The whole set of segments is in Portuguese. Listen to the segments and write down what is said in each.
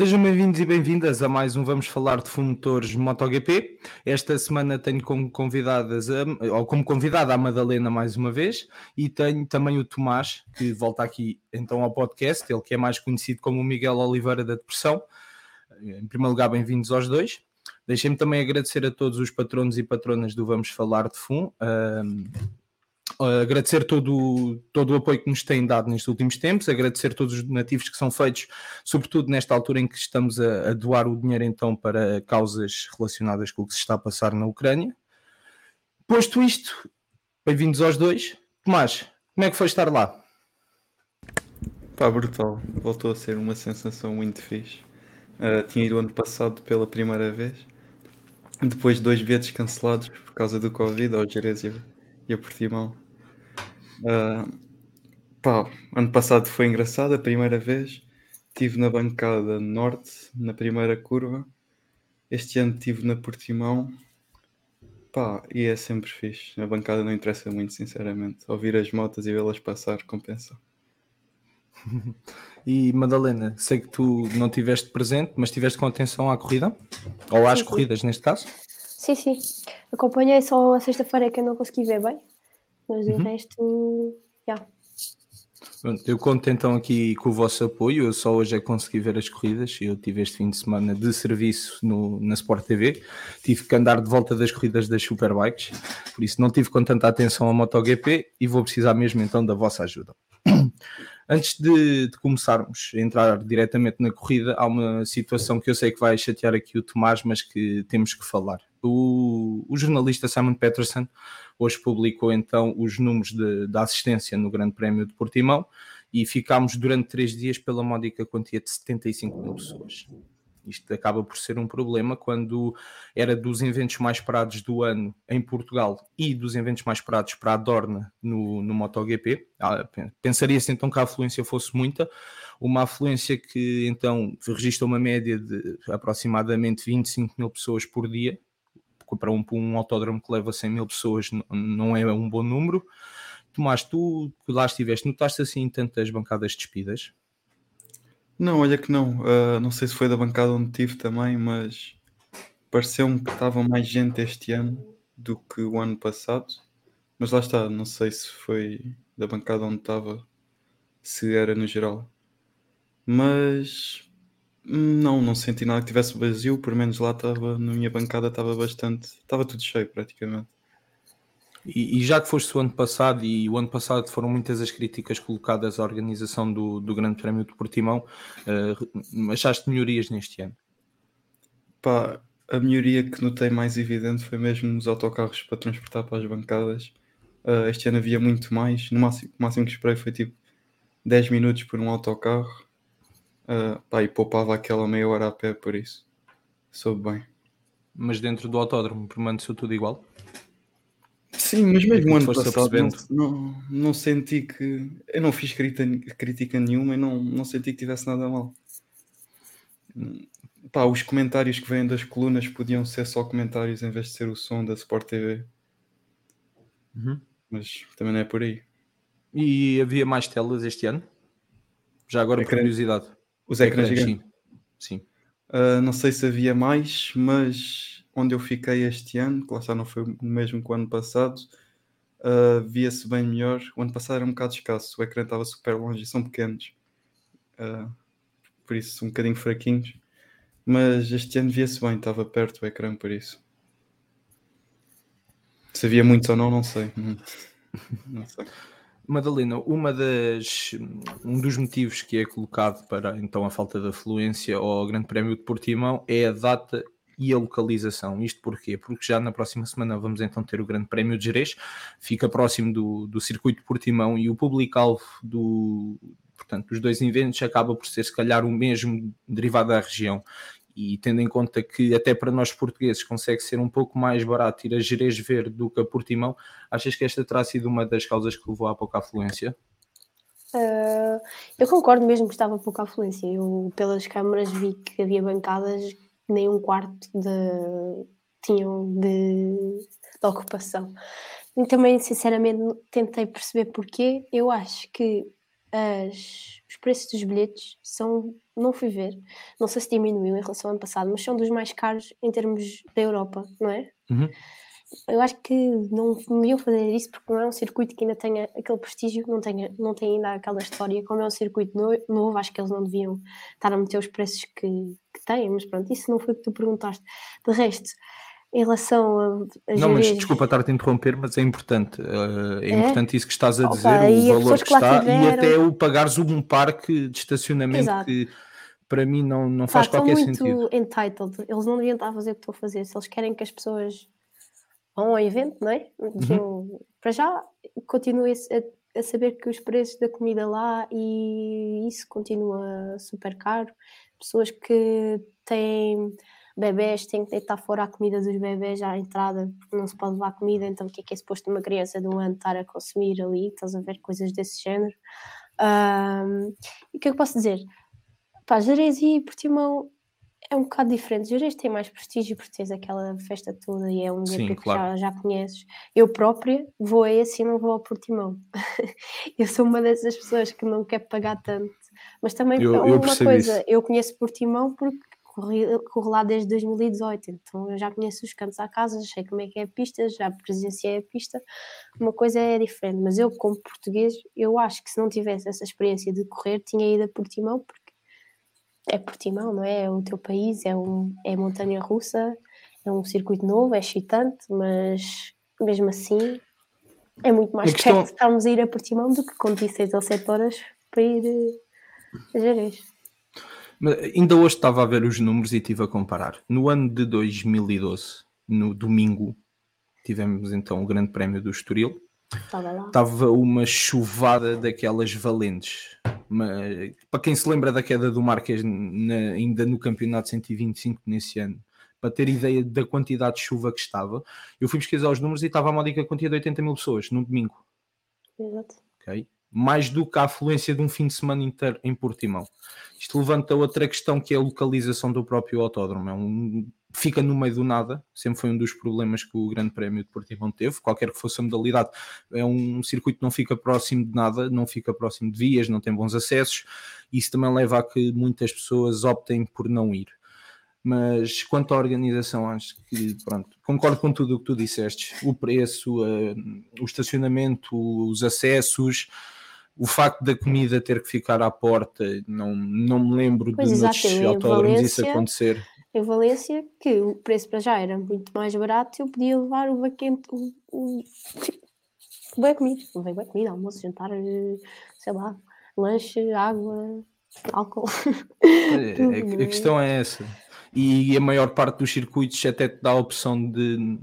Sejam bem-vindos e bem-vindas a mais um Vamos Falar de Fumotores MotoGP. Esta semana tenho como convidadas, a, ou como convidada a Madalena mais uma vez, e tenho também o Tomás, que volta aqui então ao podcast, ele que é mais conhecido como Miguel Oliveira da Depressão. Em primeiro lugar, bem-vindos aos dois. Deixem-me também agradecer a todos os patronos e patronas do Vamos Falar de FUM agradecer todo, todo o apoio que nos têm dado nestes últimos tempos, agradecer todos os donativos que são feitos, sobretudo nesta altura em que estamos a, a doar o dinheiro então para causas relacionadas com o que se está a passar na Ucrânia. Posto isto, bem-vindos aos dois. Tomás, como é que foi estar lá? Pá, brutal. Voltou a ser uma sensação muito fixe. Uh, tinha ido ano passado pela primeira vez, depois de dois bilhetes cancelados por causa do Covid ao Jerez e a Portimão. Uh, pá, ano passado foi engraçado, a primeira vez. Estive na bancada norte, na primeira curva. Este ano estive na Portimão. Pá, e é sempre fixe. A bancada não interessa muito, sinceramente. Ouvir as motas e vê-las passar compensa. E Madalena, sei que tu não tiveste presente, mas tiveste com atenção à corrida? Ou às sim, corridas, sim. neste caso? Sim, sim. Acompanhei só a sexta-feira que eu não consegui ver bem mas uhum. o resto, já. Yeah. eu conto então aqui com o vosso apoio. Eu só hoje é que consegui ver as corridas. Eu tive este fim de semana de serviço no, na Sport TV. Tive que andar de volta das corridas das Superbikes, por isso não tive com tanta atenção ao MotoGP e vou precisar mesmo então da vossa ajuda. Antes de, de, começarmos a entrar diretamente na corrida, há uma situação que eu sei que vai chatear aqui o Tomás, mas que temos que falar. O, o jornalista Simon Peterson hoje publicou então os números da assistência no Grande Prémio de Portimão e ficámos durante três dias pela módica quantia de 75 mil pessoas. Isto acaba por ser um problema quando era dos eventos mais esperados do ano em Portugal e dos eventos mais esperados para a Dorna no, no MotoGP. Ah, Pensaria-se então que a afluência fosse muita, uma afluência que então registra uma média de aproximadamente 25 mil pessoas por dia, para um, um autódromo que leva 100 mil pessoas não é um bom número. Tomás, tu que lá estiveste, notaste assim tantas bancadas despidas? Não, olha que não. Uh, não sei se foi da bancada onde tive também, mas pareceu-me que estava mais gente este ano do que o ano passado. Mas lá está, não sei se foi da bancada onde estava, se era no geral. Mas não, não senti nada que tivesse vazio, pelo menos lá estava, na minha bancada estava bastante, estava tudo cheio praticamente. E, e, já que foste o ano passado, e o ano passado foram muitas as críticas colocadas à organização do, do Grande Prémio de Portimão, uh, achaste melhorias neste ano? Pá, a melhoria que notei mais evidente foi mesmo nos autocarros para transportar para as bancadas. Uh, este ano havia muito mais, no máximo, o máximo que esperei foi tipo 10 minutos por um autocarro. Uh, pá, e poupava aquela meia hora a pé por isso. Soube bem. Mas dentro do autódromo permaneceu tudo igual? Sim, mas mesmo ano passado não, não, senti que. Eu não fiz crítica, crítica nenhuma e não, não senti que tivesse nada mal. Pá, os comentários que vêm das colunas podiam ser só comentários em vez de ser o som da Sport TV. Uhum. Mas também não é por aí. E havia mais telas este ano? Já agora, por curiosidade. Os ecrãs gigantes? Sim. sim. Uh, não sei se havia mais, mas onde eu fiquei este ano, que lá está, não foi o mesmo que o ano passado, uh, via-se bem melhor. O ano passado era um bocado escasso, o ecrã estava super longe e são pequenos, uh, por isso um bocadinho fraquinhos. Mas este ano via-se bem, estava perto o ecrã, por isso. Se havia muitos ou não, não sei. não sei. Madalena, uma das, um dos motivos que é colocado para então a falta de afluência ao Grande Prémio de Portimão é a data e a localização. Isto porquê? Porque já na próxima semana vamos então ter o Grande Prémio de Jerez, fica próximo do, do circuito de Portimão e o público-alvo do, portanto, dos dois eventos acaba por ser se calhar o mesmo derivado da região. E tendo em conta que até para nós portugueses consegue ser um pouco mais barato ir a Jerez ver do que a Portimão, achas que esta terá sido uma das causas que levou à pouca afluência? Uh, eu concordo mesmo que estava pouca afluência. Eu, pelas câmaras, vi que havia bancadas nem um quarto de, tinham de, de ocupação. E também, sinceramente, tentei perceber porquê. Eu acho que as, preços dos bilhetes são, não fui ver, não sei se diminuiu em relação ao ano passado, mas são dos mais caros em termos da Europa, não é? Uhum. Eu acho que não deviam fazer isso porque não é um circuito que ainda tenha aquele prestígio, não, tenha, não tem ainda aquela história. Como é um circuito novo, acho que eles não deviam estar a meter os preços que, que têm, mas pronto, isso não foi o que tu perguntaste. De resto, em relação a. a não, mas desculpa estar-te a interromper, mas é importante. Uh, é, É? importante isso que estás a Opa, dizer, e o valor que que está e tiveram- até o pagares um parque de estacionamento Exato. que para mim não, não Pá, faz qualquer muito sentido. entitled. Eles não deviam estar a fazer o que estão a fazer. Se eles querem que as pessoas vão ao evento, não é? Uhum. Para já, continuem a, a saber que os preços da comida lá e isso continua super caro. Pessoas que têm bebés têm que deitar fora a comida dos bebés à entrada, porque não se pode levar comida, então o que é que é suposto uma criança de um ano estar a consumir ali? Estás a ver coisas desse género. Ahm, e o que é que eu posso dizer? Pá, Jerez e Portimão é um bocado diferente. Jerez tem mais prestígio porque tens aquela festa toda e é um GP que claro. já, já conheces. Eu própria vou a esse e não vou ao Portimão. eu sou uma dessas pessoas que não quer pagar tanto. Mas também Eu- é uma coisa, isso. eu conheço Portimão porque corro lá desde 2018, então eu já conheço os cantos à casa, sei como é que é a pista, já presenciei a pista. Uma coisa é diferente, mas eu, como português, eu acho que se não tivesse essa experiência de correr, tinha ido a Portimão, porque é Portimão, não é? É o teu país, é, um, é montanha russa, é um circuito novo, é excitante, mas mesmo assim é muito mais questão- perto estarmos a ir a Portimão do que com 16 ou 7 horas para ir eh, a Jerez. Mas ainda hoje estava a ver os números e estive a comparar. No ano de 2012, no domingo, tivemos então o Grande Prémio do Estoril. Estava lá. Estava uma chuvada daquelas valentes. Mas, para quem se lembra da queda do Marques na- ainda no campeonato 125 nesse ano, para ter ideia da quantidade de chuva que estava, eu fui pesquisar os números e estava a módica quantia de 80 mil pessoas num domingo. Exato. ok? Mais do que a afluência de um fim de semana inteiro em Portimão. Isto levanta outra questão que é a localização do próprio autódromo. É um, fica no meio do nada, sempre foi um dos problemas que o Grande Prémio de Portimão teve, qualquer que fosse a modalidade. É um circuito que não fica próximo de nada, não fica próximo de vias, não tem bons acessos. Isso também leva a que muitas pessoas optem por não ir. Mas quanto à organização, acho que pronto, concordo com tudo o que tu disseste: o preço, eh, o estacionamento, os acessos, o facto da comida ter que ficar à porta. Não, não me lembro Pois, de em autódromos isso acontecer. Em Valência, que o preço para já era muito mais barato, eu podia levar o quente, o, o, o bem comida, levei bem comida, almoço, jantar, eh, sei lá, lanche, água, álcool. É, a- a, é? questão é essa. E a maior parte dos circuitos até te dá a opção de,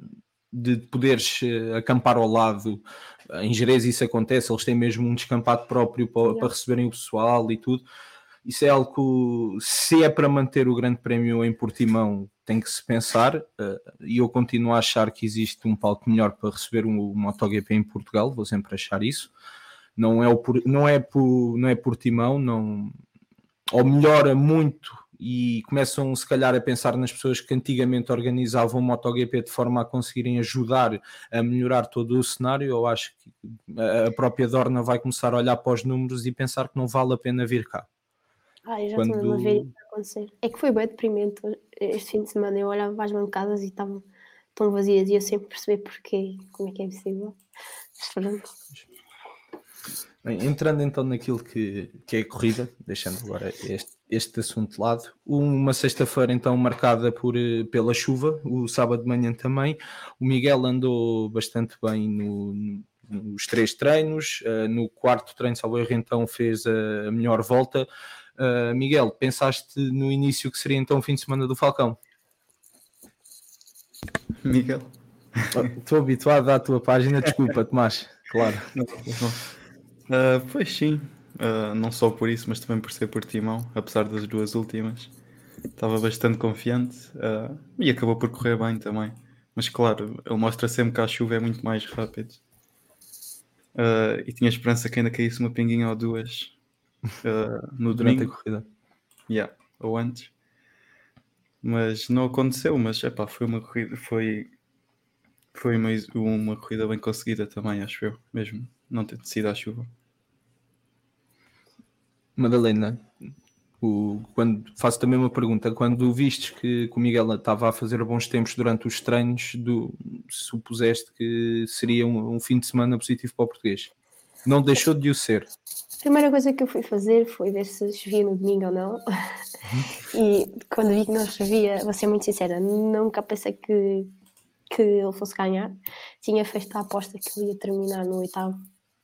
de poderes eh, acampar ao lado. Em Jerez isso acontece, eles têm mesmo um descampado próprio para, Yeah. para receberem o pessoal e tudo. Isso é algo que, se é para manter o Grande Prémio em Portimão, tem que se pensar. eh, E eu continuo a achar que existe um palco melhor para receber um, um MotoGP em Portugal, vou sempre achar isso. Não é, o, Por- não é, por, não é Portimão, não, ou melhora muito e começam se calhar a pensar nas pessoas que antigamente organizavam o MotoGP de forma a conseguirem ajudar a melhorar todo o cenário, eu acho que a- própria Dorna vai começar a olhar para os números e pensar que não vale a pena vir cá. Ah, eu já Quando- estou a ver isso acontecer. É que foi bem deprimente este fim de semana. Eu olhava para as bancadas e estavam tão vazias e eu sempre perceber porquê, como é que é possível. Mas pronto. Entrando então naquilo que, que é a corrida, deixando agora este, este assunto de lado, uma sexta-feira então marcada por, eh, pela chuva, o sábado de manhã também, o Miguel andou bastante bem no- nos três treinos, eh, no quarto treino, salvo erro, então fez a, melhor volta. Eh, Miguel, pensaste no início que seria então o fim de semana do Falcão? Miguel. Estou habituado à tua página, desculpa, Tomás, claro. Não, não. Ah, pois sim, Ah, não só por isso, mas também por ser Portimão, apesar das duas últimas. Estava bastante confiante ah, e acabou por correr bem também. Mas claro, ele mostra sempre que a chuva é muito mais rápido. Ah, e tinha esperança que ainda caísse uma pinguinha ou duas no Durante a domingo, corrida. yeah, ou antes. Mas não aconteceu, mas epá, foi uma corrida, foi, foi uma, uma corrida bem conseguida também, acho eu, mesmo não ter sido à chuva. Madalena, o, quando faço também uma pergunta, quando vistes que, que o Miguel estava a fazer bons tempos durante os treinos, do, supuseste que seria um, um, fim de semana positivo para o português. Não deixou de o ser. A primeira coisa que eu fui fazer foi ver se chovia no domingo ou não. Uhum. e quando vi que não chovia, vou ser muito sincera, nunca pensei que, que ele fosse ganhar. Tinha feito a aposta que ele ia terminar no oitavo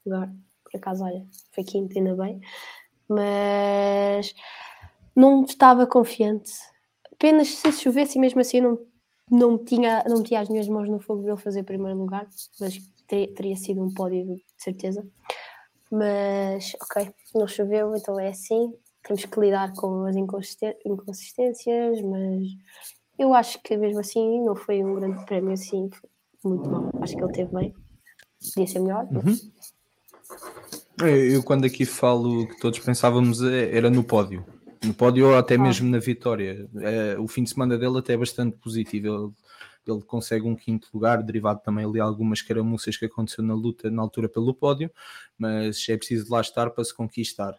lugar. Por acaso, olha, foi quinto, ainda bem. Mas não estava confiante. Apenas se chovesse mesmo assim não, não, tinha, não tinha as minhas mãos no fogo de ele fazer primeiro lugar, mas ter, teria sido um pódio de certeza. Mas ok, não choveu, então é assim. Temos que lidar com as inconsistências, mas eu acho que mesmo assim não foi um grande prémio assim, muito bom. Acho que ele teve bem. Podia ser melhor. Uhum. Eu, quando aqui falo que todos pensávamos é, era no pódio no pódio ou até ah. mesmo na vitória. É, o fim de semana dele até é bastante positivo. Ele, ele consegue um quinto lugar, derivado também ali algumas caramuças que aconteceu na luta na altura pelo pódio, mas é preciso lá estar para se conquistar.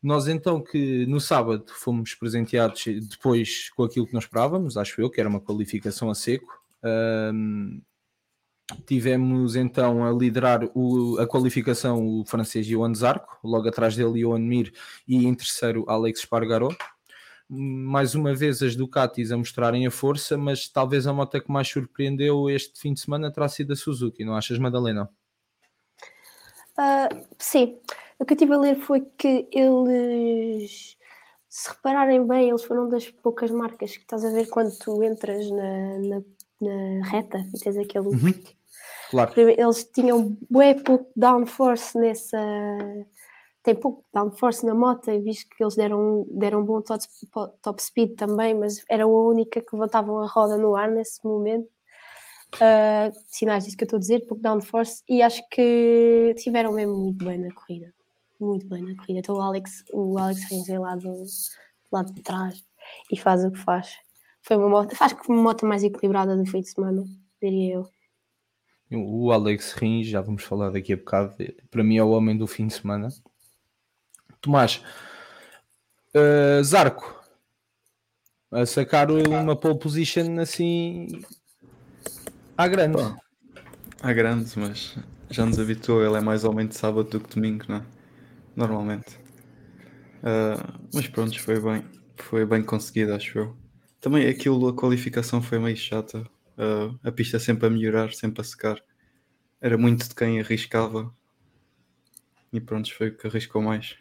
Nós então que no sábado fomos presenteados depois com aquilo que nós esperávamos, acho eu, que era uma qualificação a seco. Um, Tivemos então a liderar o, a qualificação o francês Johan Zarco, logo atrás dele Johan Mir e em terceiro Alex Spargaró. Mais uma vez as Ducatis a mostrarem a força, mas talvez a moto que mais surpreendeu este fim de semana terá sido a Suzuki, não achas, Madalena? Uh, sim, o que eu estive a ler foi que eles, se repararem bem, eles foram das poucas marcas que estás a ver quando tu entras na, na, na reta e tens aquele uhum Claro. Eles tinham bem pouco downforce nessa. Tem pouco downforce na moto, visto que eles deram, deram bom top, top speed também, mas era a única que levantavam a roda no ar nesse momento. Uh, sinais disso que eu estou a dizer, pouco downforce, e acho que tiveram mesmo muito bem na corrida. Muito bem na corrida. Então o Alex, o Alex Rins lá do, do lado de trás e faz o que faz. Foi uma moto, faz que uma moto mais equilibrada do fim de semana, diria eu. O Alex Rins, já vamos falar daqui a bocado, para mim é o homem do fim de semana. Tomás, uh, Zarco, a sacar uma pole position assim à grande. Pô, à grande, mas já nos habituou, ele é mais homem de sábado do que domingo, não é? Normalmente. Uh, mas pronto, foi bem, foi bem conseguido, acho eu. Também aquilo, a qualificação foi meio chata. Uh, a pista sempre a melhorar, sempre a secar. Era muito de quem arriscava. E pronto, foi o que arriscou mais.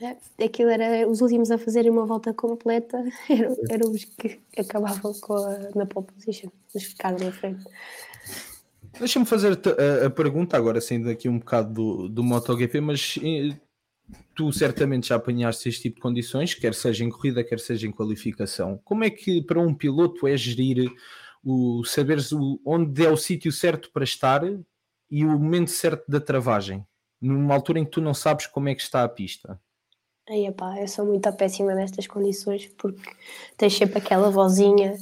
É, aquilo era os últimos a fazerem uma volta completa, eram, eram os que acabavam com a, na pole position, os que ficaram na frente. Deixa-me fazer a, a, pergunta agora, saindo aqui um bocado do, do MotoGP, mas eh, tu certamente já apanhaste este tipo de condições, quer seja em corrida, quer seja em qualificação. Como é que para um piloto é gerir o saberes o, onde é o sítio certo para estar e o momento certo da travagem, numa altura em que tu não sabes como é que está a pista. Aí, epá, eu sou muito péssima nestas condições porque tens sempre aquela vozinha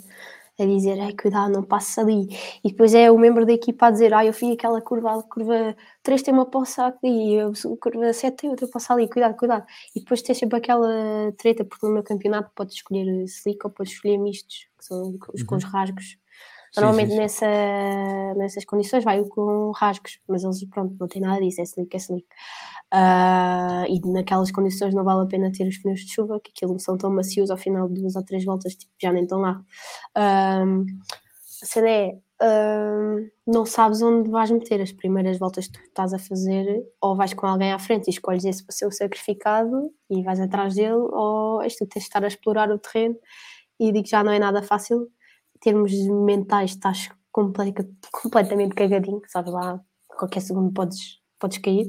a dizer, ai, cuidado, não passes ali. E depois é o membro da equipa a dizer, ai, eu fui aquela curva, a curva 3 tem uma poça aqui, a curva 7 tem outra poça ali, cuidado, cuidado. E depois tens sempre aquela treta, porque no meu campeonato podes escolher slick ou podes escolher mistos, que são os uhum. com os rasgos. Normalmente sim, sim, Nessa, nessas condições vai com rasgos, mas eles, pronto, não tem nada disso, é slick, é slick. Uh, e naquelas condições não vale a pena ter os pneus de chuva, que aquilo são tão macios, ao final de duas ou três voltas tipo, já nem estão lá. Uh, a cena é, uh, não sabes onde vais meter as primeiras voltas que tu estás a fazer, ou vais com alguém à frente e escolhes esse para ser o sacrificado e vais atrás dele, ou és tu tens de estar a explorar o terreno e digo já não é nada fácil termos mentais estás completamente cagadinho, sabes lá, qualquer segundo podes, podes cair.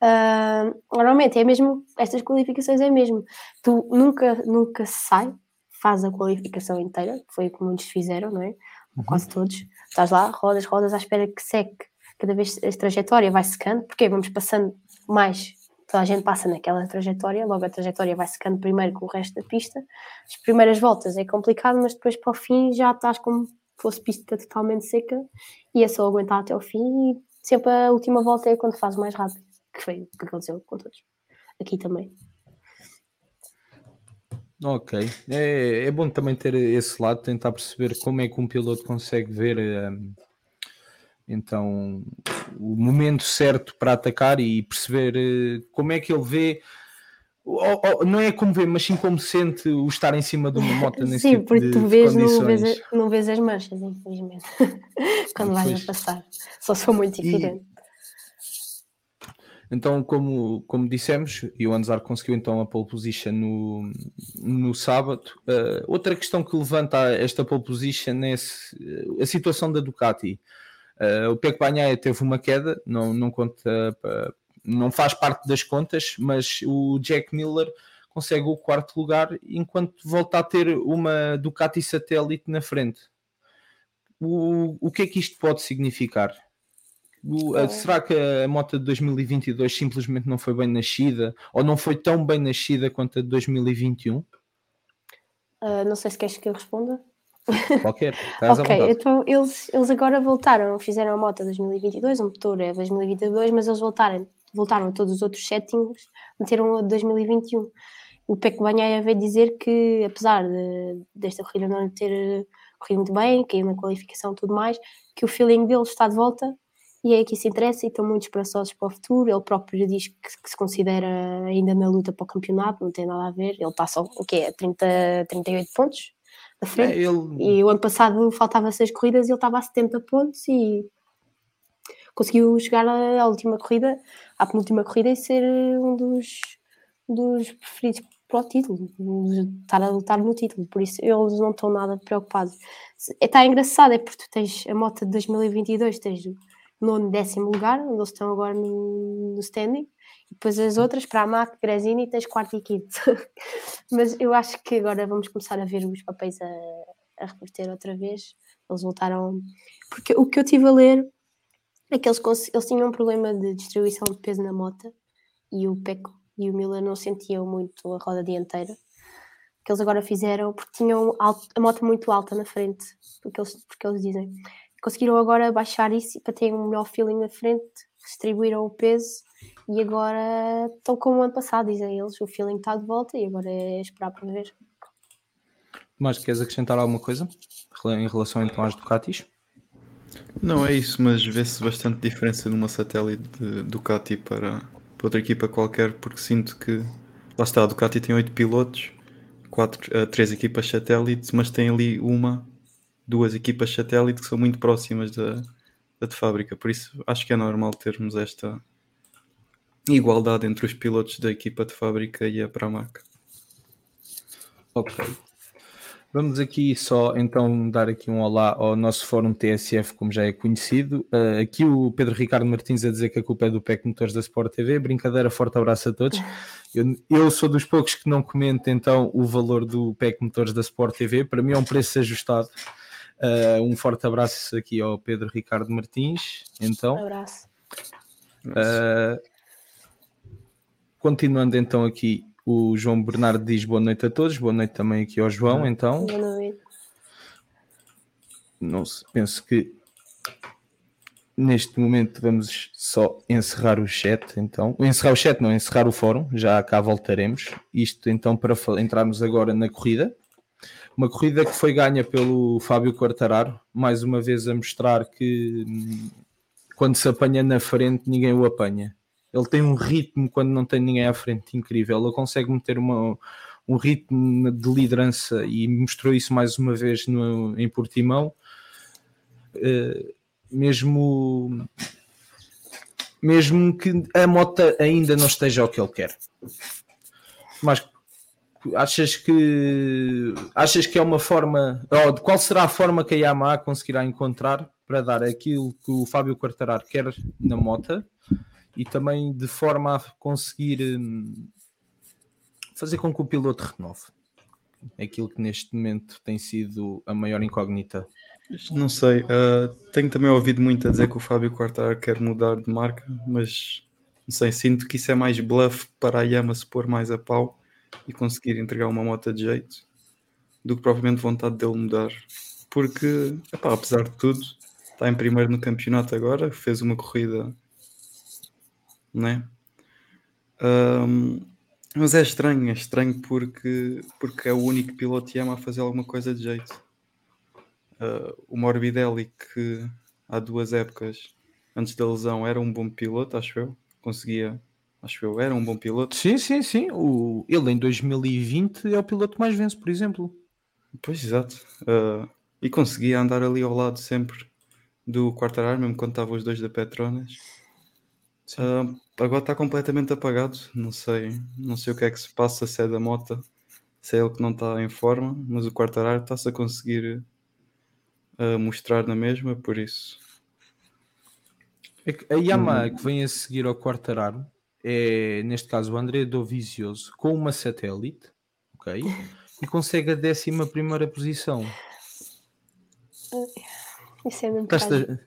Uh, normalmente é mesmo, estas qualificações é mesmo, tu nunca, nunca sai, faz a qualificação inteira, foi o que muitos fizeram, não é? Uhum. Quase todos. Estás lá, rodas, rodas, à espera que seque. Cada vez a trajetória vai secando, porque vamos passando mais toda a gente passa naquela trajetória, logo a trajetória vai secando primeiro com o resto da pista. As primeiras voltas é complicado, mas depois para o fim já estás como se fosse pista totalmente seca e é só aguentar até o fim e sempre a última volta é quando fazes mais rápido, que foi o que aconteceu com todos. Aqui também. Ok, é, é bom também ter esse lado, tentar perceber como é que um piloto consegue ver um, então o momento certo para atacar e perceber uh, como é que ele vê ou, ou, não é como vê, mas sim como sente o estar em cima de uma moto nesse Sim, tipo porque de, tu vês, não vês, não vês as manchas, infelizmente, quando vais Pois. a passar. Só for muito E- evidente. Então, como, como dissemos, e o Anzar conseguiu então a pole position no, no sábado. Uh, outra questão que levanta esta pole position é se- a situação da Ducati. Uh, o Pecco Bagnaia teve uma queda, não, não, conta, não faz parte das contas, mas o Jack Miller consegue o quarto lugar enquanto volta a ter uma Ducati satélite na frente. O, o que é que isto pode significar? O- a- É. será que a moto de 2022 simplesmente não foi bem nascida ou não foi tão bem nascida quanto a de 2021? Ah, não sei se queres que eu responda. Qualquer, estás ok, então eles, eles agora voltaram, fizeram a moto 2022, o motor é 2022, mas eles voltaram, voltaram a todos os outros settings, meteram a de 2021. O Peco Banhaia veio dizer que, apesar de, desta corrida não ter eh, corrido muito bem, caiu na qualificação e tudo mais, que o feeling dele está de volta e é que isso interessa e estão muito esperançosos para o futuro. Ele próprio diz que, que se considera ainda na luta para o campeonato, não tem nada a ver. Ele está só, o quê? 30, 38 pontos da frente. É, ele, E o ano passado faltava seis corridas e ele estava a 70 pontos e conseguiu chegar à última corrida, à penúltima corrida e ser um dos, dos preferidos para o título, estar a lutar no título, por isso eles não estão nada preocupados. Está engraçado, é porque tu tens a moto de 2022, tens nono, décimo lugar, onde eles estão agora no, no standing, depois as outras, para a MAC, Gresini, tens quarto e quinto. Mas eu acho que agora vamos começar a ver os papéis a, a reverter outra vez. Eles voltaram. Porque o que eu estive a ler é que eles, eles tinham um problema de distribuição de peso na moto e o Peco e o Miller não sentiam muito a roda dianteira. Que eles agora fizeram porque tinham alto- a moto muito alta na frente, porque eles, porque eles dizem. Conseguiram agora baixar isso para terem um melhor feeling na frente, distribuíram o peso e agora estão como o ano passado, dizem eles. O feeling está de volta e agora é esperar para ver. mas queres acrescentar alguma coisa em relação então às Ducatis? Não, é isso, mas vê-se bastante diferença numa satélite de Ducati para, para outra equipa qualquer, porque sinto que lá está, a Ducati tem oito pilotos, quatro, eh, três equipas satélite, mas tem ali uma, duas equipas satélite que são muito próximas da, da de fábrica, por isso acho que é normal termos esta igualdade entre os pilotos da equipa de fábrica e a Pramac. Ok. Vamos aqui só então dar aqui um olá ao nosso fórum TSF, como já é conhecido. Uh, aqui o Pedro Ricardo Martins a dizer que a culpa é do PEC Motores da Sport TV. Brincadeira, forte abraço a todos. Eu, eu sou dos poucos que não comento então o valor do PEC Motores da Sport TV. Para mim é um preço ajustado. Uh, um forte abraço aqui ao Pedro Ricardo Martins. Então, Um abraço. Uh, continuando então aqui, o João Bernardo diz boa noite a todos, boa noite também aqui ao João, então, Boa noite. não se, penso que neste momento vamos só encerrar o chat, então, encerrar o chat não, encerrar o fórum, já cá voltaremos, isto então para entrarmos agora na corrida, uma corrida que foi ganha pelo Fábio Quartararo, mais uma vez a mostrar que hum, quando se apanha na frente ninguém o apanha. Ele tem um ritmo quando não tem ninguém à frente incrível. Ele consegue meter uma, um ritmo de liderança e mostrou isso mais uma vez no, em Portimão. Eh, mesmo, mesmo que a moto ainda não esteja ao que ele quer. Mas achas que achas que é uma forma ou de qual será a forma que a Yamaha conseguirá encontrar para dar aquilo que o Fábio Quartararo quer na moto e também de forma a conseguir hum, fazer com que o piloto renove aquilo que neste momento tem sido a maior incógnita Não sei, uh, tenho também ouvido muito a dizer que o Fábio Quartar quer mudar de marca, mas não sei, sinto que isso é mais bluff para a Yama se pôr mais a pau e conseguir entregar uma moto de jeito do que propriamente vontade dele mudar. Porque, epá, apesar de tudo, está em primeiro no campeonato agora, fez uma corrida, né? Um, Mas é estranho, é estranho porque, porque é o único piloto Yamaha a fazer alguma coisa de jeito. Uh, o Morbidelli, que há duas épocas antes da lesão era um bom piloto, acho eu. Conseguia, acho eu, era um bom piloto. Sim, sim, sim. O, ele em 2020 é o piloto mais vence, por exemplo. Pois, exato. Uh, e conseguia andar ali ao lado sempre do Quartararo, mesmo quando estavam os dois da Petronas. Uh, agora está completamente apagado. Não sei, não sei o que é que se passa, se é da moto, se é ele que não está em forma, mas o Quartararo está-se a conseguir uh, mostrar na mesma, por isso. É a Yamaha hum. que vem a seguir ao Quartararo é, neste caso, o André Dovizioso com uma satélite, ok? E consegue a décima primeira posição. Isso é muito Estás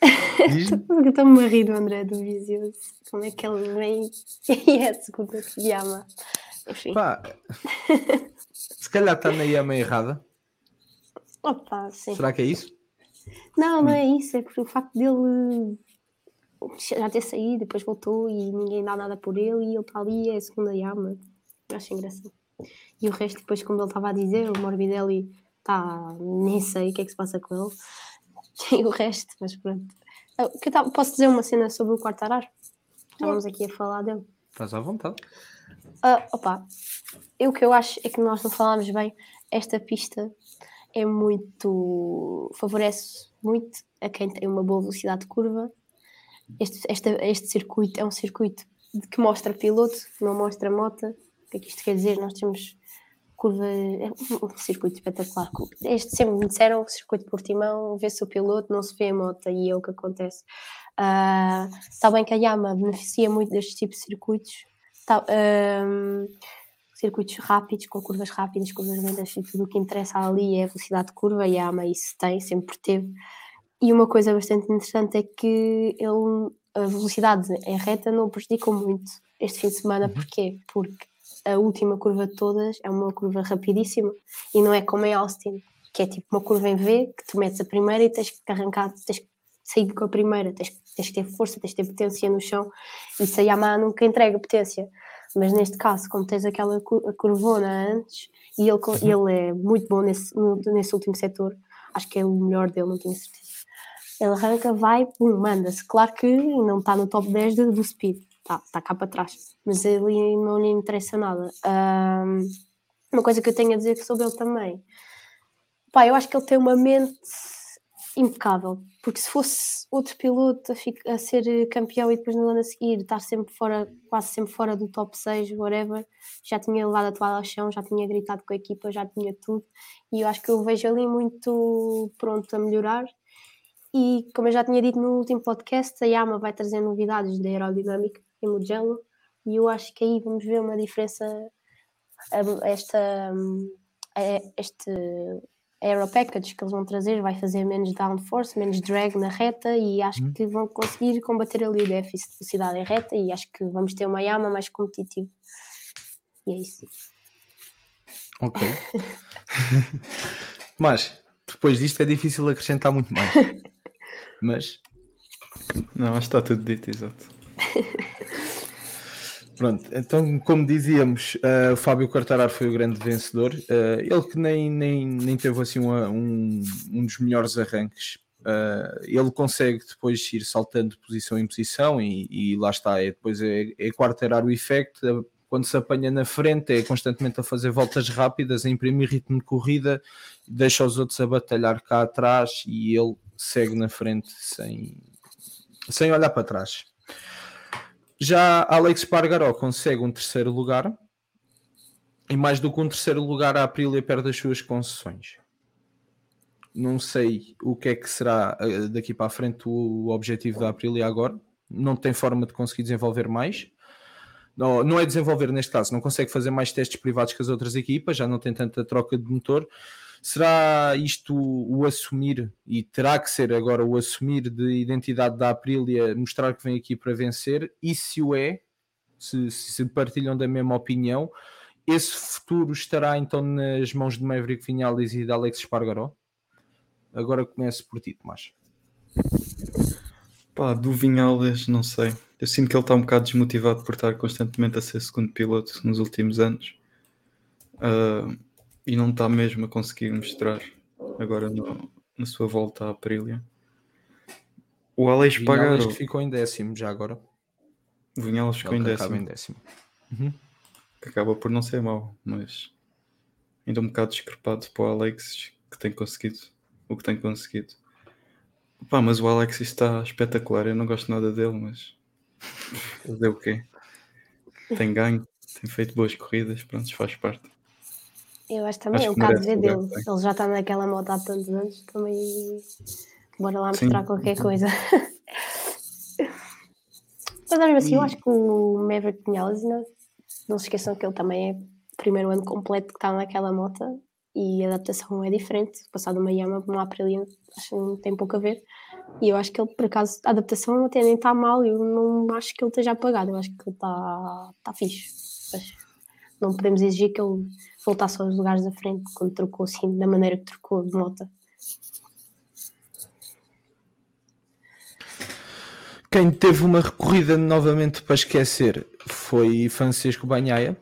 Estou-me a rir do André do Vizioso. Como é que ele vem e é a segunda que Yama. Enfim. Pá, se calhar está na Yama errada. Opa, sim. Será que é isso? Não, não é isso. É porque o facto dele já ter saído, depois voltou e ninguém dá nada por ele e ele está ali, é a segunda Yama. Acho engraçado. E o resto, depois, como ele estava a dizer, o Morbidelli está. nem sei o que é que se passa com ele e o resto, mas pronto. Ah, que tal, posso dizer uma cena sobre o Quartararo? Estávamos aqui a falar dele. Estás à vontade. Uh, opa, eu, o que eu acho é que nós não falámos bem. Esta pista é muito. favorece muito a quem tem uma boa velocidade de curva. Este, este, este circuito é um circuito que mostra piloto, não mostra moto. O que é que isto quer dizer? Nós temos curva, é um circuito espetacular. Este sempre me disseram que o circuito de Portimão vê-se o piloto, não se vê a moto, e é o que acontece. Uh, está bem que a Yama beneficia muito destes tipos de circuitos, está, um, circuitos rápidos, com curvas rápidas, curvas lentas, e tudo o que interessa ali é a velocidade de curva, e a Yama isso tem, sempre teve. E uma coisa bastante interessante é que ele, a velocidade em reta não prejudicou muito este fim de semana, uhum. porquê? Porque a última curva de todas é uma curva rapidíssima e não é como em Austin, que é tipo uma curva em V que tu metes a primeira e tens que arrancar, tens que sair com a primeira, tens, tens que ter força, tens que ter potência no chão. Isso a Yamaha nunca entrega potência. Mas neste caso, como tens aquela curvona antes, e ele, uhum. ele é muito bom nesse, nesse último setor, acho que é o melhor dele, não tenho certeza. Ele arranca, vai, pum, manda-se. Claro que não está no top 10 do, do speed, está tá cá para trás, mas ele não lhe interessa nada. Um, uma coisa que eu tenho a dizer sobre ele também, pá, eu acho que ele tem uma mente impecável, porque se fosse outro piloto a, a, ser campeão e depois no ano a seguir estar sempre fora, quase sempre fora do top 6, whatever, já tinha levado a toalha ao chão, já tinha gritado com a equipa, já tinha tudo, e eu acho que eu vejo ali muito pronto a melhorar. E como eu já tinha dito no último podcast, a Yama vai trazer novidades da aerodinâmica em Mugello, e eu acho que aí vamos ver uma diferença. Esta, este Aero Package que eles vão trazer vai fazer menos downforce, menos drag na reta e acho uhum. que vão conseguir combater ali o déficit de velocidade em reta e acho que vamos ter uma Yama mais competitiva. E é isso. Ok. Mas depois disto é difícil acrescentar muito mais. Mas. Não, acho que está tudo dito, exato. Pronto, então, como dizíamos, uh, o Fábio Quartararo foi o grande vencedor. Uh, ele que nem, nem, nem teve assim uma, um, um dos melhores arranques. Uh, ele consegue depois ir saltando de posição em posição e, e lá está. É, depois é, é Quartararo o efeito. Quando se apanha na frente, é constantemente a fazer voltas rápidas, a imprimir ritmo de corrida, deixa os outros a batalhar cá atrás e ele segue na frente sem, sem olhar para trás. Já Alex Pargaró consegue um terceiro lugar. E mais do que um terceiro lugar, a Aprilia perde as suas concessões. Não sei o que é que será eh, daqui para a frente o objetivo da Aprilia agora. Não tem forma de conseguir desenvolver mais. Não, não é desenvolver neste caso, não consegue fazer mais testes privados que as outras equipas, já não tem tanta troca de motor. Será isto o assumir, e terá que ser agora o assumir de identidade da Aprilia, mostrar que vem aqui para vencer? E se o é, se, se partilham da mesma opinião, esse futuro estará então nas mãos de Maverick Vinales e de Alex Espargaró? Agora começo por ti, Tomás. Pá, do Vinhales, não sei. Eu sinto que ele está um bocado desmotivado por estar constantemente a ser segundo piloto nos últimos anos uh, e não está mesmo a conseguir mostrar agora no, na sua volta à Aprilia. O Alex Pagaro. que ficou em décimo já agora. O Vinhales ficou em décimo. em décimo. Uhum. Que acaba por não ser mau, mas ainda um bocado discrepado para o Alex que tem conseguido o que tem conseguido. Pá, mas o Alex está espetacular. Eu não gosto nada dele, mas fazer o quê? Tem ganho, tem feito boas corridas, pronto, faz parte. Eu acho também, acho é um caso ver dele. Ele já está naquela moto há tantos anos, também bora lá mostrar Sim. qualquer coisa. Mas mesmo assim, eu acho que o Maverick Vinales, não, não se esqueçam que ele também é primeiro ano completo que está naquela moto e a adaptação é diferente. Passar de uma Yamaha para uma Aprilia acho que não tem pouco a ver. E eu acho que ele, por acaso, a adaptação até nem está mal. Eu não acho que ele esteja apagado. Eu acho que ele está, está fixe. Mas não podemos exigir que ele voltasse aos lugares da frente quando trocou assim, da maneira que trocou de moto. Quem teve uma recorrida novamente para esquecer foi Francisco Banhaia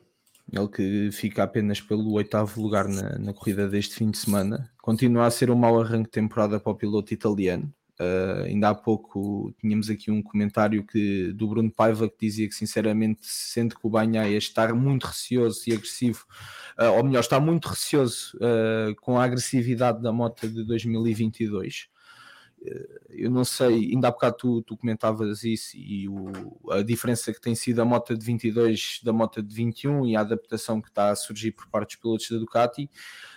ele que fica apenas pelo oitavo lugar na, na, corrida deste fim de semana. Continua a ser um mau arranque de temporada para o piloto italiano. Uh, ainda há pouco tínhamos aqui um comentário que, do Bruno Paiva que dizia que sinceramente sente que o Banhaia está muito receoso e agressivo, uh, ou melhor, está muito receoso uh, com a agressividade da moto de 2022 eu não sei, ainda há bocado tu, tu comentavas isso e o, a diferença que tem sido a moto de 22 da moto de 21 e a adaptação que está a surgir por parte dos pilotos da Ducati,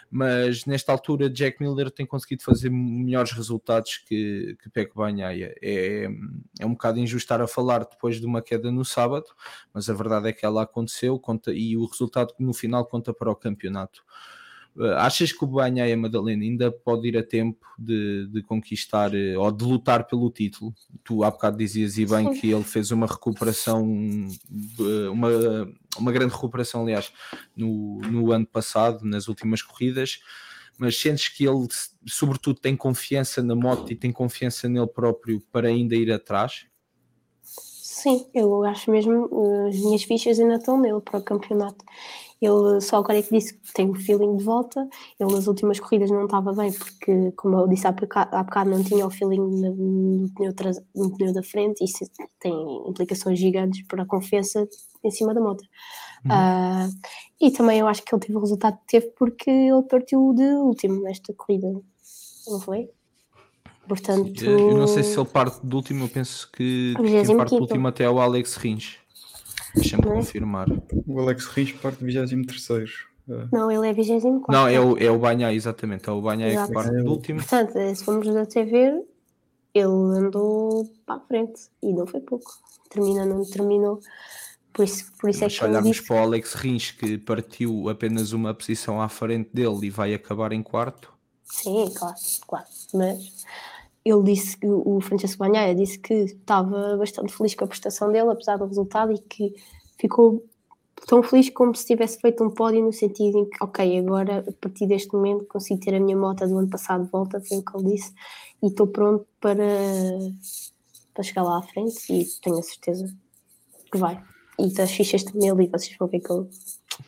mas nesta altura Jack Miller tem conseguido fazer melhores resultados que, que Peco Banhaia. É, é um bocado injusto estar a falar depois de uma queda no sábado, mas a verdade é que ela aconteceu conta, e o resultado no final conta para o campeonato. Uh, achas que o Banha Madalena ainda pode ir a tempo de, de, conquistar uh, ou de lutar pelo título? Tu há bocado dizias e bem que ele fez uma recuperação, uh, uma, uma grande recuperação, aliás, no, no ano passado, nas últimas corridas, mas sentes que ele, sobretudo, tem confiança na moto e tem confiança nele próprio para ainda ir atrás? Sim, eu acho mesmo as minhas fichas ainda estão nele para o campeonato ele só agora é que disse que tem o feeling de volta. Ele nas últimas corridas não estava bem, porque, como eu disse há bocado, há bocado não tinha o feeling no, pneu, no pneu da frente. Isso tem implicações gigantes para a confiança em cima da moto. Uhum. Uh, e também eu acho que ele teve o resultado que teve porque ele partiu de último nesta corrida, não foi? Portanto, eu não sei se ele parte do último, eu penso que quem parte do último até é o Alex Rins. Deixa-me é? confirmar. O Alex Rins parte 23. É. Não, ele é 24. Não, é o, é o Banhai, exatamente. É o Banhai que parte do último. Portanto, se formos até ver, ele andou para a frente e não foi pouco. Termina, não terminou. Por isso, por isso é Mas é que olharmos disse... para o Alex Rins, que partiu apenas uma posição à frente dele e vai acabar em quarto. Sim, claro, claro. Mas ele disse que o Francesco Banhaia disse que estava bastante feliz com a prestação dele, apesar do resultado, e que ficou tão feliz como se tivesse feito um pódio no sentido em que, ok, agora a partir deste momento consigo ter a minha moto do ano passado de volta, foi o que ele disse, e estou pronto para, para chegar lá à frente e tenho a certeza que vai. E das fichas também ali, vocês vão ver que ele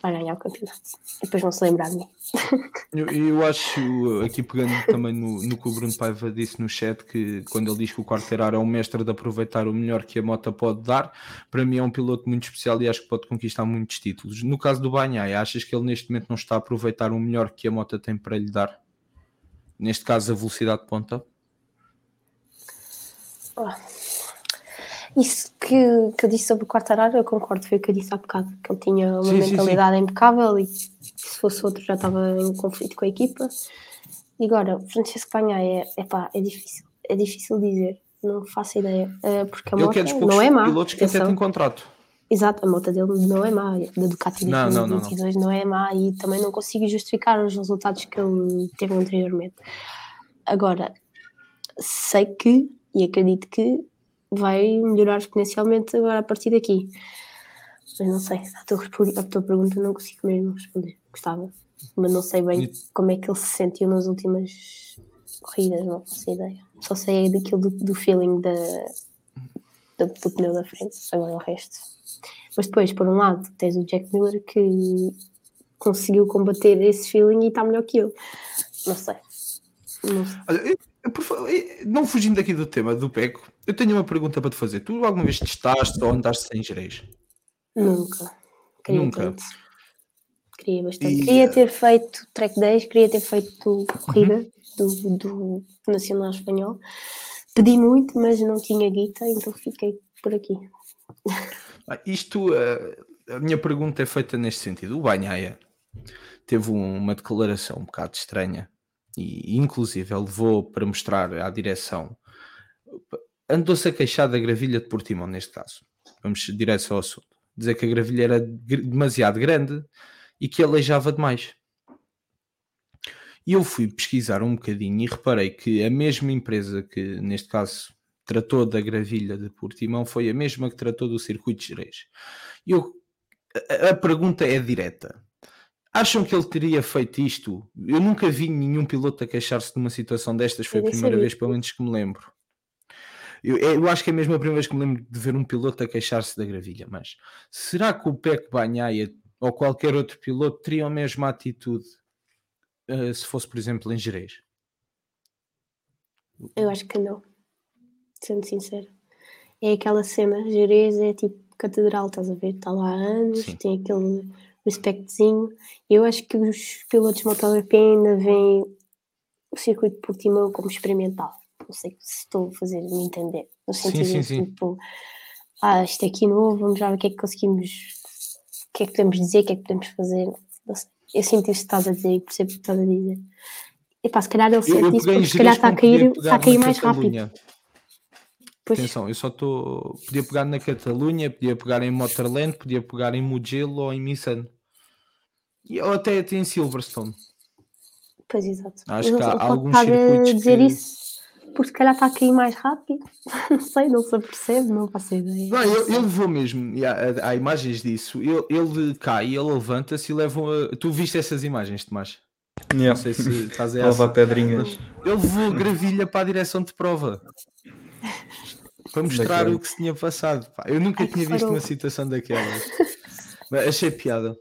vai ganhar o campeonato. E depois vão se lembrar de mim. Eu, eu acho, aqui pegando também no, no que o Bruno Paiva disse no chat, que quando ele diz que o Quartararo é um mestre de aproveitar o melhor que a moto pode dar, para mim é um piloto muito especial e acho que pode conquistar muitos títulos. No caso do Banhai, achas que ele neste momento não está a aproveitar o melhor que a moto tem para lhe dar? Neste caso, a velocidade de ponta? Oh isso que, que eu disse sobre o Quartararo, eu concordo, foi o que eu disse há bocado, que ele tinha uma sim, mentalidade sim, sim. impecável e se fosse outro já estava em conflito com a equipa. E agora, Francisco Panha é, é, pá, é difícil, é difícil dizer, não faço ideia, eh, porque a moto não é má. pilotos que até têm contrato. Exato, a moto dele não é má, da Ducati de 2022 não, não, não, não é má e também não consigo justificar os resultados que ele teve anteriormente. Agora, sei que, e acredito que vai melhorar exponencialmente agora a partir daqui. Mas não sei, a tua, a tua pergunta não consigo mesmo responder. Gostava, mas não sei bem como é que ele se sentiu nas últimas corridas, não faço ideia. Só sei daquilo do, do feeling da, do, do pneu da frente, agora o resto. Mas depois, por um lado, tens o Jack Miller que conseguiu combater esse feeling e está melhor que eu. Não sei. Não sei. Olha, não fugindo aqui do tema do Peco, eu tenho uma pergunta para te fazer. Tu alguma vez testaste ou andaste sem gereis? Nunca. Queria Nunca. tanto. Queria bastante. E, Queria eh, ter feito track days, queria ter feito corrida do, do Nacional Espanhol. Pedi muito, mas não tinha guita, então fiquei por aqui. Ah, Isto, eh, a minha pergunta é feita neste sentido. O Banhaia teve um- uma declaração um bocado estranha e, inclusive, ele levou para mostrar à direção. Andou-se a queixar da gravilha de Portimão, neste caso. Vamos direto ao assunto. Dizer que a gravilha era demasiado grande e que aleijava demais. E eu fui pesquisar um bocadinho e reparei que a mesma empresa que, neste caso, tratou da gravilha de Portimão foi a mesma que tratou do circuito de Jerez. Eu, a, a pergunta é direta. Acham que ele teria feito isto? Eu nunca vi nenhum piloto a queixar-se de uma situação destas, foi a primeira vez, pelo menos, que me lembro. Eu, eu acho que é mesmo a primeira vez que me lembro de ver um piloto a queixar-se da gravilha, mas será que o Peco Banhaia ou qualquer outro piloto teria a mesma atitude eh, se fosse, por exemplo, em Jerez? Eu acho que não. Sendo sincera. É aquela cena, Jerez é tipo catedral, estás a ver? Está lá há anos, Sim. tem aquele respectzinho. Eu acho que os pilotos de MotoGP ainda veem o circuito de Portimão como experimental. Não sei se estou a fazer me entender. No sentido sim, de, sim. tipo, ah, isto é aqui novo, vamos já ver o que é que conseguimos, o que é que podemos dizer, o que é que podemos fazer. Eu sinto isso que estás a dizer e percebo o que estás a dizer. E pá, se calhar ele sente isso porque se calhar está a cair, está a cair mais rápido. Catalunha. Pois, Atenção, eu só estou. Podia pegar na Catalunha, podia pegar em Motorland, podia pegar em Mugello ou em Misano. E, ou até, até em Silverstone. pois exato. Acho Mas que há alguns a circuitos dizer que- isso porque se calhar está a cair mais rápido. Não sei, não se apercebe, não faço ideia. Não, ele, ele levou mesmo. e Há, há imagens disso. Ele, ele cai, ele levanta-se e leva. a- Tu viste essas imagens, Tomás? Yeah. Não sei se estás a pedrinhas. Ele levou gravilha para a direção de prova. Para mostrar Daquele. o que se tinha passado. Eu nunca Ai, tinha visto uma situação daquelas. Mas achei piada.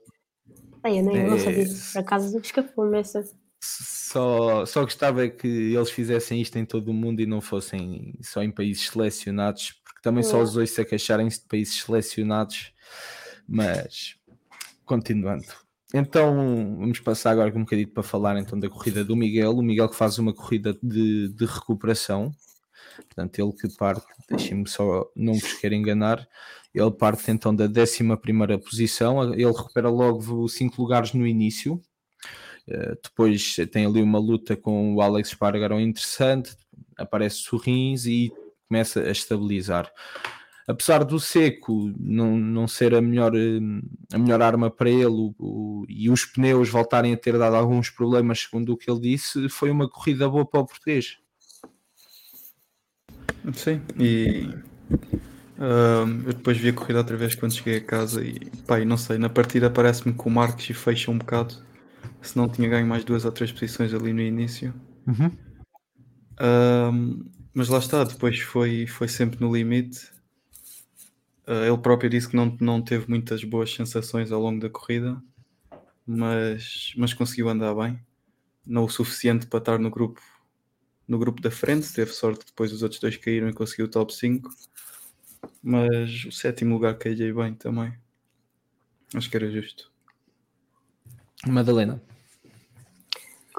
Ai, eu não É, sabia. Por acaso escapou-me essa. Só, só gostava que eles fizessem isto em todo o mundo e não fossem só em países selecionados, porque também só É. os ouço a queixarem-se de países selecionados. Mas, continuando. Então, vamos passar agora um bocadinho para falar então da corrida do Miguel. O Miguel que faz uma corrida de, de recuperação. Portanto, ele que parte, deixem-me só não vos quero enganar, ele parte então da 11 posição, ele recupera logo 5 lugares no início, Uh, depois tem ali uma luta com o Alex Espargaró interessante, aparece Sorrins e começa a estabilizar. Apesar do seco não, não ser a melhor, hum, a melhor arma para ele o- o- e os pneus voltarem a ter dado alguns problemas, segundo o que ele disse, foi uma corrida boa para o português. Sim, e eu depois vi a corrida outra vez quando cheguei a casa e pá, e não sei, na partida parece-me que o Marques fecha um bocado, se não tinha ganho mais duas ou três posições ali no início. Ahm, mas lá está, depois foi, foi sempre no limite. Ah, ele próprio disse que não, não teve muitas boas sensações ao longo da corrida, mas, mas conseguiu andar bem. Não o suficiente para estar no grupo no grupo da frente, teve sorte que depois os outros dois caíram e conseguiu o top 5. Mas o sétimo lugar caía bem também. Acho que era justo. Madalena,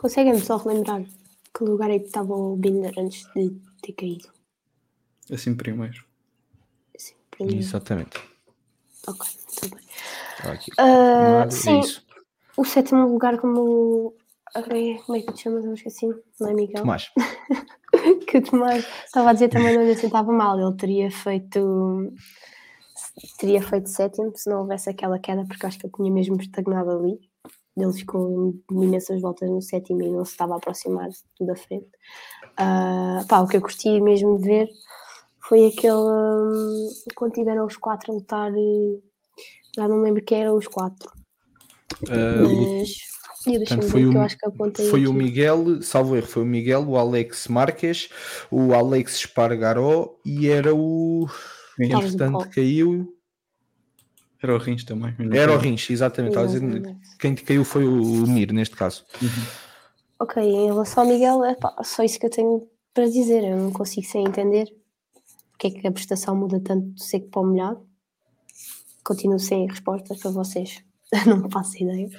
Conseguem-me só relembrar que lugar é que estava o Binder antes de ter caído? Assim primeiro. Assim, mim. exatamente. Ok, tudo bem. Aqui. É sim, isso. o sétimo lugar como. Ai, Como é que te chamas? Eu esqueci. Não é Miguel? Tomás, que Tomás estava a dizer também não lhe sentava mal. Ele teria feito. Teria feito sétimo se não houvesse aquela queda, porque eu acho que ele tinha mesmo estagnado ali. Ele ficou imensas voltas no sétimo e não se estava a aproximar de tudo à frente. Ah, pá, o que eu curti mesmo de ver foi aquele. hum, quando tiveram os quatro a lutar. eh, Já não lembro quem eram os quatro. o- Mas. E Portanto, foi que o- eu acho que apontei foi o. Miguel, salvo erro, foi o Miguel, o Alex Marques, o Alex Espargaró e era o. Entretanto, caiu. Era o Rins também. Era o Rins, exatamente. exatamente. Quem caiu foi o Mir, neste caso. Uhum. Ok, em relação ao Miguel, é pá, só isso que eu tenho para dizer. Eu não consigo sem entender porque é que a prestação muda tanto do seco para o molhado. Continuo sem respostas para vocês. não faço ideia.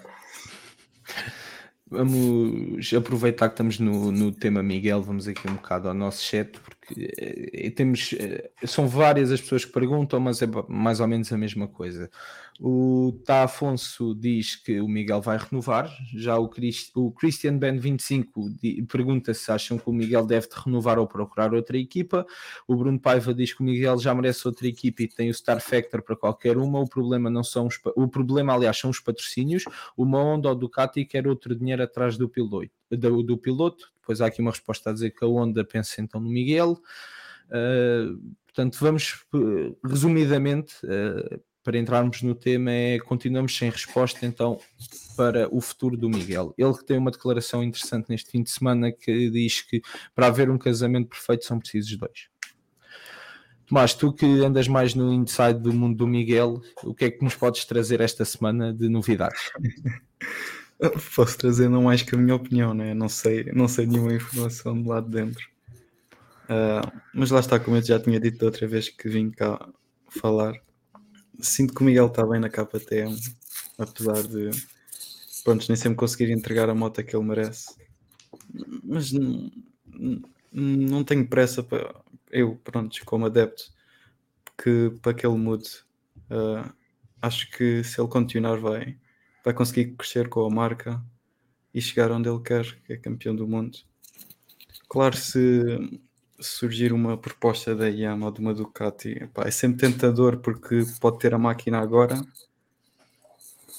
Vamos aproveitar que estamos no, no tema Miguel, vamos aqui um bocado ao nosso chat, porque eh, temos, eh, são várias as pessoas que perguntam, mas é mais ou menos a mesma coisa. O Tá Afonso diz que o Miguel vai renovar. Já o, Christ, o Christian Ben 25 pergunta se acham que o Miguel deve renovar ou procurar outra equipa. O Bruno Paiva diz que o Miguel já merece outra equipa e tem o Star Factor para qualquer uma. O problema não são os, o problema, aliás, são os patrocínios. Uma Honda ou Ducati quer outro dinheiro atrás do piloto. Do, do piloto. Depois há aqui uma resposta a dizer que a Honda pensa então no Miguel. Uh, portanto, vamos resumidamente. Uh, para entrarmos no tema é continuamos sem resposta então para o futuro do Miguel. Ele que tem uma declaração interessante neste fim de semana que diz que para haver um casamento perfeito são precisos dois. Tomás, tu que andas mais no inside do mundo do Miguel, o que é que nos podes trazer esta semana de novidades? Posso trazer não mais que a minha opinião, né? não sei, não sei nenhuma informação do lado de dentro. Uh, mas lá está, como eu já tinha dito outra vez que vim cá falar, sinto que o Miguel está bem na KTM, apesar de pronto, nem sempre conseguir entregar a moto que ele merece. Mas não, tenho pressa para eu, pronto, como adepto, que para que ele mude. Uh, acho que se ele continuar vai, vai conseguir crescer com a marca e chegar onde ele quer, que é campeão do mundo. Claro, se surgir uma proposta da Yamaha ou de uma Ducati, é sempre tentador porque pode ter a máquina agora.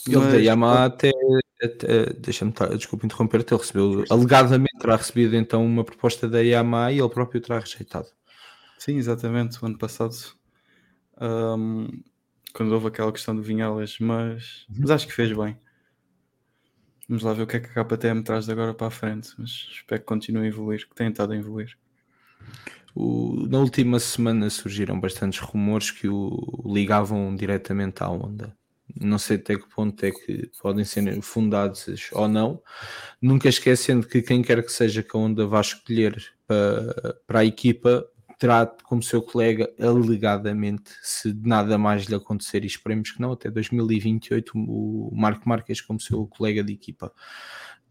Ele mas... da Yamaha até, até deixa-me desculpa interromper, ele recebeu, alegadamente terá recebido então uma proposta da Yamaha e ele próprio terá rejeitado. Sim, exatamente, o ano passado um, quando houve aquela questão do Vinhalas, mas, uhum. mas acho que fez bem. Vamos lá ver o que é que a KTM traz de agora para a frente, mas espero que continue a evoluir, que tenha estado a evoluir. O, na última semana surgiram bastantes rumores que o ligavam diretamente à Honda. Não sei até que ponto é que podem ser fundados ou não. Nunca esquecendo que quem quer que seja que a Honda vá escolher para, para a equipa terá como seu colega alegadamente, se nada mais lhe acontecer, e esperemos que não, até 2028 o Marco Marques como seu colega de equipa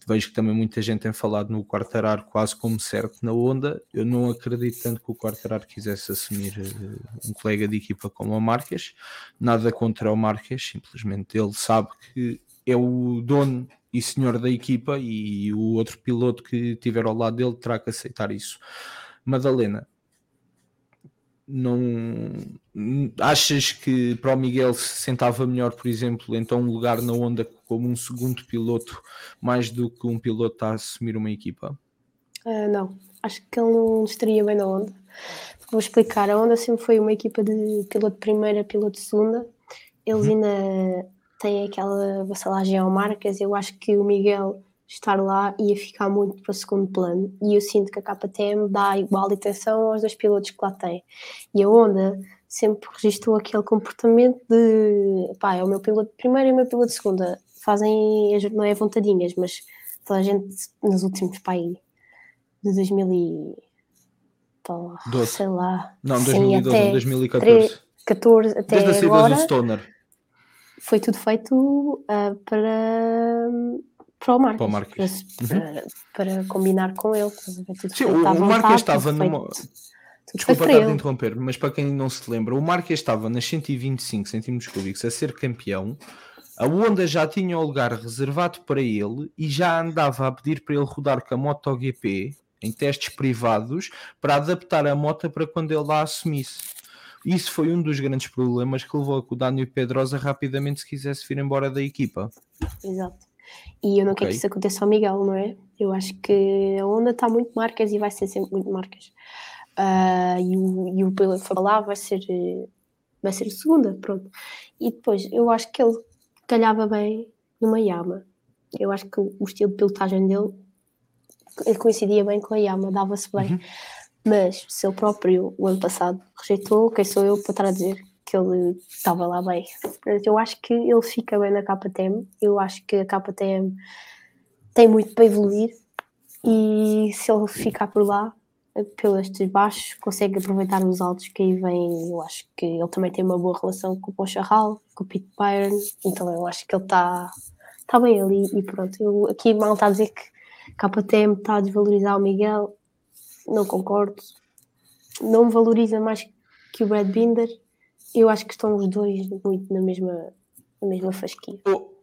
vejo que também muita gente tem falado no Quartararo quase como certo na onda. Eu não acredito tanto que o Quartararo quisesse assumir uh, um colega de equipa como o Marques. Nada contra o Marques, simplesmente ele sabe que é o dono e senhor da equipa e o outro piloto que tiver ao lado dele terá que aceitar isso. Madalena, não achas que para o Miguel se sentava melhor, por exemplo, então um lugar na Honda como um segundo piloto, mais do que um piloto a assumir uma equipa? Uh, não, acho que ele não estaria bem na Honda. Vou explicar, a Honda sempre foi uma equipa de piloto de primeira, piloto de segunda. Eles uhum. ainda têm aquela vassalagem ao Marcas. Eu acho que o Miguel estar lá ia ficar muito para o segundo plano. E eu sinto que a KTM dá igual atenção aos dois pilotos que lá têm. E a Honda sempre registrou aquele comportamento de pá, é o meu piloto de primeira e o meu piloto de segunda. Fazem, não é vontadinhas, mas toda a gente nos últimos pá, de 2000 e, sei lá. Não, 2012, sim, até 2014. 14, até Desde agora, do Stoner. Foi tudo feito uh, para para o Marques, para, o Marques. Para, uhum. para, combinar com ele. Sim, o, o Marques estava numa. Desculpa estar a interromper, mas para quem não se lembra, o Marques estava nas 125 centímetros cúbicos a ser campeão. A Honda já tinha o lugar reservado para ele e já andava a pedir para ele rodar com a MotoGP em testes privados para adaptar a moto para quando ele lá assumisse. Isso foi um dos grandes problemas que levou a que o Daniel Pedrosa rapidamente se quisesse vir embora da equipa. Exato. E eu não okay. quero que isso aconteça ao Miguel, não é? Eu acho que a onda está muito marcas e vai ser sempre muito marcas. Uh, e, o, e o pelo que falar vai ser, vai ser segunda, pronto. E depois, eu acho que ele calhava bem numa Yama. Eu acho que o estilo de pilotagem dele coincidia bem com a Yama, dava-se bem. Uhum. Mas se ele próprio, o ano passado, rejeitou, quem sou eu para estar a dizer que ele estava lá bem? Eu acho que ele fica bem na KTM, eu acho que a KTM tem muito para evoluir e se ele ficar por lá, pelos baixos, consegue aproveitar os altos que aí vêm. Eu acho que ele também tem uma boa relação com o Poncharral, com o Pete Byron, então eu acho que ele está tá bem ali e pronto. Eu, aqui mal está a dizer que KTM está a desvalorizar o Miguel, não concordo. Não valoriza mais que o Brad Binder. Eu acho que estão os dois muito na mesma, na mesma fasquia. Oh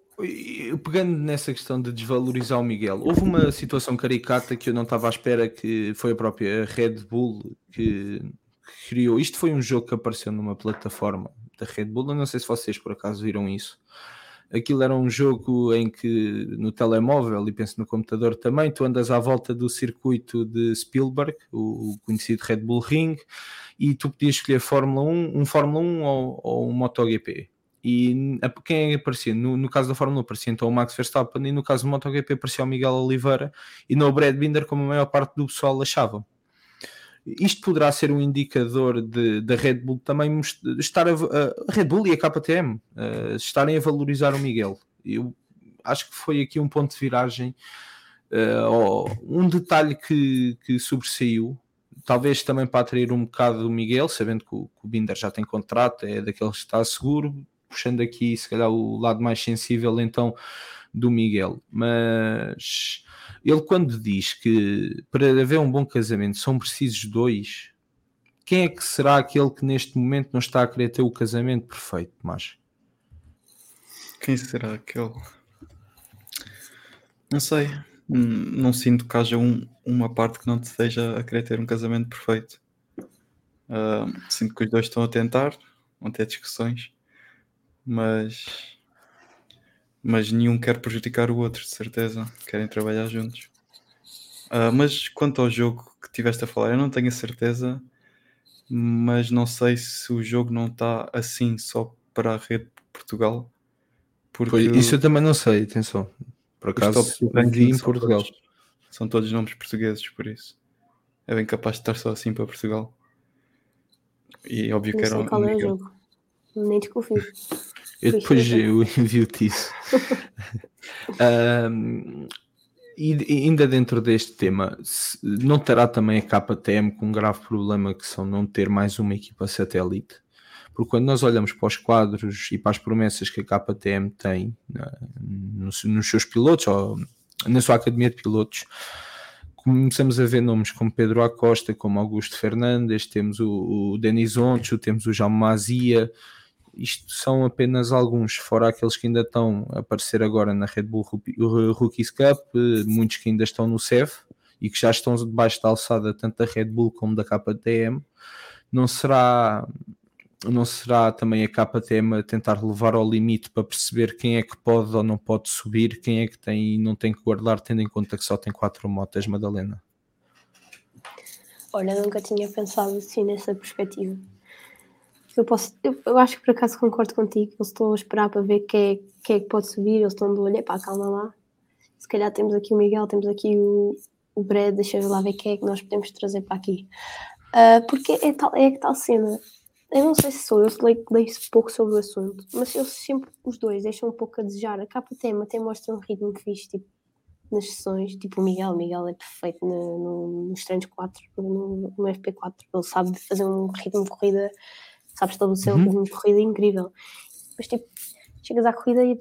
pegando nessa questão de desvalorizar o Miguel, houve uma situação caricata que eu não estava à espera, que foi a própria Red Bull que criou. Isto foi um jogo que apareceu numa plataforma da Red Bull. Eu não sei se vocês por acaso viram isso. Aquilo era um jogo em que no telemóvel e penso no computador também, tu andas à volta do circuito de Spielberg, o conhecido Red Bull Ring, e tu podias escolher Fórmula 1, um Fórmula 1 ou, ou um MotoGP. E quem aparecia? No, no caso da Fórmula 1 aparecia então o Max Verstappen e no caso do MotoGP aparecia o Miguel Oliveira e não o Brad Binder como a maior parte do pessoal achava. Isto poderá ser um indicador da Red Bull também estar a, a, Red Bull e a KTM estarem a valorizar o Miguel. Eu acho que foi aqui um ponto de viragem, uh, um detalhe que, que sobressaiu, talvez também para atrair um bocado o Miguel, sabendo que o, que o Binder já tem contrato, é daqueles que está seguro, puxando aqui, se calhar, o lado mais sensível então do Miguel. Mas ele, quando diz que para haver um bom casamento são precisos dois, quem é que será aquele que neste momento não está a querer ter o casamento perfeito, mas Quem será aquele? Não sei. Hum, não sinto que haja um, uma parte que não te esteja a querer ter um casamento perfeito. Uh, sinto que os dois estão a tentar, vão ter discussões mas mas nenhum quer prejudicar o outro, de certeza. Querem trabalhar juntos. Uh, mas quanto ao jogo que tiveste a falar, eu não tenho a certeza, mas não sei se o jogo não está assim só para a rede de Portugal. Porque isso eu também não sei, atenção. Por acaso, vi em Portugal. Todos, são todos nomes portugueses, por isso. É bem capaz de estar só assim para Portugal. E óbvio não que era um. Qual é o jogo? Nem desconfio. Eu depois eu envio-te isso. um, e ainda dentro deste tema, não terá também a KTM com um grave problema que são não ter mais uma equipa satélite? Porque quando nós olhamos para os quadros e para as promessas que a KTM tem nos, nos seus pilotos ou na sua academia de pilotos, começamos a ver nomes como Pedro Acosta, como Augusto Fernandes, temos o, o Denis Oncho, temos o Jaume Mazia, isto são apenas alguns, fora aqueles que ainda estão a aparecer agora na Red Bull Rookies Cup, muitos que ainda estão no CEF e que já estão debaixo da alçada tanto da Red Bull como da KTM. Não será, não será também a KTM a tentar levar ao limite para perceber quem é que pode ou não pode subir, quem é que tem e não tem que guardar, tendo em conta que só tem quatro motas, Madalena? Olha, nunca tinha pensado assim nessa perspectiva. Eu, posso, eu, eu, acho que por acaso concordo contigo. Eles estão a esperar para ver quem é, quem é que pode subir. Eles estão de olho, pá, calma lá. Se calhar temos aqui o Miguel, temos aqui o, o Brad, deixa eu lá ver quem é que nós podemos trazer para aqui. Uh, porque é tal, é tal cena. Eu não sei se sou, eu leio, leio pouco sobre o assunto, mas eles sempre, os dois, deixam um pouco a desejar. A capa tema até mostra um ritmo fixe, tipo, nas sessões, tipo o Miguel. O Miguel é perfeito no, no, nos treinos 4, no, no FP4. Ele sabe fazer um ritmo de corrida sabes estabelecer uhum. uma corrida incrível. Mas tipo, chegas à corrida e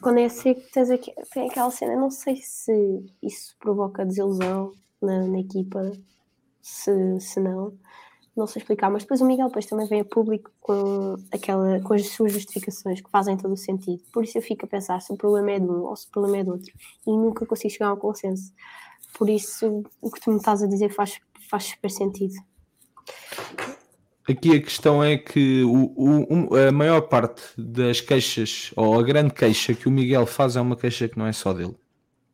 quando é seco tens aqui, tem aquela cena, não sei se isso provoca desilusão na, na equipa, se, se não, não sei explicar, mas depois o Miguel depois também vem a público com, aquela, com as suas justificações que fazem todo o sentido. Por isso eu fico a pensar se o problema é de um ou se o problema é de outro e nunca consigo chegar a um consenso. Por isso o que tu me estás a dizer faz, faz super sentido. Aqui a questão é que o, o, a maior parte das queixas, ou a grande queixa que o Miguel faz, é uma queixa que não é só dele.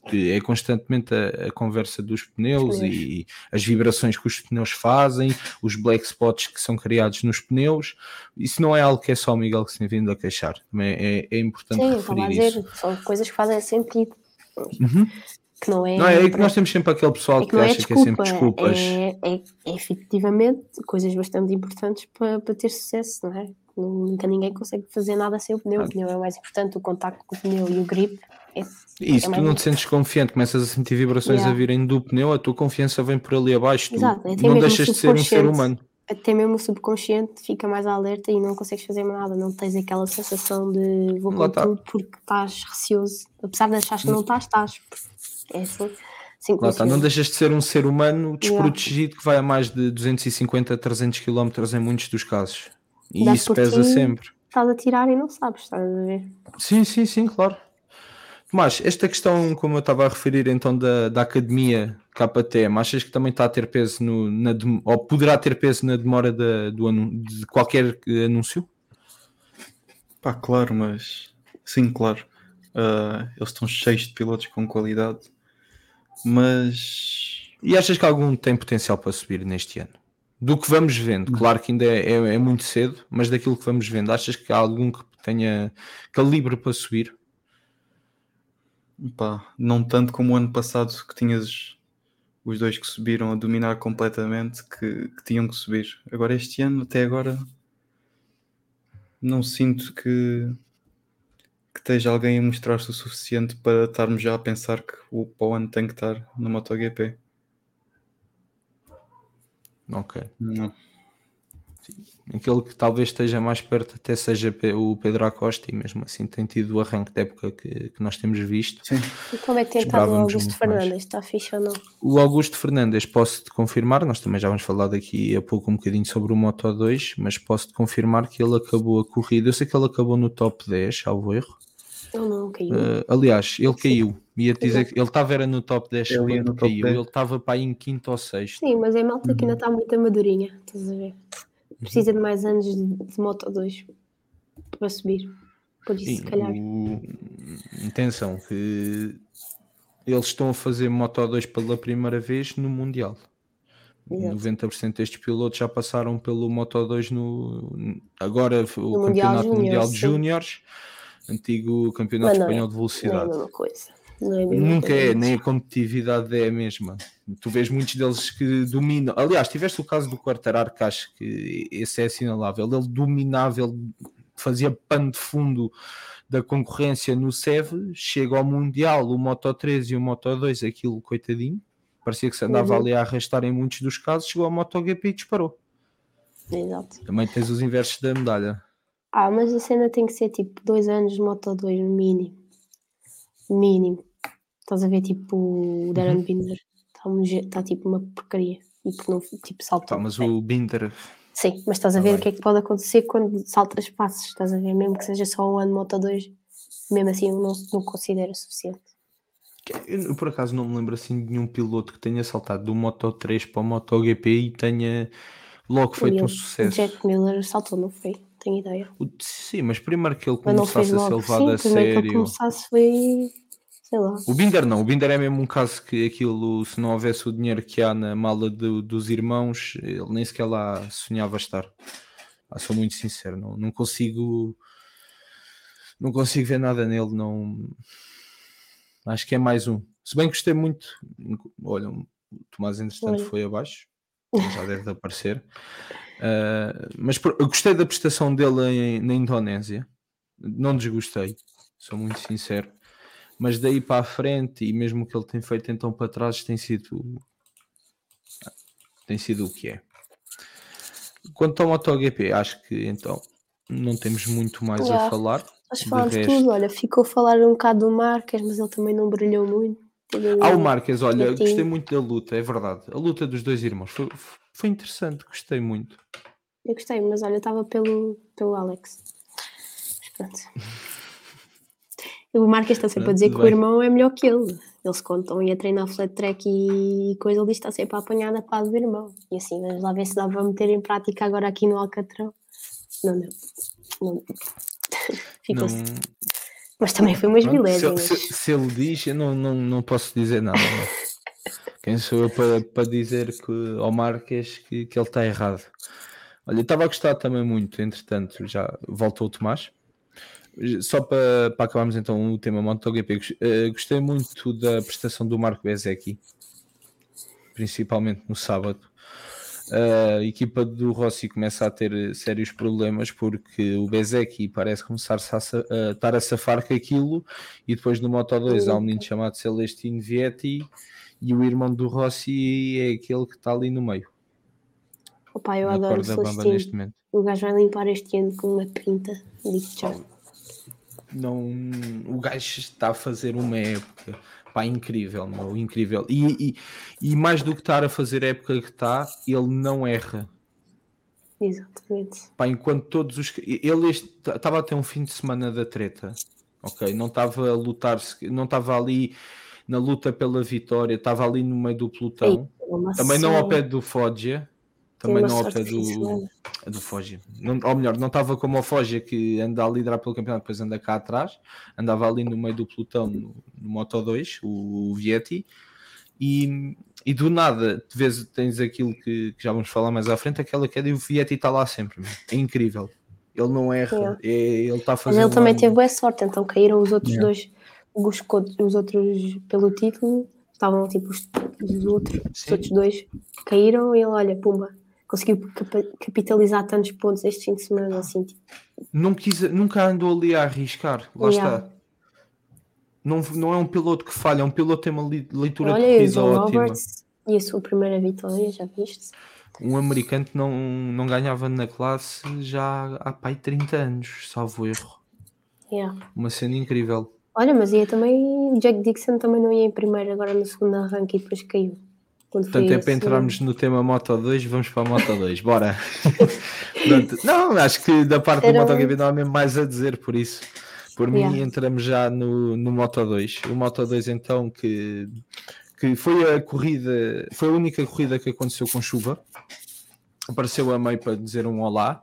Que é constantemente a, a conversa dos pneus e, e, as vibrações que os pneus fazem, os black spots que são criados nos pneus. Isso não é algo que é só o Miguel que se tem vindo a queixar. É, é, é importante Sim, referir dizer, isso. São coisas que fazem sentido. Uhum. Que não é. Não, é aí que nós temos sempre aquele pessoal é que, que é acha que é sempre desculpa, desculpas. é, é, é efetivamente coisas bastante importantes para, para ter sucesso, não é? Nunca ninguém consegue fazer nada sem o pneu. Ah. O pneu é mais importante, o contacto com o pneu e o grip. É, E se é tu não te sentes confiante, começas a sentir vibrações Yeah. a virem do pneu, a tua confiança vem por ali abaixo. Exato, não deixas de ser um ser humano. até mesmo o subconsciente fica mais alerta e não consegues fazer nada, não tens aquela sensação de vou com tá. tudo porque estás receoso. Apesar de achares que não estás, estás. É assim, Lá está, não deixas de ser um ser humano desprotegido que vai a mais de 250 a 300 km em muitos dos casos. E Dá isso pesa ti. sempre. Estás a tirar e não sabes, estás a ver? Sim, sim, sim, claro. Mas esta questão, como eu estava a referir então da, da academia KTM, achas que também está a ter peso no, na ou poderá ter peso na demora da- do de qualquer eh, anúncio? Pá, claro, mas sim, claro. Ah, eles estão cheios de pilotos com qualidade, mas E achas que algum tem potencial para subir neste ano? Do que vamos vendo, claro que ainda é, é- é muito cedo, mas daquilo que vamos vendo, achas que há algum que tenha calibre para subir? pá, não tanto como o ano passado que tinhas os dois que subiram a dominar completamente que, que tinham que subir. Agora este ano, até agora, não sinto que, que esteja alguém a mostrar-se o suficiente para estarmos já a pensar que o ano tem que estar no MotoGP. Ok. Não. Aquele que talvez esteja mais perto até seja o Pedro Acosta e mesmo assim tem tido o arranque de época que, que nós temos visto. Sim. E como é que tem estado o Augusto mais. Fernandes? Está fixe ou não? O Augusto Fernandes, posso-te confirmar, nós também já vamos falar daqui a pouco um bocadinho sobre o Moto 2, mas posso-te confirmar que ele acabou a corrida. Eu sei que ele acabou no top 10, salvo erro. Não, caiu. Uh, aliás, ele Sim. caiu. Ia dizer que ele estava era no top 10 Ele quando no caiu. 10. Ele estava para aí em quinto ou sexto. Sim, mas é malta que ainda Uhum. está muito amadurinha, estás a ver? Precisa de mais anos de, de Moto 2 para subir. Por isso, Sim, se calhar. o... Atenção, que eles estão a fazer Moto 2 pela primeira vez no Mundial. Exato. 90% destes pilotos já passaram pelo Moto 2 no agora o Mundial Campeonato Mundial de. Júniores, antigo Campeonato não é. Espanhol de Não é a Velocidade. mesma coisa. Não é a mesma Nunca coisa. é, nem a competitividade é a mesma. Tu vês muitos deles que dominam. Aliás, tiveste o caso do Quartararo, que acho que esse é assinalável. Ele dominava, ele fazia pano de fundo da concorrência no SEV, chega ao Mundial, o Moto 3 e o Moto 2, aquilo coitadinho, parecia que se andava Uhum. ali a arrastar em muitos dos casos, chegou ao MotoGP e disparou. Exato. Também tens os inversos da medalha. Ah, mas a cena tem que ser tipo dois anos de Moto 2 no mínimo. Mínimo. Estás a ver tipo o Uhum. Darren Binder. Está um tá, tipo uma porcaria. E porque não tipo salta. Pá, mas o Binder, Sim, mas estás a Tá ver bem. o que é que pode acontecer quando saltas passos. Estás a ver, mesmo que seja só um ano de Moto 2, mesmo assim eu não, não considero suficiente. Eu, por acaso não me lembro assim de nenhum piloto que tenha saltado do Moto 3 para o MotoGP e tenha logo feito E um sucesso. Jack Miller saltou, não foi? Tenho ideia. O- sim, mas primeiro que ele começasse a ser levado Sim, a primeiro que ele sério. começasse foi. Sei lá. O Binder não, o Binder é mesmo um caso que aquilo, se não houvesse o dinheiro que há na mala do- dos irmãos, ele nem sequer lá sonhava estar. Ah, sou muito sincero, não, não consigo não consigo ver nada nele, não acho que é mais um. Se bem que gostei muito, olha, o Tomás entretanto foi abaixo, já deve de aparecer. Ah, mas por- eu gostei da prestação dele em- na Indonésia, não desgostei, sou muito sincero. Mas daí para a frente, e mesmo o que ele tem feito então para trás, tem sido tem sido o que é. Quanto ao MotoGP, acho que então não temos muito mais a Já. falar. Nós falámos resto- tudo, olha, ficou a falar um bocado do Marques, mas ele também não brilhou muito. Ah, o Marques, olha, gostei muito da luta, é verdade. A luta dos dois irmãos foi, foi interessante, gostei muito. Eu gostei, mas olha, estava pelo, pelo Alex. Mas pronto. O Marques está sempre a Pronto, dizer que tudo o bem. irmão é melhor que ele. Eles contam e a treinar flat track e coisa, ele diz que está sempre a apanhar pá do irmão. E assim, vamos lá ver se dá para meter em prática agora aqui no Alcatrão. Não. Não deu. Ficou Não, Mas também foi umas pronto, se, se- se ele diz, eu não, não, não posso dizer nada. Quem sou eu para, para dizer que, ao Marques que, que ele está errado? Olha, estava a gostar também muito, entretanto, já voltou o Tomás. Só para, para acabarmos então o tema MotoGP, uh, gostei muito da prestação do Marco Bezecchi, principalmente no sábado. a equipa do Rossi começa a ter sérios problemas porque o Bezecchi parece começar a estar a safar com aquilo e depois no Moto 2 há um menino chamado Celestino Vietti e o irmão do Rossi é aquele que está ali no meio. Opa, eu adoro o Celestino. O gajo vai limpar este ano com uma pinta, digo não, o gajo está a fazer uma época pá, incrível, meu, incrível. E, e, e, mais do que estar a fazer a época que está, ele não erra. Exatamente. Pá, enquanto todos os. Ele estava a ter um fim de semana da treta, ok? Não estava a lutar, não estava ali na luta pela vitória, estava ali no meio do pelotão. Também não ao pé do Foggia. também não opta do, do Foggia. Não, ou melhor, não estava como o Foggia que anda a liderar pelo campeonato, depois anda cá atrás, andava ali no meio do pelotão no, no Moto 2, o, o Vietti, e, e do nada vez, tens aquilo que, que, já vamos falar mais à frente, aquela queda e o Vietti está lá sempre, é incrível. Ele não erra, é, ele está fazendo. Mas ele também teve boa sorte, então caíram os outros dois, os, os outros pelo título, estavam tipo os, os outros, os outros dois caíram e ele, olha, pumba, conseguiu capitalizar tantos pontos este fim de semana assim. Tipo. Não quis, nunca andou ali a arriscar, lá yeah. está. Não, não é um piloto que falha, é um piloto que tem uma leitura Olha, de corrida ótima. Roberts, e a sua primeira vitória, já viste? Um americano que não, não ganhava na classe já há pai 30 anos, salvo erro. Yeah. Uma cena incrível. Olha, mas ia também, Jack Dixon também não ia em primeiro, agora no segundo arranque e depois caiu. Portanto, é para entrarmos no tema Moto 2, vamos para a Moto 2, bora. não, acho que da parte Era do MotoGP não há mesmo mais a dizer, por isso. Por yeah. mim, entramos já no, no Moto 2. O Moto 2, então, que, que foi a corrida, foi a única corrida que aconteceu com chuva. Apareceu a meio para dizer um olá.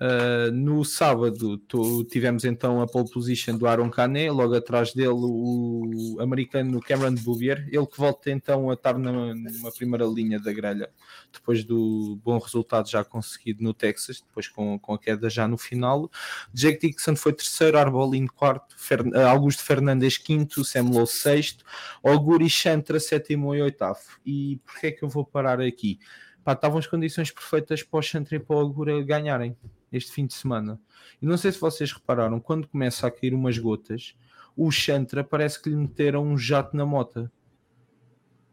Uh, no sábado tu, tivemos então a pole position do Aaron Canet, logo atrás dele o americano Cameron Bouvier, ele que volta então a estar na, numa primeira linha da grelha, depois do bom resultado já conseguido no Texas, depois com, com a queda já no final. Jake Dixon foi terceiro, Arbolin quarto, Fer, Augusto Fernandes quinto, Sam Lowe sexto, Auguri Chantra sétimo e oitavo. E porquê é que eu vou parar aqui? Estavam as condições perfeitas para o Chantra e para o Augura ganharem este fim de semana. E não sei se vocês repararam, quando começa a cair umas gotas, o Chantra parece que lhe meteram um jato na mota.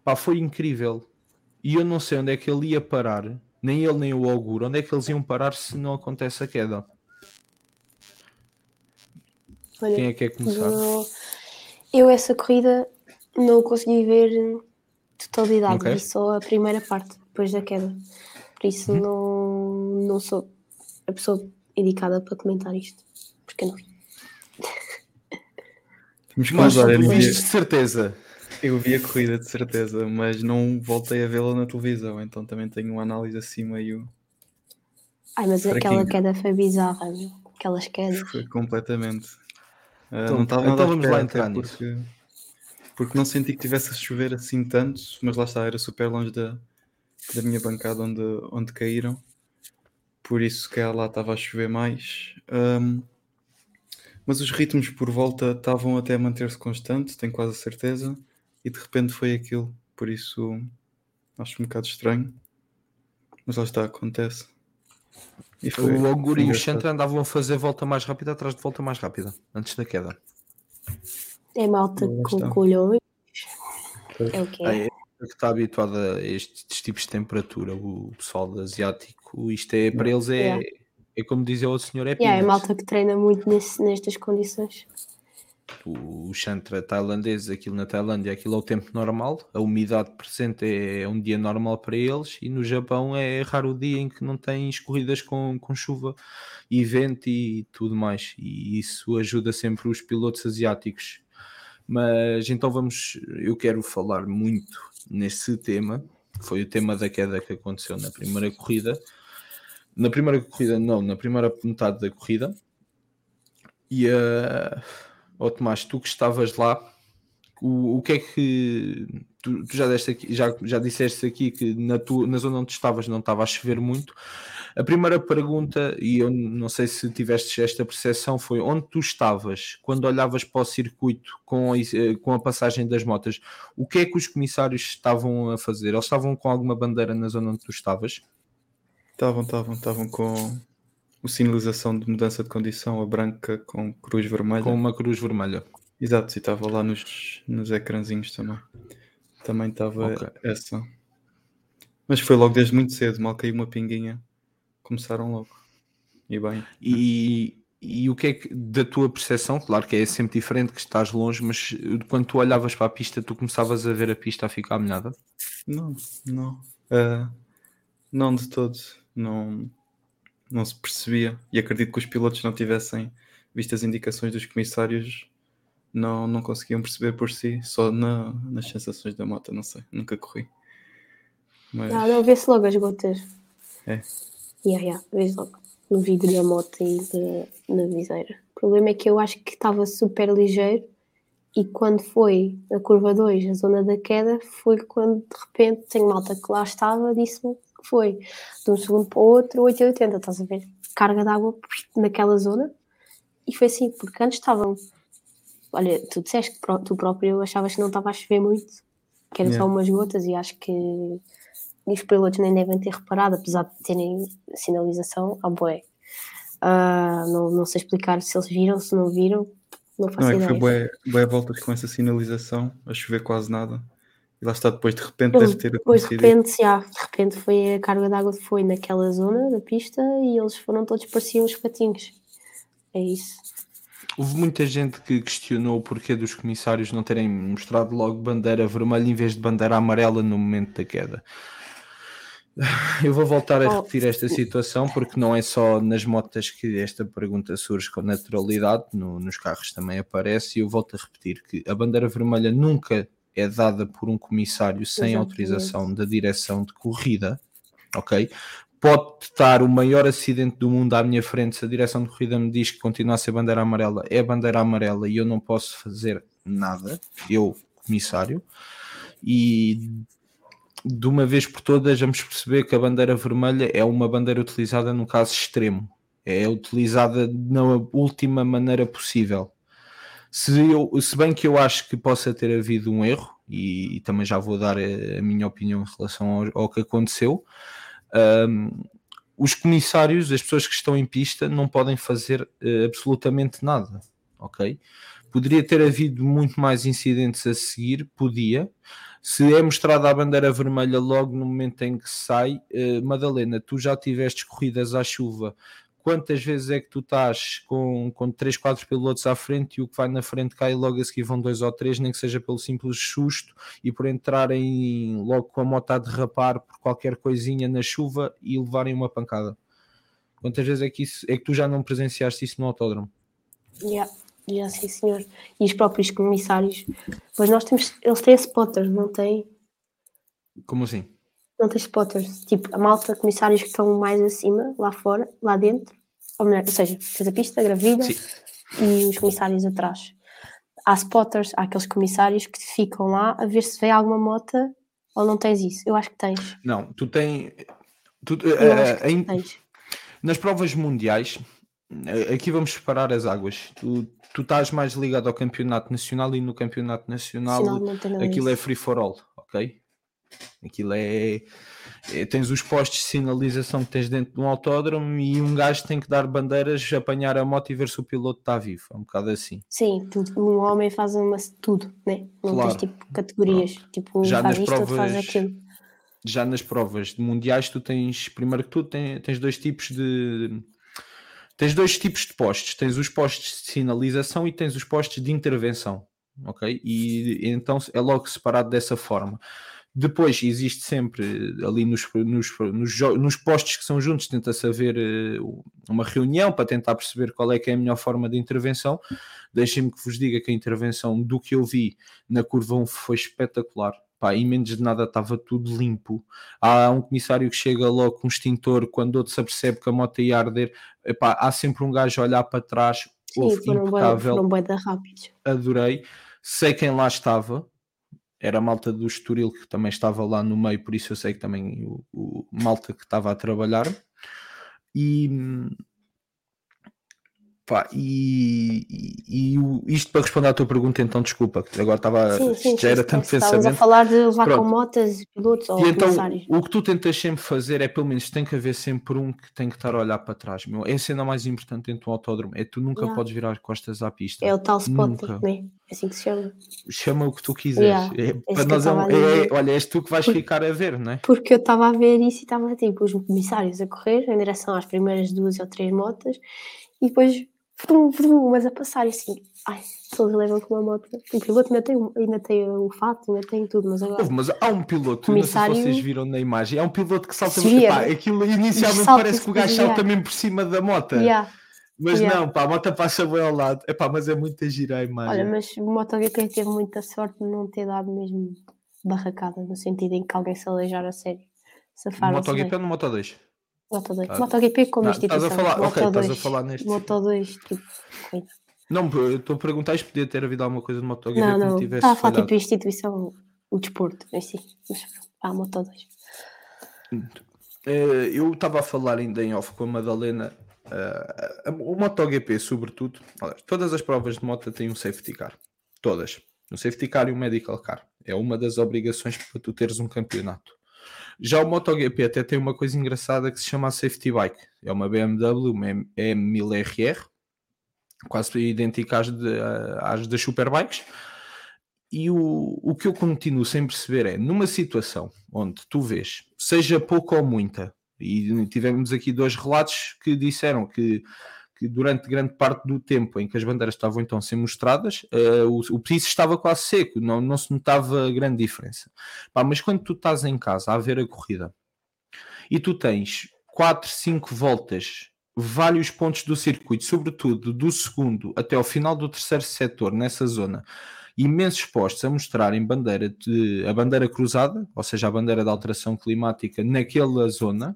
Pá, foi incrível. E eu não sei onde é que ele ia parar, nem ele nem o Auguro, onde é que eles iam parar se não acontece a queda. Olha, Quem é que quer começar? Eu, eu essa corrida não consegui ver totalidade, okay. vi só a primeira parte, depois da queda. Por isso uhum. não, não sou a pessoa indicada para comentar isto, porque eu não vi. Mas, mas olha, vi, de certeza. Eu vi a corrida de certeza, mas não voltei a vê-la na televisão, então também tenho uma análise assim meio. Ai, mas aquela queda foi bizarra, meu. Aquelas quedas. Foi completamente. Uh, então, não estava nada então vamos lá entrar nisso. Porque, porque não senti que tivesse a chover assim tanto, mas lá está, era super longe da, da minha bancada onde, onde caíram por isso que lá estava a chover mais. Um, mas os ritmos por volta estavam até a manter-se constantes, tenho quase a certeza, e de repente foi aquilo. Por isso acho um bocado estranho, mas lá está, acontece. E foi, o Augur e o Chantra andavam a fazer volta mais rápida atrás de volta mais rápida, antes da queda. É malta com colhões. É o que é. Que está habituado a estes tipos de temperatura, o pessoal asiático, isto é para eles é, yeah. é como dizia o senhor, é yeah, É malta que treina muito nesse, nestas condições. O, o Chantra tailandês, aquilo na Tailândia, aquilo é o tempo normal, a umidade presente é, é um dia normal para eles, e no Japão é raro o dia em que não tens corridas com, com chuva e vento e tudo mais, e isso ajuda sempre os pilotos asiáticos. Mas então vamos, eu quero falar muito nesse tema, foi o tema da queda que aconteceu na primeira corrida. Na primeira corrida, não, na primeira metade da corrida. E, uh, oh, Tomás, tu que estavas lá, o, o que é que tu, tu, já, deste aqui, já, já disseste aqui que na, tu, na zona onde estavas não estava a chover muito. A primeira pergunta, e eu não sei se tiveste esta percepção, foi onde tu estavas quando olhavas para o circuito com a, eh, com a passagem das motas? O que é que os comissários estavam a fazer? Eles estavam com alguma bandeira na zona onde tu estavas? Estavam, estavam, estavam com o sinalização de mudança de condição, a branca com cruz vermelha. Com uma cruz vermelha. Exato, e estava lá nos, nos ecrãzinhos também. Também estava okay. essa. Mas foi logo desde muito cedo, mal caiu uma pinguinha, começaram logo. E bem. E, e o que é que, da tua percepção, claro que é sempre diferente que estás longe, mas quando tu olhavas para a pista, tu começavas a ver a pista a ficar molhada? Não, não. Uh, não de todo. Não, não se percebia. E acredito que os pilotos não tivessem visto as indicações dos comissários, não, não conseguiam perceber por si, só na, nas sensações da moto, não sei, nunca corri. Mas... Não, não vê-se logo as gotas. É. Yeah, yeah, vês logo no vidro da moto e de, na viseira. O problema é que eu acho que estava super ligeiro e quando foi a curva 2, a zona da queda, foi quando de repente tenho malta que lá estava, disse-me que foi de um segundo para o outro 880, estás a ver? Carga de água naquela zona e foi assim, porque antes estavam. Olha, tu disseste que tu próprio achavas que não estava a chover muito, que eram yeah. só umas gotas, e acho que os pilotos nem devem ter reparado, apesar de terem sinalização, ah, boé. Uh, não, não sei explicar se eles viram, se não viram, não faço não, é ideia. Foi boé, voltas com essa sinalização, a chover quase nada. E lá está, depois de repente deve ter Depois de repente, já, de repente foi a carga de água foi naquela zona da pista e eles foram todos, pareciam os patinhos. É isso. Houve muita gente que questionou o porquê dos comissários não terem mostrado logo bandeira vermelha em vez de bandeira amarela no momento da queda. Eu vou voltar a repetir esta situação porque não é só nas motas que esta pergunta surge com naturalidade, no, nos carros também aparece, e eu volto a repetir que a bandeira vermelha nunca é dada por um comissário sem Exatamente. autorização da direção de corrida, ok? Pode estar o maior acidente do mundo à minha frente, se a direção de corrida me diz que continua a ser bandeira amarela, é bandeira amarela e eu não posso fazer nada, eu, comissário, e de uma vez por todas vamos perceber que a bandeira vermelha é uma bandeira utilizada no caso extremo, é utilizada na última maneira possível. Se, eu, se bem que eu acho que possa ter havido um erro, e, e também já vou dar a, a, minha opinião em relação ao, ao que aconteceu, um, os comissários, as pessoas que estão em pista, não podem fazer uh, absolutamente nada, ok? Poderia ter havido muito mais incidentes a seguir, podia, se é mostrada a bandeira vermelha logo no momento em que sai, uh, Madalena, tu já tiveste corridas à chuva. Quantas vezes é que tu estás com, com 3, 4 pilotos à frente e o que vai na frente cai logo a seguir vão dois ou três, nem que seja pelo simples susto e por entrarem logo com a moto a derrapar por qualquer coisinha na chuva e levarem uma pancada? Quantas vezes é que, isso, é que tu já não presenciaste isso no autódromo? Yeah. Já sim, senhor. E os próprios comissários. Pois nós temos. Eles têm spotters, não têm? Como assim? Não têm spotters. Tipo, a malta, comissários que estão mais acima, lá fora, lá dentro. Ou melhor, ou seja, fez a pista, gravida sim. e os comissários atrás. Há spotters, há aqueles comissários que ficam lá a ver se vê alguma moto ou não tens isso. Eu acho que tens. Não, tu tens. Tu, uh, em, tens. Nas provas mundiais, eh, aqui vamos separar as águas. Tu, tu estás mais ligado ao campeonato nacional e no campeonato nacional aquilo é free for all, ok? Aquilo é, é, Tens os postos de sinalização que tens dentro de um autódromo e um gajo tem que dar bandeiras, apanhar a moto e ver se o piloto está vivo. É um bocado assim. Sim, um homem faz uma, tudo, né? não claro. tens tipo categorias. Pronto. Tipo, um Já faz nas isto, provas, faz aquilo. Já nas provas de mundiais, tu tens, primeiro que tudo, tens, tens dois tipos de Tens dois tipos de postes. Tens os postes de sinalização e tens os postes de intervenção. Ok? E então é logo separado dessa forma. Depois existe sempre ali nos, nos, nos, nos postos que são juntos, tenta-se haver eh, uma reunião para tentar perceber qual é que é a melhor forma de intervenção. Deixem-me que vos diga que a intervenção do que eu vi na curva 1 foi espetacular pá, em menos de nada estava tudo limpo. Há um comissário que chega logo com um extintor quando outro se apercebe que a moto ia arder. Epá, há sempre um gajo a olhar para trás. Sim, foram impecável. Bem, foram rápidos. Adorei. Sei quem lá estava. Era a malta do Estoril que também estava lá no meio, por isso eu sei que também o, o malta que estava a trabalhar. E, Pá, e, e, e o- isto para responder à tua pergunta, então, desculpa, que agora estava. Sim, sim, já sim, era sim, tanto Estávamos a pensamento. falar de levar com motas, pilotos ou E então, o que tu tentas sempre fazer é, pelo menos, tem que haver sempre um que tem que estar a olhar para trás. Meu. É a cena mais importante dentro do autódromo. É tu nunca Yeah. podes virar costas à pista. É o tal Nunca. né? É assim que se chama. Chama o que tu quiseres. Yeah, É, isso para nós é, a dizer. é- olha, és tu que vais Porque- ficar a ver, não é? Porque eu estava a ver isso e estava tipo os comissários a correr em direção às primeiras duas ou três motas e depois vrum, vrum, umas a passar e assim, ai, todos levam com uma moto. O piloto ainda tem, ainda tem o fato, ainda tem tudo, mas agora Houve, mas há um piloto, não sei se Comissário- vocês viram na imagem, há um piloto que salta. Epá, né? aquilo inicialmente parece que o gajo salta mesmo por cima da moto. Yeah, Mas Yeah. não, pá, a moto passa bem ao lado. Epá, mas é muito gira a imagem. Olha, mas o MotoGP teve muita sorte de não ter dado mesmo barracada, no sentido em que alguém se aleijar a sério. Safaram-se. MotoGP ou no Moto 2? Moto 2. Ah, MotoGP como não, estás a instituição. falar- Moto ok, estás a 2, falar neste Moto 2, tipo, corrida. Não, estou a perguntar se podia ter havido alguma coisa no MotoGP Não, não, tivesse estava a falar tipo instituição, o desporto, si. Mas, ah, Moto 2. Eh, eu estava a falar ainda em off com a Madalena. eh, o MotoGP, sobretudo, todas as provas de moto têm um safety car. Todas. Um safety car e um medical car. É uma das obrigações para tu teres um campeonato. Já o MotoGP até tem uma coisa engraçada que se chama safety bike. É uma BMW, uma M- M1000RR, quase idêntica às, de- às das Superbikes. E o, o que eu continuo sem perceber é, numa situação onde tu vês, seja pouco ou muita, e tivemos aqui dois relatos que disseram que, que durante grande parte do tempo em que as bandeiras estavam então a ser mostradas, eh, o, o piso estava quase seco, não, não se notava grande diferença. Pá, mas quando tu estás em casa a ver a corrida e tu tens 4, 5 voltas, vários pontos do circuito, sobretudo do segundo até ao final do terceiro setor, nessa zona, imensos postos a mostrarem bandeira de, a bandeira cruzada, ou seja, a bandeira de alteração climática naquela zona.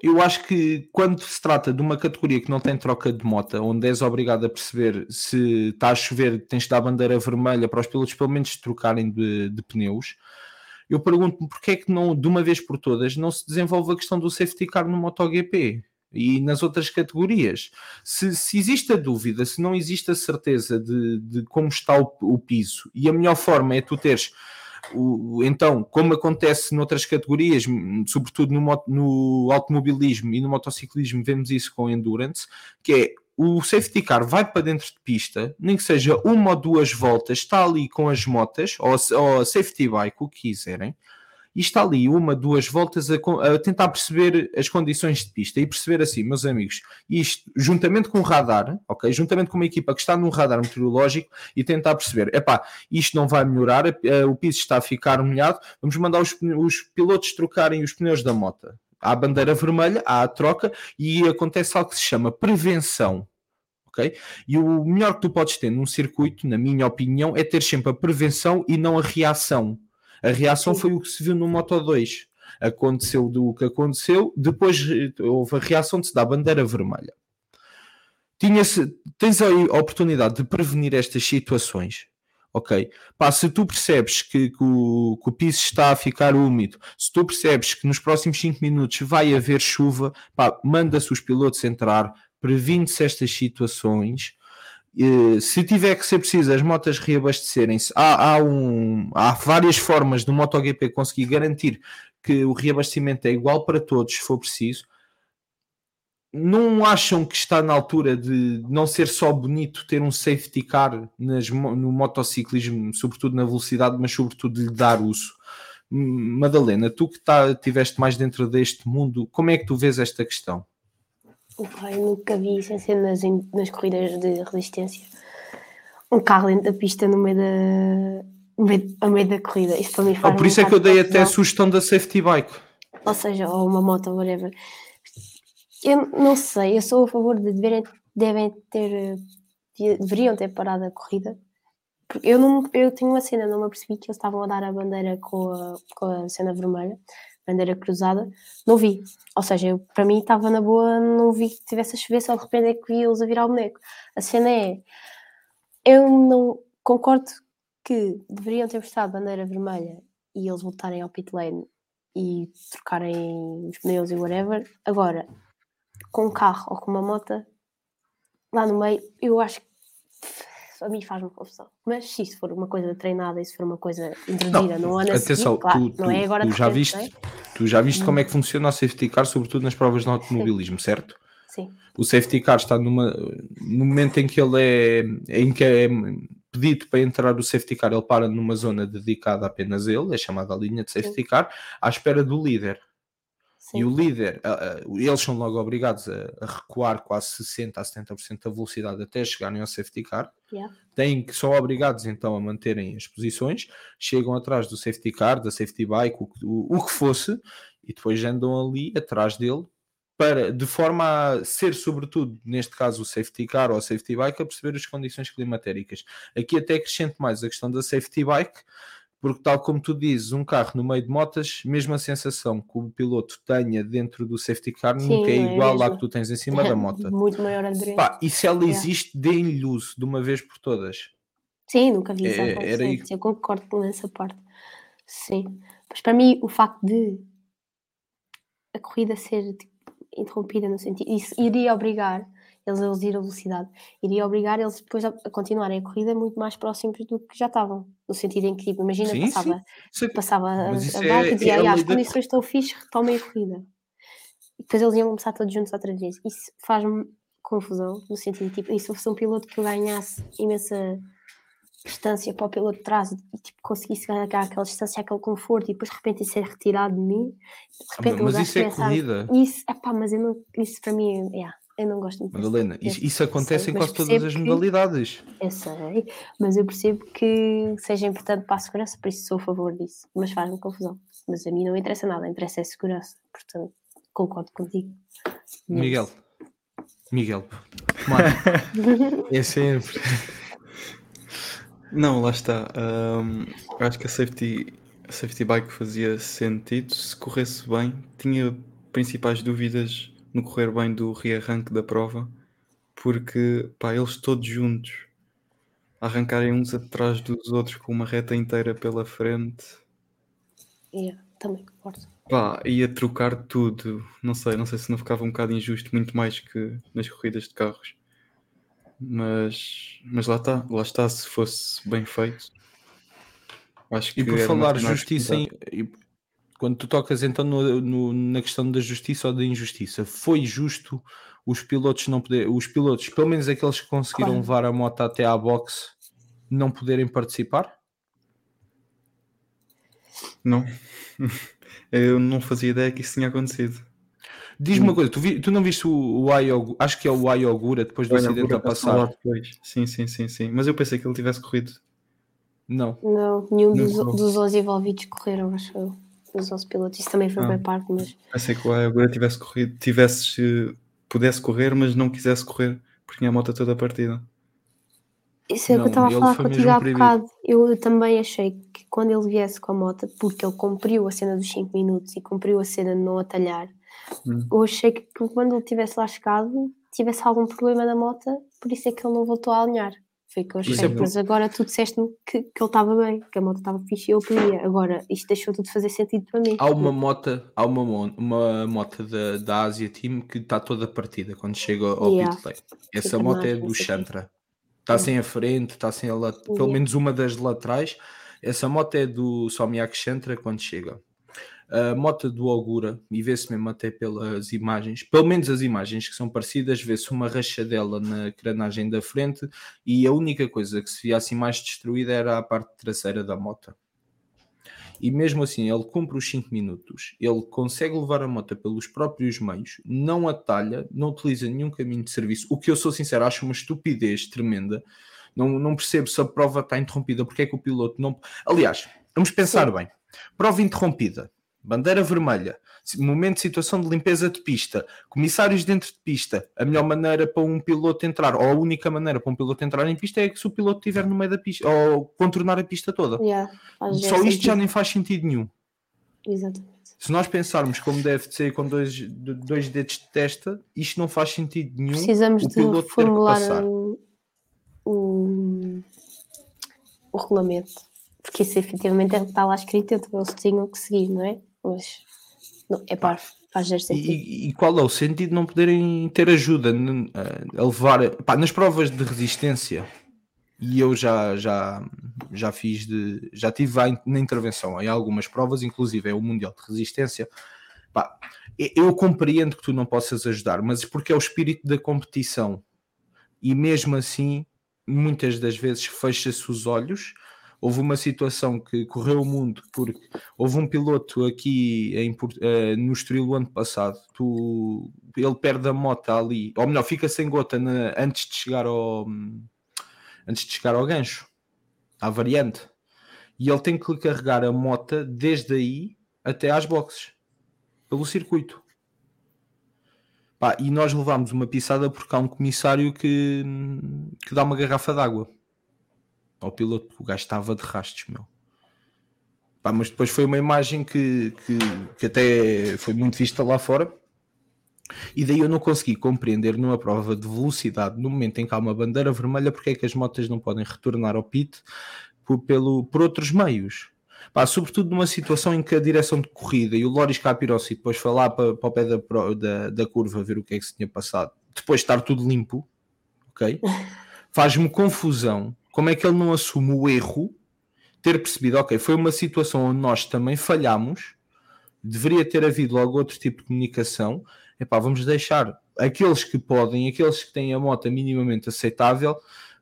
Eu acho que quando se trata de uma categoria que não tem troca de moto, onde és obrigado a perceber se está a chover, tens de dar bandeira vermelha para os pilotos pelo menos trocarem de, de pneus, eu pergunto-me porque é que não, de uma vez por todas, não se desenvolve a questão do safety car no MotoGP e nas outras categorias. Se, se existe a dúvida, se não existe a certeza de, de como está o, o piso, e a melhor forma é tu teres o, então, como acontece noutras categorias, sobretudo no, no automobilismo e no motociclismo, vemos isso com endurance, que é o safety car vai para dentro de pista, nem que seja uma ou duas voltas, está ali com as motas, ou, ou safety bike, o que quiserem, e está ali uma, duas voltas a, a tentar perceber as condições de pista e perceber assim, meus amigos, isto juntamente com o radar, ok? Juntamente com uma equipa que está num radar meteorológico e tentar perceber, epá, isto não vai melhorar, eh, o piso está a ficar molhado, vamos mandar os, os pilotos trocarem os pneus da moto. Há a bandeira vermelha, há a troca e acontece algo que se chama prevenção. ok? E o melhor que tu podes ter num circuito, na minha opinião, é ter sempre a prevenção e não a reação. A reação foi o que se viu no Moto 2. Aconteceu do que aconteceu, depois houve a reação de se dar bandeira vermelha. Tinha-se, tens aí a oportunidade de prevenir estas situações, ok? Pá, se tu percebes que, que o, que o piso está a ficar úmido, se tu percebes que nos próximos 5 minutos vai haver chuva, pá, manda-se os pilotos entrar, previne-se estas situações. Eh, se tiver que ser preciso as motas reabastecerem-se, há, há, um, há várias formas do MotoGP conseguir garantir que o reabastecimento é igual para todos, se for preciso. Não acham que está na altura de não ser só bonito ter um safety car nas no motociclismo, sobretudo na velocidade, mas sobretudo de dar uso? Madalena, tu que tá, tiveste mais dentro deste mundo, como é que tu vês esta questão? Eu nunca vi, sem ser nas, nas corridas de resistência, um carro dentro da pista no meio da, no meio, ao meio da corrida. Isso para mim Ah, faz por isso é que eu dei até a sugestão da safety bike. Ou seja, ou uma moto, whatever. Eu não sei, eu sou a favor de deverem, devem ter, eh, de- deveriam ter parado a corrida. Porque eu, não, eu tinha uma cena, não me apercebi que eles estavam a dar a bandeira com a, com a cena vermelha, bandeira cruzada, não vi. Ou seja, eu, para mim estava na boa, não vi que tivesse a chover, só de repente é que vi eles a virar o boneco. A cena é, eu não concordo que deveriam ter prestado bandeira vermelha e eles voltarem ao pit lane e trocarem os pneus e whatever. Agora, com um carro ou com uma moto, lá no meio, eu acho que a mim faz-me confusão. Mas se isso for uma coisa treinada e se for uma coisa introduzida no ano Atenção, seguir, claro, tu, não é agora tu já repente, viste, não é? tu já viste como é que funciona o safety car, sobretudo nas provas de automobilismo, certo? Sim, O safety car está numa, no momento em que ele é em que é pedido para entrar o safety car, ele para numa zona dedicada apenas a ele, é chamada a linha de safety car, à espera do líder. Sim. E o líder, eles são logo obrigados a, recuar quase 60% a 70% da velocidade até chegarem ao safety car. Yeah. Têm que são obrigados então a manterem as posições, chegam atrás do safety car, da safety bike, o, que- o, o que fosse, e depois andam ali atrás dele para, de forma a ser, sobretudo, neste caso, o safety car ou a safety bike, a perceber as condições climatéricas. Aqui até acrescento mais a questão da safety bike, porque tal como tu dizes, um carro no meio de motas, mesmo a sensação que o piloto tenha dentro do safety car Sim, nunca é é igual à mesmo. que tu tens em cima da moto. Muito maior aderência. Pá, e se ela existe, deem-lhe uso de uma vez por todas. Sim, nunca vi isso É- era Eu concordo com essa parte. Sim. Mas para mim, o facto de a corrida ser tipo, interrompida no sentido. Isso iria obrigar eles a reduzir a velocidade. Iria obrigar eles depois a, a continuarem a corrida muito mais próximos do que já estavam. No sentido em que, tipo, imagina, Sim, passava, Sim. passava a, Mas isso a barca é- e dizia, é "Ah, as condições estão fixe, retomem a corrida. E depois eles iam começar todos juntos outra vez. Isso faz-me confusão, no sentido, tipo, e se fosse um piloto que eu ganhasse imensa distância para o piloto de trás e, tipo, conseguisse ganhar aquela distância, aquele conforto e depois de repente isso é retirado de mim, de repente Ah, mas isso é pensar, corrida. Isso, epá, mas eu não, isso para mim, yeah, eu não gosto muito disso. Madalena, isso, isso acontece sei, em mas quase todas as que- modalidades. Eu sei, mas eu percebo que seja importante para a segurança, por isso sou a favor disso. Mas faz-me confusão. Mas a mim não interessa nada, interessa é a segurança. Portanto, concordo contigo. nisso. Miguel. Miguel. Mano, é sempre. Não, lá está. Eu acho que a safety, a safety bike fazia sentido se corresse bem. Tinha principais dúvidas no correr bem do rearranque da prova, porque pá, eles todos juntos arrancarem uns atrás dos outros com uma reta inteira pela frente, Yeah, também concordo. pá, ia trocar tudo. Não sei, não sei se não ficava um bocado injusto, muito mais que nas corridas de carros. Mas, mas lá está, lá está, se fosse bem feito. Acho que E por falar justiça, em, e quando tu tocas então no- no- na questão da justiça ou da injustiça, foi justo os pilotos não poder, os pilotos, pelo menos aqueles que conseguiram Claro. levar a moto até à boxe, não poderem participar? Não. Eu não fazia ideia que isso tinha acontecido. Diz-me uma coisa, tu, vi- tu não viste o, o Ayo- acho que é o Ayogura depois do Olha, acidente a passar? depois. Sim, sim, sim, sim. Mas eu pensei que ele tivesse corrido. Não. Não, nenhum Não dos, dos 11 envolvidos correram, acho eu. Dos 11 pilotos. Isso também foi Ah. bem parte, mas Pensei que o agora tivesse corrido, tivesse, eh, pudesse correr, mas não quisesse correr, porque tinha a moto toda partida. Isso é o que eu estava a falar contigo há bocado. Eu também achei que quando ele viesse com a moto, porque ele cumpriu a cena dos 5 minutos e cumpriu a cena de não atalhar, Hum. eu achei que quando ele tivesse lá chegado, tivesse algum problema na moto, por isso é que ele não voltou a alinhar. Mas agora tu disseste-me que, que ele estava bem, que a moto estava fixe e eu podia. Agora, isto deixou tudo de fazer sentido para mim. Há uma moto, há uma, uma moto da, da Asia Team que está toda partida quando chega ao Yeah. pit lane. Essa Fica moto é do. Chantra. Está sem a frente, está sem a lat... pelo Yeah. menos uma das laterais. Essa moto é do Somiak Chantra quando chega. A moto do Ogura, e vê-se mesmo até pelas imagens, pelo menos as imagens que são parecidas, vê-se uma rachadela na cranagem da frente e a única coisa que se via assim mais destruída era a parte traseira da moto. E mesmo assim, ele cumpre os 5 minutos, ele consegue levar a moto pelos próprios meios, não atalha, não utiliza nenhum caminho de serviço, o que eu sou sincero, acho uma estupidez tremenda. Não, não percebo se a prova está interrompida, porque é que o piloto não. Aliás, vamos pensar Sim. bem: prova interrompida, bandeira vermelha, momento de situação de limpeza de pista, comissários dentro de pista. A melhor maneira para um piloto entrar, ou a única maneira para um piloto entrar em pista é que se o piloto estiver no meio da pista, ou contornar a pista toda. Yeah, Só isto já sentido. nem faz sentido nenhum. Exatamente. Se nós pensarmos como deve de ser com dois, de- dois dedos de testa, isto não faz sentido nenhum. Precisamos o de piloto ter que reformular passar. o, o, o regulamento. Porque isso efetivamente é o que está lá escrito, então eles tinham que seguir, não é? Mas não, é par, faz sentido. E, e qual é o sentido de não poderem ter ajuda a levar pá, nas provas de resistência? E eu já, já, já fiz de. Já tive na intervenção em algumas provas, inclusive é o Mundial de Resistência. Pá, e- eu compreendo que tu não possas ajudar, mas porque é o espírito da competição. E mesmo assim, muitas das vezes fecha-se os olhos. Houve uma situação que correu o mundo porque houve um piloto aqui em, eh, no Estoril ano passado. Tu, ele perde a moto ali, ou melhor, fica sem gota na- antes de chegar ao antes de chegar ao gancho, à variante. E ele tem que carregar a moto desde aí até às boxes, pelo circuito. Pá, e nós levámos uma pisada porque há um comissário que, que dá uma garrafa d'água ao piloto. O gajo estava de rastos, meu. Pá, mas depois foi uma imagem que, que, que até foi muito vista lá fora. E daí eu não consegui compreender numa prova de velocidade, no momento em que há uma bandeira vermelha, porque é que as motas não podem retornar ao pit por, pelo, por outros meios. Pá, sobretudo numa situação em que a direção de corrida e o Loris Capirossi depois foi lá para, para o pé da, da, da curva ver o que é que se tinha passado, depois de estar tudo limpo, ok? Faz-me confusão como é que ele não assume o erro, ter percebido, ok, foi uma situação onde nós também falhamos, deveria ter havido logo outro tipo de comunicação. Epá, vamos deixar aqueles que podem, aqueles que têm a moto minimamente aceitável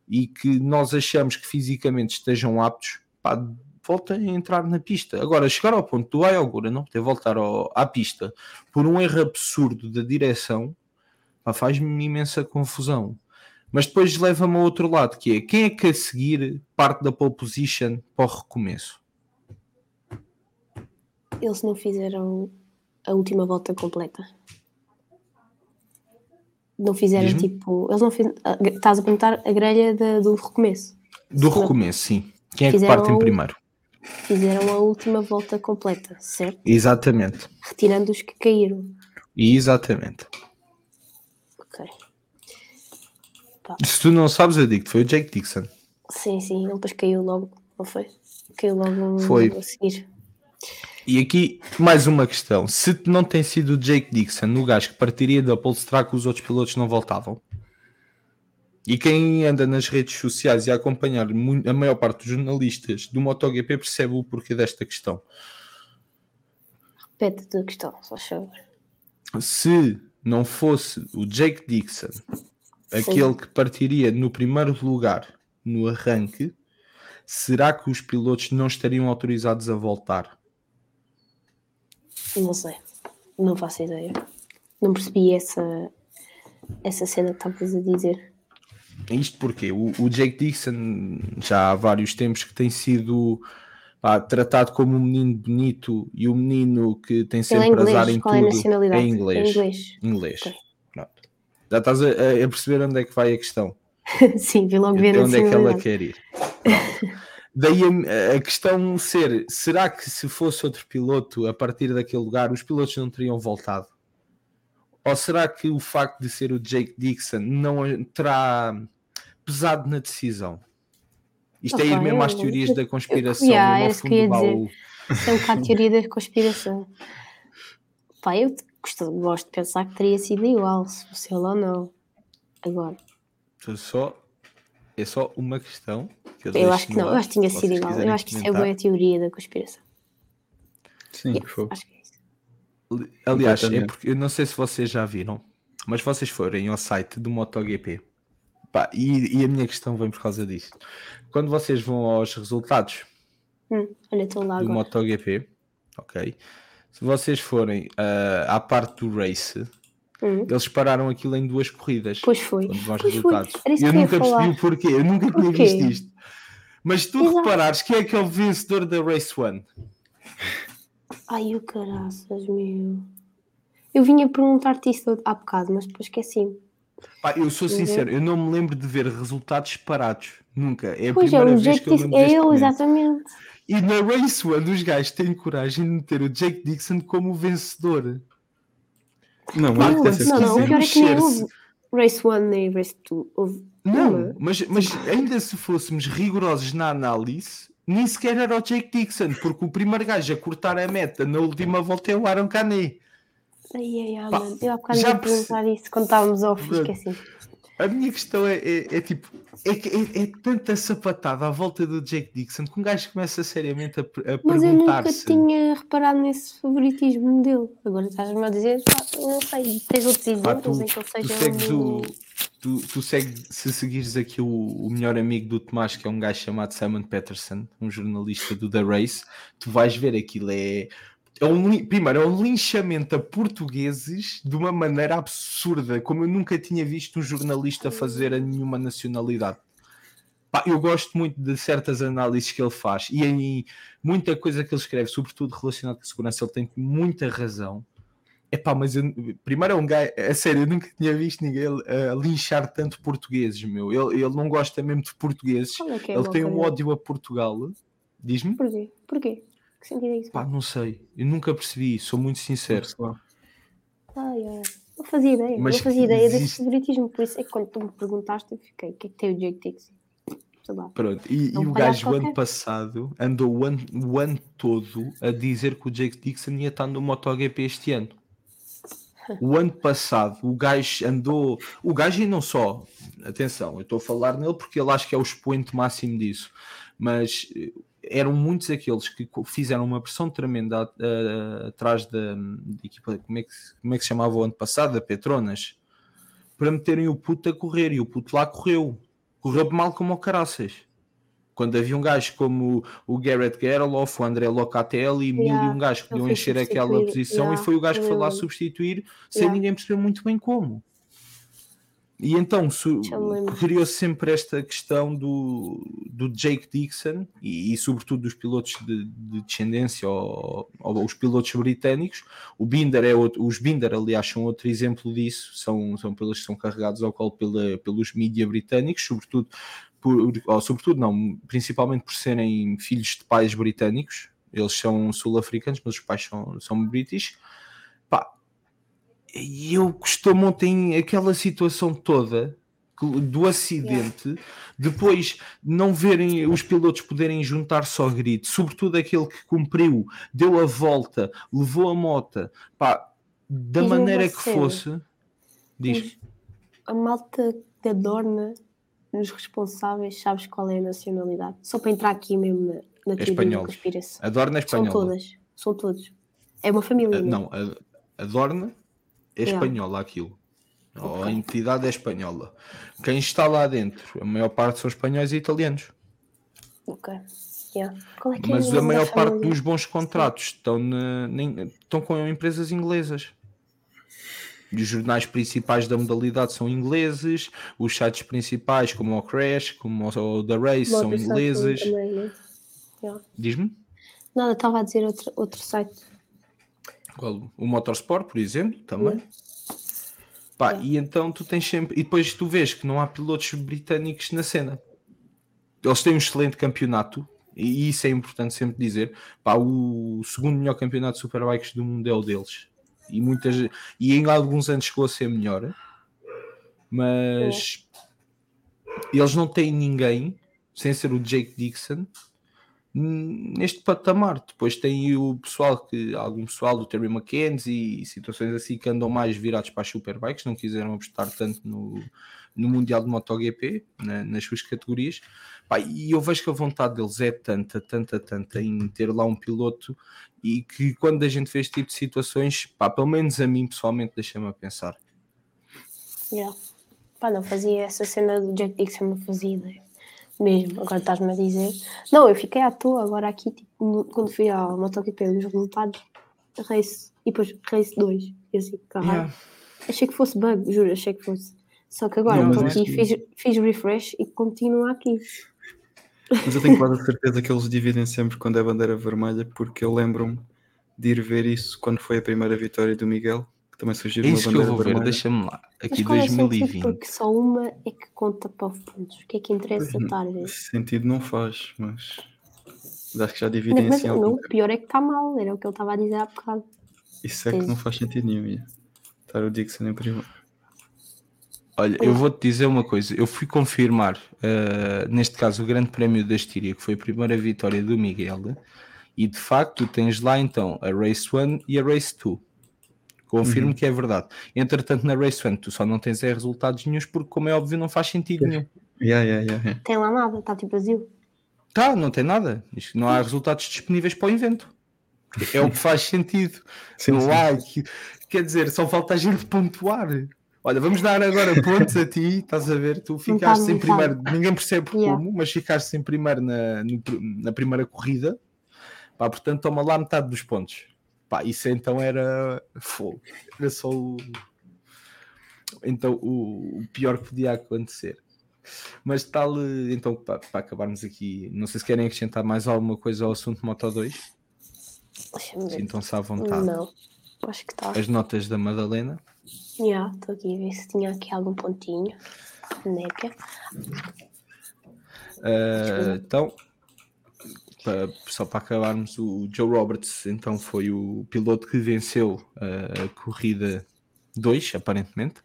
e que nós achamos que fisicamente estejam aptos, pá, voltem a entrar na pista. Agora, chegar ao ponto do Ayogura não poder voltar ao- à pista por um erro absurdo da direção, faz-me imensa confusão. Mas depois leva-me a outro lado, que é quem é que a seguir parte da pole position para o recomeço? Eles não fizeram a última volta completa. Não fizeram tipo. Eles não fizeram. Estás a perguntar a grelha da- do recomeço. Do Sim. recomeço, sim. Quem é que parte em primeiro? Fizeram a última volta completa, certo? Exatamente. Retirando os que caíram. Exatamente. Ok. Se tu não sabes, eu digo foi o Jake Dixon. Sim, sim, ele depois caiu logo, não foi? Caiu logo Foi. a seguir. E aqui, mais uma questão. Se não tem sido o Jake Dixon o gajo que partiria da pole, será que os outros pilotos não voltavam? E quem anda nas redes sociais e a acompanhar a maior parte dos jornalistas do MotoGP percebe o porquê desta questão. Repete a tua questão, só favor. Se não fosse o Jake Dixon aquele que partiria no primeiro lugar no arranque, será que os pilotos não estariam autorizados a voltar? Não sei. Não faço ideia. Não percebi essa, essa cena que estavas a dizer. Isto porque o, o Jake Dixon já há vários tempos que tem sido pá, tratado como um menino bonito e um menino que tem é sempre azar em é tudo. nacionalidade? É inglês. É inglês. Inglês. Ok. Já estás a, a perceber onde é que vai a questão. Sim, vi logo ver onde é que ela quer ir. Daí a, a questão ser: será que se fosse outro piloto a partir daquele lugar, os pilotos não teriam voltado? Ou será que o facto de ser o Jake Dixon não terá pesado na decisão? Isto é ir mesmo às teorias eu- da conspiração, Yeah, ao isso que ia do baú. Isso é um bocado teoria da conspiração. Pá, eu gosto, gosto de pensar que teria sido igual, se fosse ele ou não. Agora, É só, é só uma questão. Que eu, eu acho que não, eu acho que tinha sido igual. Eu acho que isso é boa teoria da conspiração. Sim, Yeah, foi. acho que é isso. Aliás, é Completamente. porque eu não sei se vocês já viram, mas vocês forem ao site do MotoGP pá, e, e a minha questão vem por causa disso. Quando vocês vão aos resultados Hum, olha, lá do agora. MotoGP, ok? Se vocês forem ah, à parte do race, Hum, eles pararam aquilo em duas corridas. Pois foi. Pois foi. eu eu nunca percebi o porquê, eu nunca tinha visto isto. Mas se tu Exato. reparares, quem é que é o vencedor da Race One? Ai, o caraças, meu. Eu vinha perguntar-te isso há bocado, mas depois esqueci-me. Pá, eu sou Uhum. sincero, eu não me lembro de ver resultados parados. Nunca. É a Pois é, primeira o vez que eu É momento. exatamente. E na Race One, os gajos têm coragem de meter o Jake Dixon como vencedor. Não, Não, não, não, o pior é que nem houve Race 1 nem Race 2. Houve Não, mas, mas ainda se fôssemos rigorosos na análise, nem sequer era o Jake Dixon, porque o primeiro gajo a cortar a meta na última volta é o Aaron Canet. Ai, ai, ai, Pá, mano. Eu há bocado ia perguntar isso quando estávamos ao fim, Pronto. esqueci. A minha questão é, é- é tipo, é, é, é tanta sapatada à volta do Jake Dixon que um gajo começa seriamente a, a Mas eu nunca tinha reparado nesse favoritismo dele. Agora estás-me a dizer, não sei, tens outros exemplos tu, em que ele tu seja segues um... o. Tu, tu segues, se seguires aqui o, o melhor amigo do Tomás, que é um gajo chamado Simon Peterson, um jornalista do The Race, tu vais ver aquilo é. É um, primeiro, é um linchamento a portugueses de uma maneira absurda, como eu nunca tinha visto um jornalista fazer a nenhuma nacionalidade. Pá, eu gosto muito de certas análises que ele faz e em muita coisa que ele escreve, sobretudo relacionado com a segurança, ele tem muita razão. Epá, mas eu, primeiro é um gajo, a sério, eu nunca tinha visto ninguém a linchar tanto portugueses, meu. Ele, ele não gosta mesmo de portugueses, é é ele tem um ódio a Portugal. Diz-me? Porquê? Porquê? Que sentido é isso? Pá, não sei, eu nunca percebi, sou muito sincero. Ai, ai, não fazia ideia, Mas não fazia ideia desse existe- favoritismo, por isso é que quando tu me perguntaste eu fiquei, o que é que tem o Jake Dixon? Pronto, e, e o gajo o ano qualquer. passado andou o ano, o ano todo a dizer que o Jake Dixon ia estar no MotoGP este ano. O ano passado o gajo andou, o gajo e não só, atenção, eu estou a falar nele porque ele acho que é o expoente máximo disso, mas eh, eram muitos aqueles que fizeram uma pressão tremenda a- atrás da, da equipa, como é, que, se- como é que se chamava o ano passado, da Petronas, para meterem o puto a correr e o puto lá correu, correu mal como o caraças. Quando havia um gajo como o Garrett Gerloff, o André Locatelli, mil e Yeah, um gajos que podiam encher aquela posição e yeah, foi o gajo que foi lá substituir sem Yeah. ninguém perceber muito bem como. E então criou-se sempre esta questão do, do Jake Dixon e, e sobretudo dos pilotos de, de descendência ou, ou os pilotos britânicos. O Binder é outro, os Binder, aliás, são outro exemplo disso. São, são pilotos que são carregados ao colo pela, pelos mídia britânicos, sobretudo por, ou, sobretudo não, principalmente por serem filhos de pais britânicos. Eles são sul-africanos, mas os pais são, são british. E eu gostou-me ontem aquela situação toda que- do acidente, depois não verem os pilotos poderem juntar só grito, sobretudo aquele que cumpriu, deu a volta, levou a mota, pá, da maneira que fosse, diz, A malta da Dorna, nos responsáveis, sabes qual é a nacionalidade? Só para entrar aqui mesmo na, na teoria da espanholos. conspiração. a Dorna é São espanhola. todas, são todos. É uma família. Né? não, a, a Dorna é espanhola aquilo. Ou a entidade é espanhola. Quem está lá dentro, a maior parte são espanhóis e italianos. Ok. Yeah. É é Mas a maior parte família? dos bons contratos estão, na- nem- estão com empresas inglesas. E Os jornais principais da modalidade são ingleses, os sites principais, como o Crash, como o The Race, são Motorcycle ingleses. né? Diz-me? Nada, estava a dizer outro, outro site. O Motorsport, por exemplo, também. Pá. E então tu tens sempre. E depois tu vês que não há pilotos britânicos na cena. Eles têm um excelente campeonato, e isso é importante sempre dizer. Pá, o segundo melhor campeonato de Superbikes do mundo é o deles. E, muitas, e em alguns anos chegou a ser melhor, mas eles não têm ninguém, sem ser o Jake Dixon, neste patamar. Depois tem o pessoal que, algum pessoal do Terry McKenzie e situações assim que andam mais virados para as Superbikes, não quiseram apostar tanto no, no Mundial de MotoGP, na- nas suas categorias. Pá, e eu vejo que a vontade deles é tanta, tanta, tanta em ter lá um piloto e que quando a gente vê este tipo de situações, pá, pelo menos a mim pessoalmente deixa-me a pensar. Yeah. Pá, não fazia essa cena do Jack Dixon, não fazia ideia. Mesmo, agora estás-me a dizer. Não, eu fiquei à toa agora aqui, tipo, no- quando fui ao MotoGP dos resultados, race, e depois race 2. E assim, caralho. Yeah. Achei que fosse bug, juro, achei que fosse. Só que agora estou aqui, fiz, fiz refresh e continua aqui. Mas eu tenho quase a certeza que eles dividem sempre quando é bandeira vermelha, porque eu lembro-me de ir ver isso quando foi a primeira vitória do Miguel, que também surgiu É uma isso que eu vou ver, deixa-me lá. Mas Aqui é sentido? 2020. Porque só uma é que conta para os pontos. O que é que interessa Pois, estar a ver? Esse sentido não faz, mas, mas acho que já Não, dividem mas assim não, o pior é que está mal, era o que ele estava a dizer há bocado. Isso é que não faz sentido nenhum. ia. Estar o Dixon em primeiro. Olha, eu vou-te dizer uma coisa. Eu fui confirmar, uh, neste caso, o Grande Prémio da Estíria, que foi a primeira vitória do Miguel, e de facto tens lá então a Race 1 e a Race 2. Confirmo uhum. que é verdade. Entretanto, na Race 1 tu só não tens é, resultados nenhums porque, como é óbvio, não faz sentido nenhum. Yeah, yeah, yeah, Tem lá nada, está tipo vazio. Tá, não tem nada. Não há resultados disponíveis para o evento. É o que faz sentido. Sim, não sim. há. Quer dizer, só falta a gente pontuar. Olha, vamos dar agora pontos a ti, estás a ver? Tu ficaste em primeiro, ninguém percebe yeah. como, mas ficaste em primeiro na, no, na primeira corrida. Pá, portanto, toma lá metade dos pontos. Pá, isso então era fogo. Era só o. Então, o, o pior que podia acontecer. Mas tal, então, para, acabarmos aqui, não sei se querem acrescentar mais alguma coisa ao assunto Moto 2. Sintam-se à vontade. Não, acho que está. As notas da Madalena. Já, yeah, estou aqui a ver se tinha aqui algum pontinho. Népia. Uh, então, para, só para acabarmos, o Joe Roberts então foi o piloto que venceu a corrida 2, aparentemente,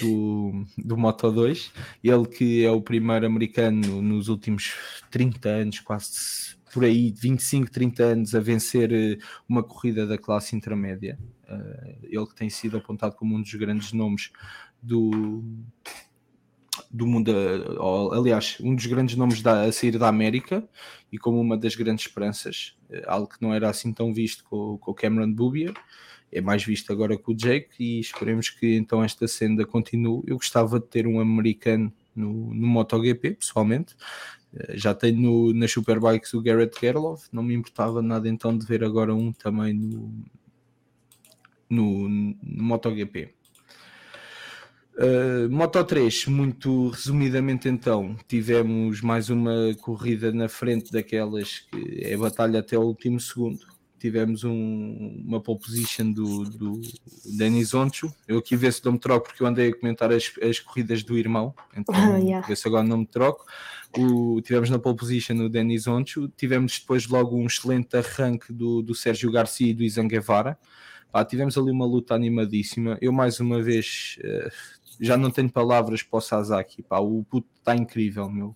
do, do Moto 2. Ele que é o primeiro americano nos últimos 30 anos, quase por aí 25, 30 anos a vencer eh, uma corrida da classe intermédia. Uh, ele que tem sido apontado como um dos grandes nomes do, do mundo, ou, aliás, um dos grandes nomes da, a sair da América e como uma das grandes esperanças, eh, algo que não era assim tão visto com, com o Cameron Bubia, é mais visto agora com o Jake e esperemos que então esta senda continue. Eu gostava de ter um americano no, no MotoGP, pessoalmente, eh, já tenho no, nas Superbikes o Garrett Gerloff, não me importava nada então de ver agora um também no, no, no MotoGP. Uh, Moto 3, muito resumidamente então, tivemos mais uma corrida na frente daquelas que é batalha até o último segundo tivemos um, uma pole position do, do Denis Oncho. Eu aqui ver se não me troco porque eu andei a comentar as, as corridas do irmão, então oh, yeah. ver se agora não me troco. O, tivemos na pole position o Denis Oncho, tivemos depois logo um excelente arranque do, do Sérgio Garcia e do Izan Guevara. Tivemos ali uma luta animadíssima. Eu mais uma vez uh, já não tenho palavras para o Sasaki. Pá, o puto está incrível, meu.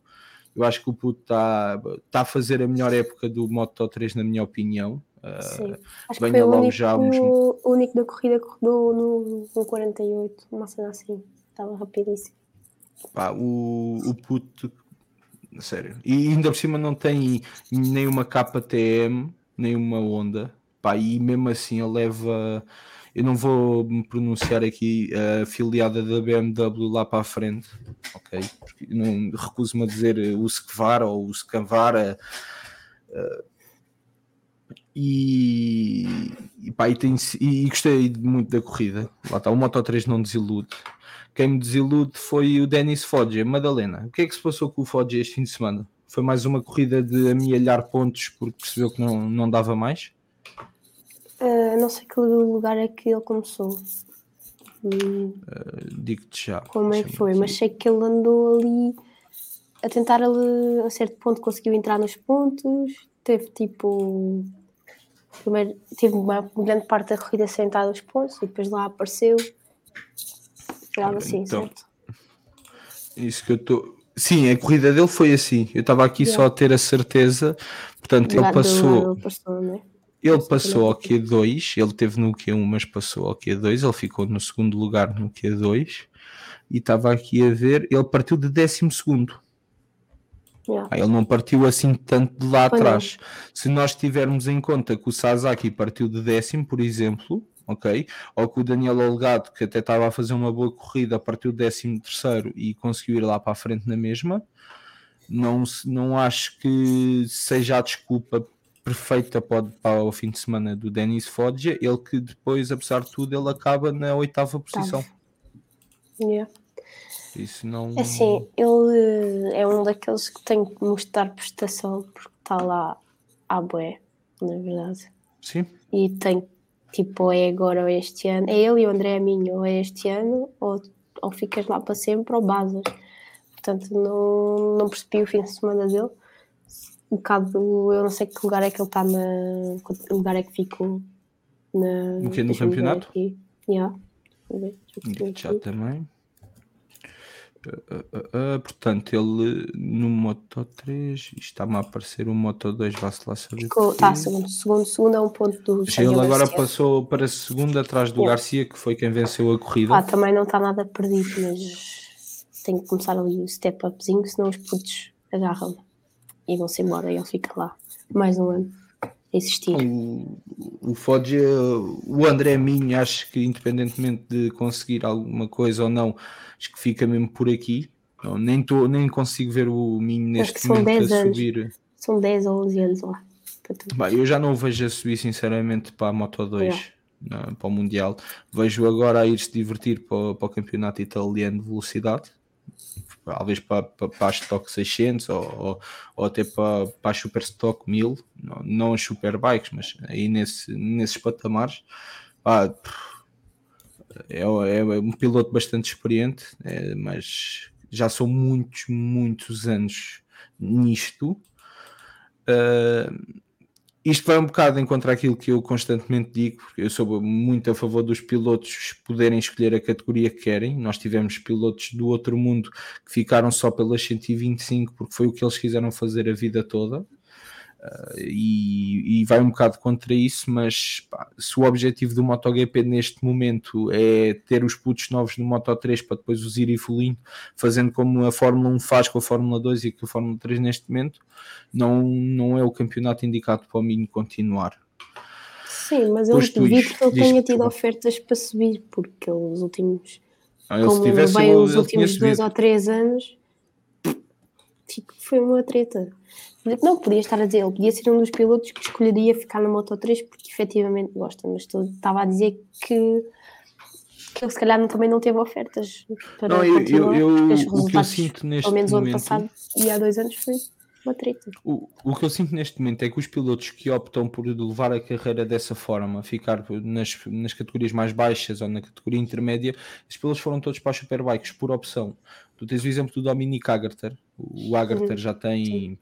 Eu acho que o puto está tá a fazer a melhor época do Moto 3, na minha opinião. Sim. Acho que foi o único, já uns... o único da corrida que rodou no, no 48, uma cena assim, estava rapidíssimo. Pá, o, o puto, sério, e ainda por cima não tem nenhuma KTM, nenhuma onda, pá, e mesmo assim ele leva, eu não vou me pronunciar aqui a afiliada da BMW lá para a frente, ok? Porque não recuso-me a dizer o Skvar ou o Skavara. Uh, e, e, pá, e, tem, e, gostei muito da corrida. Lá está, o Moto 3 não desilude. Quem me desilude foi o Denis Foggia. Madalena, o que é que se passou com o Foggia este fim de semana? Foi mais uma corrida de amealhar pontos porque percebeu que não, não dava mais? Uh, não sei que lugar é que ele começou. Uh, Digo-te já. Como é que foi? Mas sei que ele andou ali a tentar ali, a certo ponto conseguiu entrar nos pontos, teve tipo primeiro tive uma grande parte da corrida sentada aos pontos e depois lá apareceu. Era assim, então, certo? Isso que eu estou. Sim, a corrida dele foi assim. Eu estava aqui yeah. só a ter a certeza. Portanto, ele passou. passou né? Ele passou ao Q2, ele teve no Q1, mas passou ao Q2. Ele ficou no segundo lugar no Q2 e estava aqui a ver. Ele partiu de décimo segundo. Yeah. Ele não partiu assim tanto de lá Foi atrás. Não. Se nós tivermos em conta que o Sasaki partiu de décimo, por exemplo, ok? Ou que o Daniel Olgado, que até estava a fazer uma boa corrida, partiu décimo terceiro e conseguiu ir lá para a frente na mesma, não, não acho que seja a desculpa perfeita para, para o fim de semana do Denis Foggia, ele que depois, apesar de tudo, ele acaba na oitava posição. Yeah. Isso não. É assim, ele é um daqueles que tem que mostrar prestação porque está lá à bué, na verdade. Sim. E tem tipo, ou é agora ou é este ano. É ele e o André Minho, ou é este ano, ou, ou ficas lá para sempre, ou basas. Portanto, não, não percebi o fim de semana dele. Um bocado, eu não sei que lugar é que ele está na. Que lugar é que ficou na. No que? No campeonato? Yeah. Já também. Uh, uh, uh, portanto, ele no Moto 3 está-me a aparecer o Moto 2, vá-se lá saber. Ficou, tá, segundo, segundo, segundo é um ponto do. Mas ele agora Garcia. passou para segundo atrás do Garcia, que foi quem venceu a corrida. Ah, também não está nada perdido, mas tem que começar ali o step upzinho, senão os putos agarram e vão-se embora e ele fica lá mais um ano existir. O, o Foggia, o André Minho, acho que independentemente de conseguir alguma coisa ou não, acho que fica mesmo por aqui. Não, nem, tô, nem consigo ver o Minho neste momento a anos. subir. São 10 ou 11 anos lá. Bah, eu já não o vejo a subir sinceramente para a Moto 2. É. Não, para o Mundial, vejo agora a ir-se divertir para, para o campeonato italiano de velocidade, talvez para, para, para a Stock 600 ou, ou, ou, até para, para a Super Stock 1000, não, não as Super Bikes, mas aí nesse, nesses patamares, pá, é, é, um piloto bastante experiente, é, mas já são muitos, muitos anos nisto. Uh, isto vai um bocado em contra aquilo que eu constantemente digo, porque eu sou muito a favor dos pilotos poderem escolher a categoria que querem. Nós tivemos pilotos do outro mundo que ficaram só pelas 125 porque foi o que eles quiseram fazer a vida toda. Uh, e, e, vai um bocado contra isso, mas pá, se o objetivo do MotoGP neste momento é ter os putos novos no Moto3 para depois os ir evoluindo, fazendo como a Fórmula 1 faz com a Fórmula 2 e com a Fórmula 3 neste momento, não, não é o campeonato indicado para o Minho continuar. Sim, mas eu duvido que ele tenha tido ofertas para subir, porque os últimos, ah, como tivesse, bem os últimos dois ou três anos, tipo, foi uma treta. Não podia estar a dizer, ele podia ser um dos pilotos que escolheria ficar na Moto 3 porque efetivamente gosta, mas tu estava a dizer que, que ele se calhar também não teve ofertas para não, eu, eu, eu o que eu sinto neste pelo menos momento, ano passado e há dois anos foi uma treta. O, o que eu sinto neste momento é que os pilotos que optam por levar a carreira dessa forma, ficar nas, nas categorias mais baixas ou na categoria intermédia, esses pilotos foram todos para as superbikes por opção. Tu tens o exemplo do Dominic Agarter, o Agarter já tem. Sim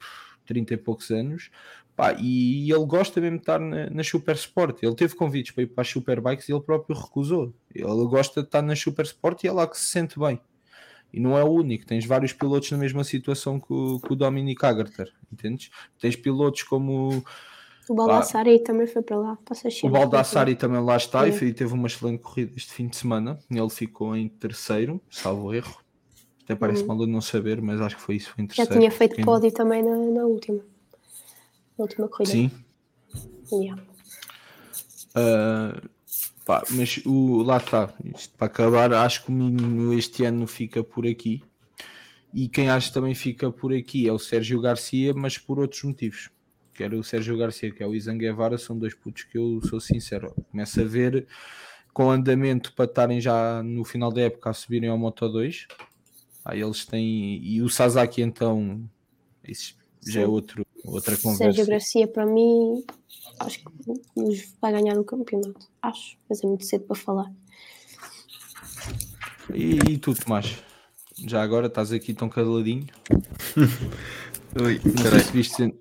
30 e poucos anos, pá, e ele gosta mesmo de estar na, na Super Sport. Ele teve convites para ir para as Superbikes e ele próprio recusou. Ele gosta de estar na Super Sport e é lá que se sente bem. E não é o único, tens vários pilotos na mesma situação que o, que o Dominic Agarter, entendes? Tens pilotos como o Baldassari também foi para lá. O Baldassari também lá está é. e teve uma excelente corrida este fim de semana. Ele ficou em terceiro, salvo erro. Até parece uhum. mal não saber, mas acho que foi isso. Foi Já tinha feito Quem... pódio também na, na, última. Na última corrida. Sim. Yeah. Uh, pá, mas o, lá está. Isto para acabar, acho que o Minho este ano fica por aqui. E quem acho que também fica por aqui é o Sérgio Garcia, mas por outros motivos. Quer o Sérgio Garcia, que é o Izan Guevara, são dois putos que eu sou sincero. Começo a ver com andamento para estarem já no final da época a subirem ao Moto 2 Aí eles têm. E o Sasaki, então, isso já é outro, outra conversa. Sérgio Garcia, para mim, acho que vai ganhar o campeonato. Acho, mas é muito cedo para falar. E, e tu, Tomás? Já agora estás aqui tão caladinho. Oi, não, sei se viste,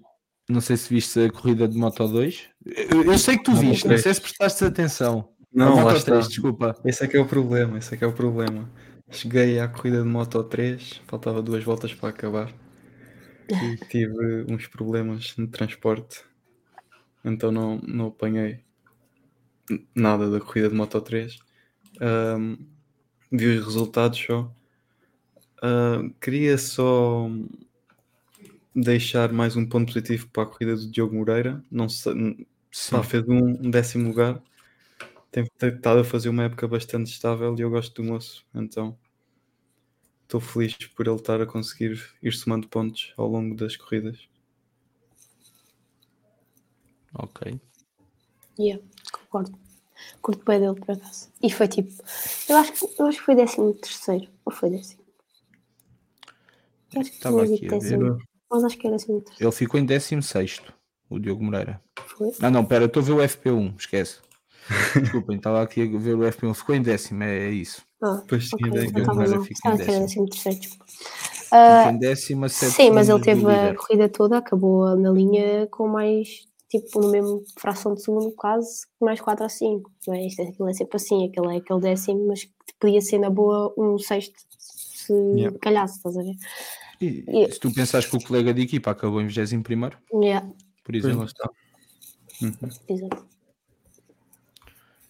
não sei se viste a corrida de Moto 2. Eu, eu sei que tu viste, não sei se prestaste atenção. Não, Moto 3, desculpa. Esse é que é o problema, esse é que é o problema. Cheguei à corrida de Moto 3, faltava duas voltas para acabar. E tive uns problemas no transporte, então não, não apanhei nada da corrida de Moto 3. Um, vi os resultados só. Uh, queria só deixar mais um ponto positivo para a corrida do Diogo Moreira. Não sei, pá, fez um, um décimo lugar tem estado a fazer uma época bastante estável e eu gosto do moço, então estou feliz por ele estar a conseguir ir somando pontos ao longo das corridas. Ok. Yeah, concordo. Curto bem dele por acaso. E foi tipo, eu acho que, eu acho que foi décimo terceiro, ou foi décimo? acho que Estava aqui a ver. Mas acho que era décimo terceiro. Ele ficou em décimo sexto, o Diogo Moreira. Foi? Ah não, pera, estou a ver o FP1, esquece. Desculpem, estava aqui a ver o FP1, ficou em décimo, é, é isso. Ah, pois okay, não. fica em décimo. Uh, em décima, ah, sim, mas ele teve a corrida toda, acabou na linha com mais, tipo, no mesmo fração de segundo quase, mais 4 ou 5. Não é? Isto, aquilo é sempre assim, aquele é aquele décimo, mas podia ser na boa um sexto. se Yeah. calhasse, estás a ver? E, E- se tu pensares que o colega de equipa acabou em 21, Yeah, por exemplo, está. Uhum. exato.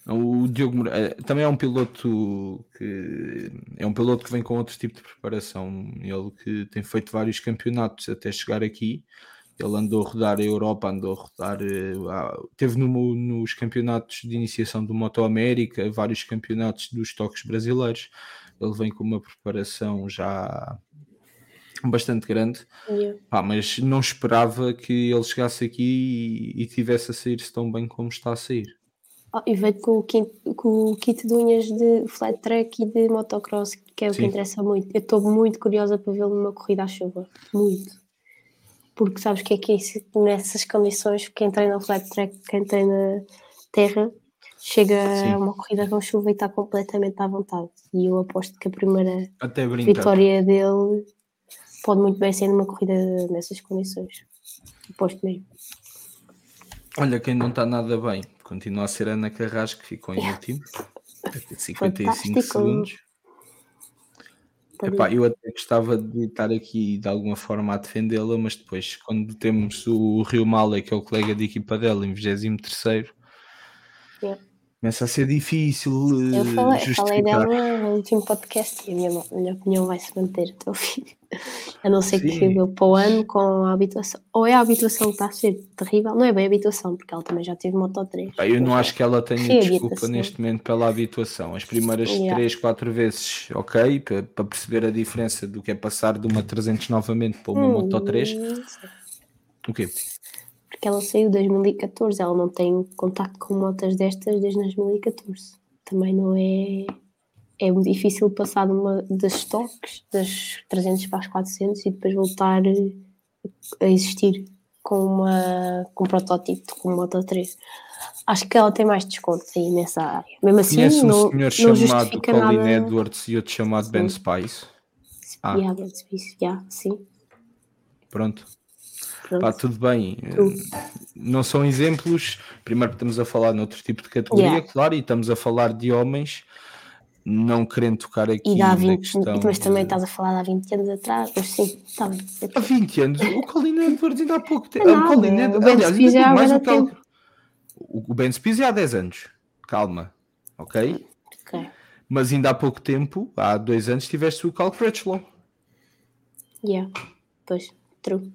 O Diogo Moreira eh, também é um piloto que é um piloto que vem com outro tipo de preparação. Ele que tem feito vários campeonatos até chegar aqui. Ele andou a rodar a Europa, andou a rodar. eh, Teve no- nos campeonatos de iniciação do Moto América, vários campeonatos dos toques brasileiros. Ele vem com uma preparação já bastante grande. Yeah. Pá, mas não esperava que ele chegasse aqui e, e tivesse a sair-se tão bem como está a sair. Oh, e veio com o, kit, com o kit de unhas de flat track e de motocross, que é o Sim. que interessa muito. Eu estou muito curiosa para vê-lo numa corrida à chuva. Muito. Porque sabes que é que é isso? nessas condições, quem treina flat track, quem treina terra, chega Sim. a uma corrida com chuva e está completamente à vontade. E eu aposto que a primeira vitória dele pode muito bem ser numa corrida nessas condições. Aposto mesmo. Olha, quem não está nada bem, continua a ser Ana Carrasco, que ficou em último, 55 Fantástico. segundos. Epá, eu até gostava de estar aqui de alguma forma a defendê-la, mas depois, quando temos o Rio Mala, que é o colega de equipa dela, em 23, Yeah. Começa a ser difícil Eu eh, falei, falei dela no último podcast e a minha, a minha opinião vai se manter até o fim. A não ser que Sim. eu para o ano com a habituação. Ou é a habituação que está a ser terrível, não é bem a habituação, porque ela também já teve Moto 3. Pá, eu não acho que ela tenha desculpa neste momento pela habituação. As primeiras Yeah. 3, 4 vezes, ok, para, para perceber a diferença do que é passar de uma 300 novamente para uma Hum, Moto 3. não sei. O quê? Porque ela saiu em 2014, ela não tem contacto com motas destas desde 2014. Também não é. É difícil passar de uma, das stocks, das 300 para as 400 e depois voltar eh, a existir com, uma, com um protótipo com Moto 3. Acho que ela tem mais desconto aí nessa área. Mesmo assim, Conhece um não, senhor não chamado Colin nada. Edwards e outro chamado Ben Sim. Spice? Ah. Yeah, that's isso, yeah, sim. Pronto. Pá, tudo bem. Tudo. Não são exemplos. Primeiro estamos a falar noutro tipo de categoria, Yeah. claro, e estamos a falar de homens, não querendo tocar aqui E na 20, questão. mas também de- estás a falar há 20 anos atrás, mas sim, está bem. Há 20 anos, o Colin Edwards ainda há pouco tempo. Não, o Colin Edwards, aliás, ainda há mais de Cal- o Ben Spies é há 10 anos. Calma. Ok? Ok. Mas ainda há pouco tempo, há dois anos, tiveste o Cal Crutchlow. Yeah, pois, true.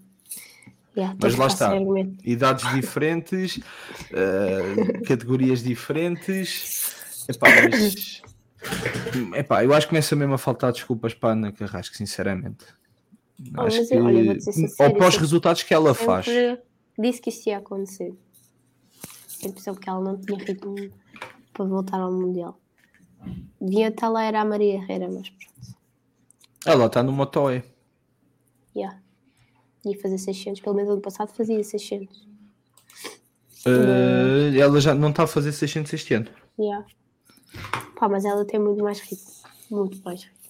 Yeah, Mas lá está. argumento. idades diferentes, eh, categorias diferentes. Epá, mas, epá, eu acho que começa mesmo a faltar desculpas para a Ana Carrasco, sinceramente. Oh, acho que, eu- olha, sincera, ou para os resultados que ela faz. Disse que isto ia acontecer. A impressão que ela não tinha ritmo para voltar ao Mundial. Devia estar lá, era a Maria Herrera, mas pronto. Ela está no Motoe. Yeah. Ia fazer 600, pelo menos ano passado fazia 600. Eh, ela já não está a fazer 600 este ano. Yeah. Pá, mas ela tem muito mais ritmo. Muito mais ritmo.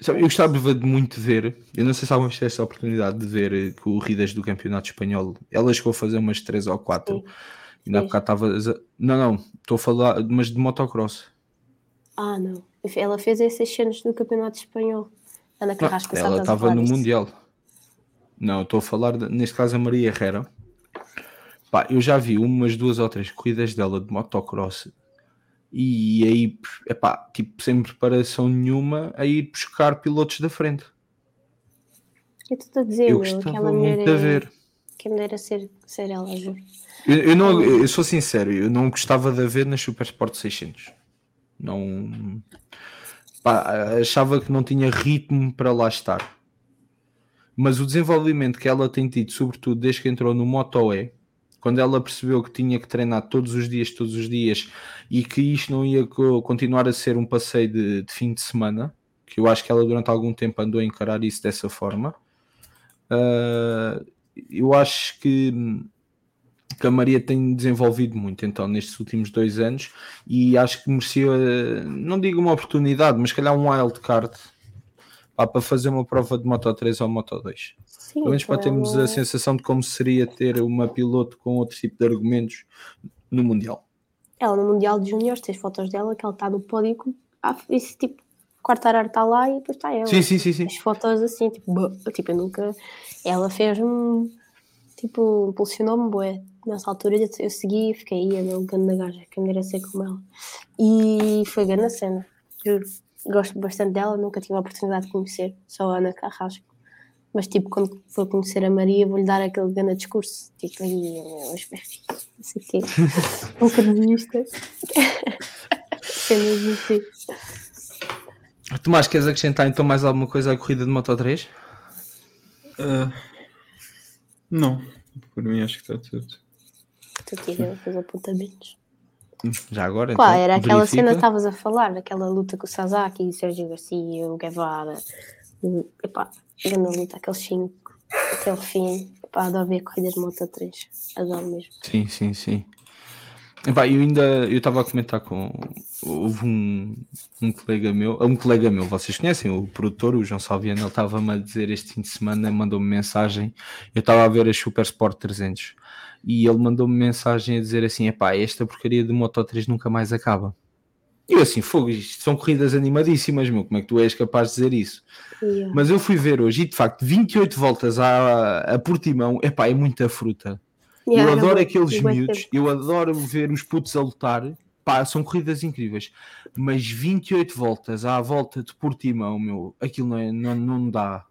Sabe, Eu gostava de muito ver, eu não sei se alguma vez tiveste a oportunidade de ver eh, corridas do Campeonato Espanhol. Ela chegou a fazer umas 3 ou 4. Sim. Ainda há bocado estava. Não, não, estou a falar, mas de motocross. Ah, não. Ela fez esses 600 do Campeonato Espanhol. Ana Não, Carrasco, sabe, ela estava no disso? Mundial. Não, estou a falar, de- neste caso, a Maria Herrera. Pá, eu já vi umas duas ou três corridas dela de motocross e aí, epá, tipo, sem preparação nenhuma, a ir buscar pilotos da frente. Eu estou a dizer, Eu meu, aquela mulher muito de é... ver. Me dera ser, ser ela. Eu, eu não, eu sou sincero, eu não gostava de a ver na Super Sport 600. Não. Pá, achava que não tinha ritmo para lá estar. Mas o desenvolvimento que ela tem tido, sobretudo desde que entrou no Moto E, quando ela percebeu que tinha que treinar todos os dias, todos os dias, e que isto não ia co- continuar a ser um passeio de, de fim de semana, que eu acho que ela durante algum tempo andou a encarar isso dessa forma, ah, eu acho que que a Maria tem desenvolvido muito então nestes últimos dois anos e acho que merecia, não digo uma oportunidade, mas calhar um wild pá, para fazer uma prova de Moto 3 ou Moto 2. Sim, Pelo menos para então termos ela- a sensação de como seria ter uma piloto com outro tipo de argumentos no Mundial. Ela no Mundial de Júniores, tens fotos dela que ela está no pódio com, ah, esse tipo, Quartararo está lá e depois está ela. Sim, sim, sim, sim. As fotos assim, tipo, tipo, eu nunca. Ela fez-me. Tipo, impulsionou-me, bué. Nessa altura eu, eu segui e fiquei, ia, não, grande gaja, que me ser como ela. E foi grande a cena, juro. Gosto bastante dela, nunca tive a oportunidade de conhecer, só a Ana Carrasco. Mas, tipo, quando for conhecer a Maria, vou-lhe dar aquele grande discurso. Tipo, aí, meus pés, não sei o quê. Um carnista. é mesmo assim. Tomás, queres acrescentar então mais alguma coisa à corrida de Moto 3? Ah, não, por mim acho que está tudo. Estou aqui a fazer apontamentos. Já agora? Qual então, era aquela verifica. cena que estavas a falar, aquela luta com o Sasaki, o Sérgio Garcia, o Guevara, o, epá, grande luta, aqueles cinco, até o fim, epá, adoro ver corridas de Moto 3, adoro mesmo. Sim, sim, sim. Epá, eu ainda eu estava a comentar com houve um, um colega meu, um colega meu, vocês conhecem, o produtor, o João Salviano, ele estava-me a dizer este fim de semana, mandou-me mensagem, eu estava a ver a Super Sport 300 e ele mandou-me mensagem a dizer assim: epá, esta porcaria de Moto 3 nunca mais acaba. E eu assim, fogo, isto são corridas animadíssimas, meu, como é que tu és capaz de dizer isso? Yeah. Mas eu fui ver hoje e de facto 28 voltas a, a Portimão, epá, é muita fruta. Yeah, eu era adoro aqueles miúdos, eu adoro ver os putos a lutar. Pá, são corridas incríveis. Mas 28 voltas à volta de Portimão, meu, aquilo não, é, não, não dá.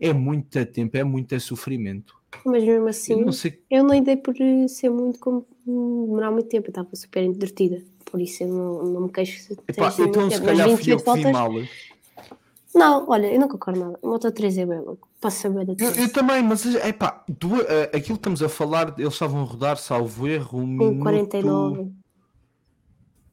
É muito tempo, é muito sofrimento. Mas mesmo Eu assim, não sei. eu não dei por ser muito como demorar muito tempo, eu estava super entretida, por isso eu não, não me queixo se Epá, então muito se tempo, calhar fui eu 28 que voltas. mal. Não, olha, eu não concordo nada. Moto 3 é bem louco, passa bem da Eu, eu também, mas epá, du- eh, aquilo que estamos a falar, eles estavam a rodar, salvo erro, um Um minuto. 49.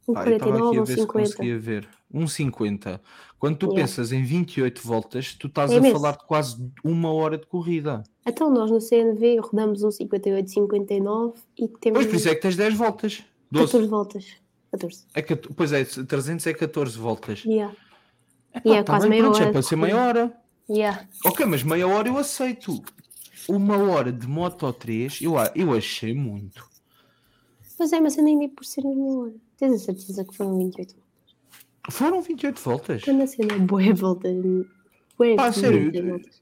Um Pá, eu estava aqui 49 a ou ver se 50. conseguia ver. Um 50. Quando tu Yeah. pensas em 28 voltas, tu estás É a falar de quase uma hora de corrida. Então nós no CNV rodamos um 58, 59 e temos Pois por isso é que tens 10 voltas. 12. 14 voltas. 14. É, pois é, 300 é 14 voltas. Yeah. Epá, é tá quase bem, meia pronto, hora é para ser meia hora. Yeah. Ok, mas meia hora eu aceito. Uma hora de Moto 3, eu, eu achei muito. Mas é, mas eu nem dei por ser uma hora. Tens a certeza que foram 28 voltas? Foram 28 voltas. Quando a cena é boa volta. Boa Pá, sério, 28 voltas.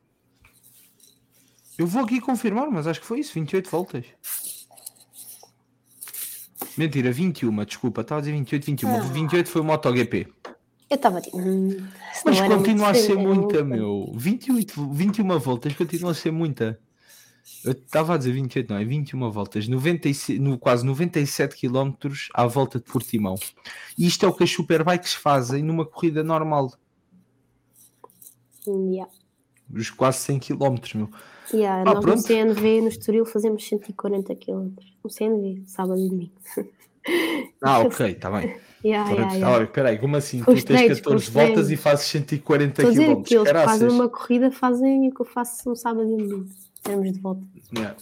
Eu vou aqui confirmar, mas acho que foi isso, 28 voltas. Mentira, 21, desculpa, estava a dizer 28, 21. Ah. 28 foi o MotoGP. Eu estava tipo. hum, se Mas continua a ser muita, meu. 28, 21 voltas continua a ser muita. Eu estava a dizer 28, não, é 21 voltas. 96, no, quase 97 km à volta de Portimão. E isto é o que as superbikes fazem numa corrida normal. Yeah. Os quase 100 km, meu. Yeah, Ah, nós pronto. no CNV, no Estoril, fazemos 140 km. No CNV, sábado e domingo. Ah, ok, está bem. Yeah, Pronto, yeah, yeah. Peraí, como assim? Com Tu tens treinos, com 14 os voltas treinos. e fazes 140 Estou a dizer km. que eles fazem uma corrida, fazem o que eu faço no sábado e domingo. Termos de volta. Yeah.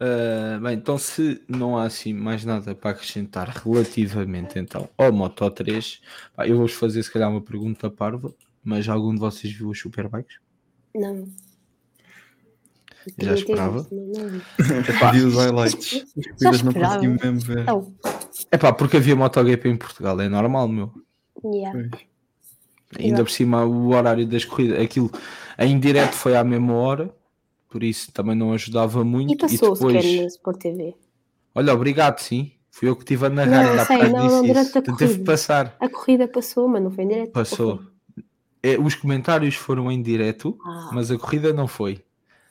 Ah, bem, então se não há assim mais nada para acrescentar relativamente então ao Moto 3, pá, eu vou-vos fazer se calhar uma pergunta parva, mas algum de vocês viu os Superbikes? Não. Já esperava. visto, mas não vi. Epá, Vi os highlights. As corridas não consegui mesmo ver. Então, epá, porque havia MotoGP em Portugal, é normal, meu. yeah. Ainda por cima o horário das corridas, aquilo em direto foi à mesma hora, por isso também não ajudava muito. E passou depois... sequer na Sport TV. Olha, obrigado, sim. Fui eu que estive a narrar, Não, sei, não, não, isso. durante a teve que corrida. passar. A corrida passou, mas não foi em direto. Passou. É, os comentários foram em direto, Ah, mas a corrida não foi.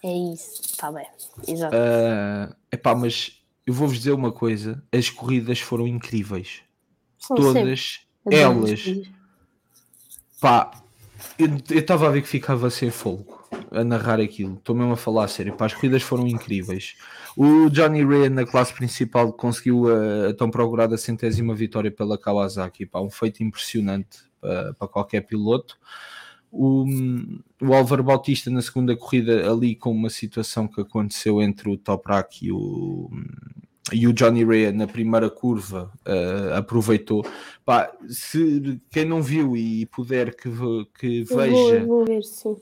é isso. Está bem. Exato. Ah, epá, mas eu vou-vos dizer uma coisa: as corridas foram incríveis. São. Todas elas. Pá, eu estava a ver que ficava sem fogo a narrar aquilo. Estou mesmo a falar a sério. Pá, as corridas foram incríveis. O Johnny Ray na classe principal conseguiu a, a tão procurada centésima vitória pela Kawasaki. Pá, um feito impressionante para, para qualquer piloto. O, o Álvaro Bautista na segunda corrida ali com uma situação que aconteceu entre o Toprak e o, e o Johnny Rea na primeira curva eh, aproveitou. Pá, se quem não viu e puder que, que Eu vou, veja, eu vou ver, sim.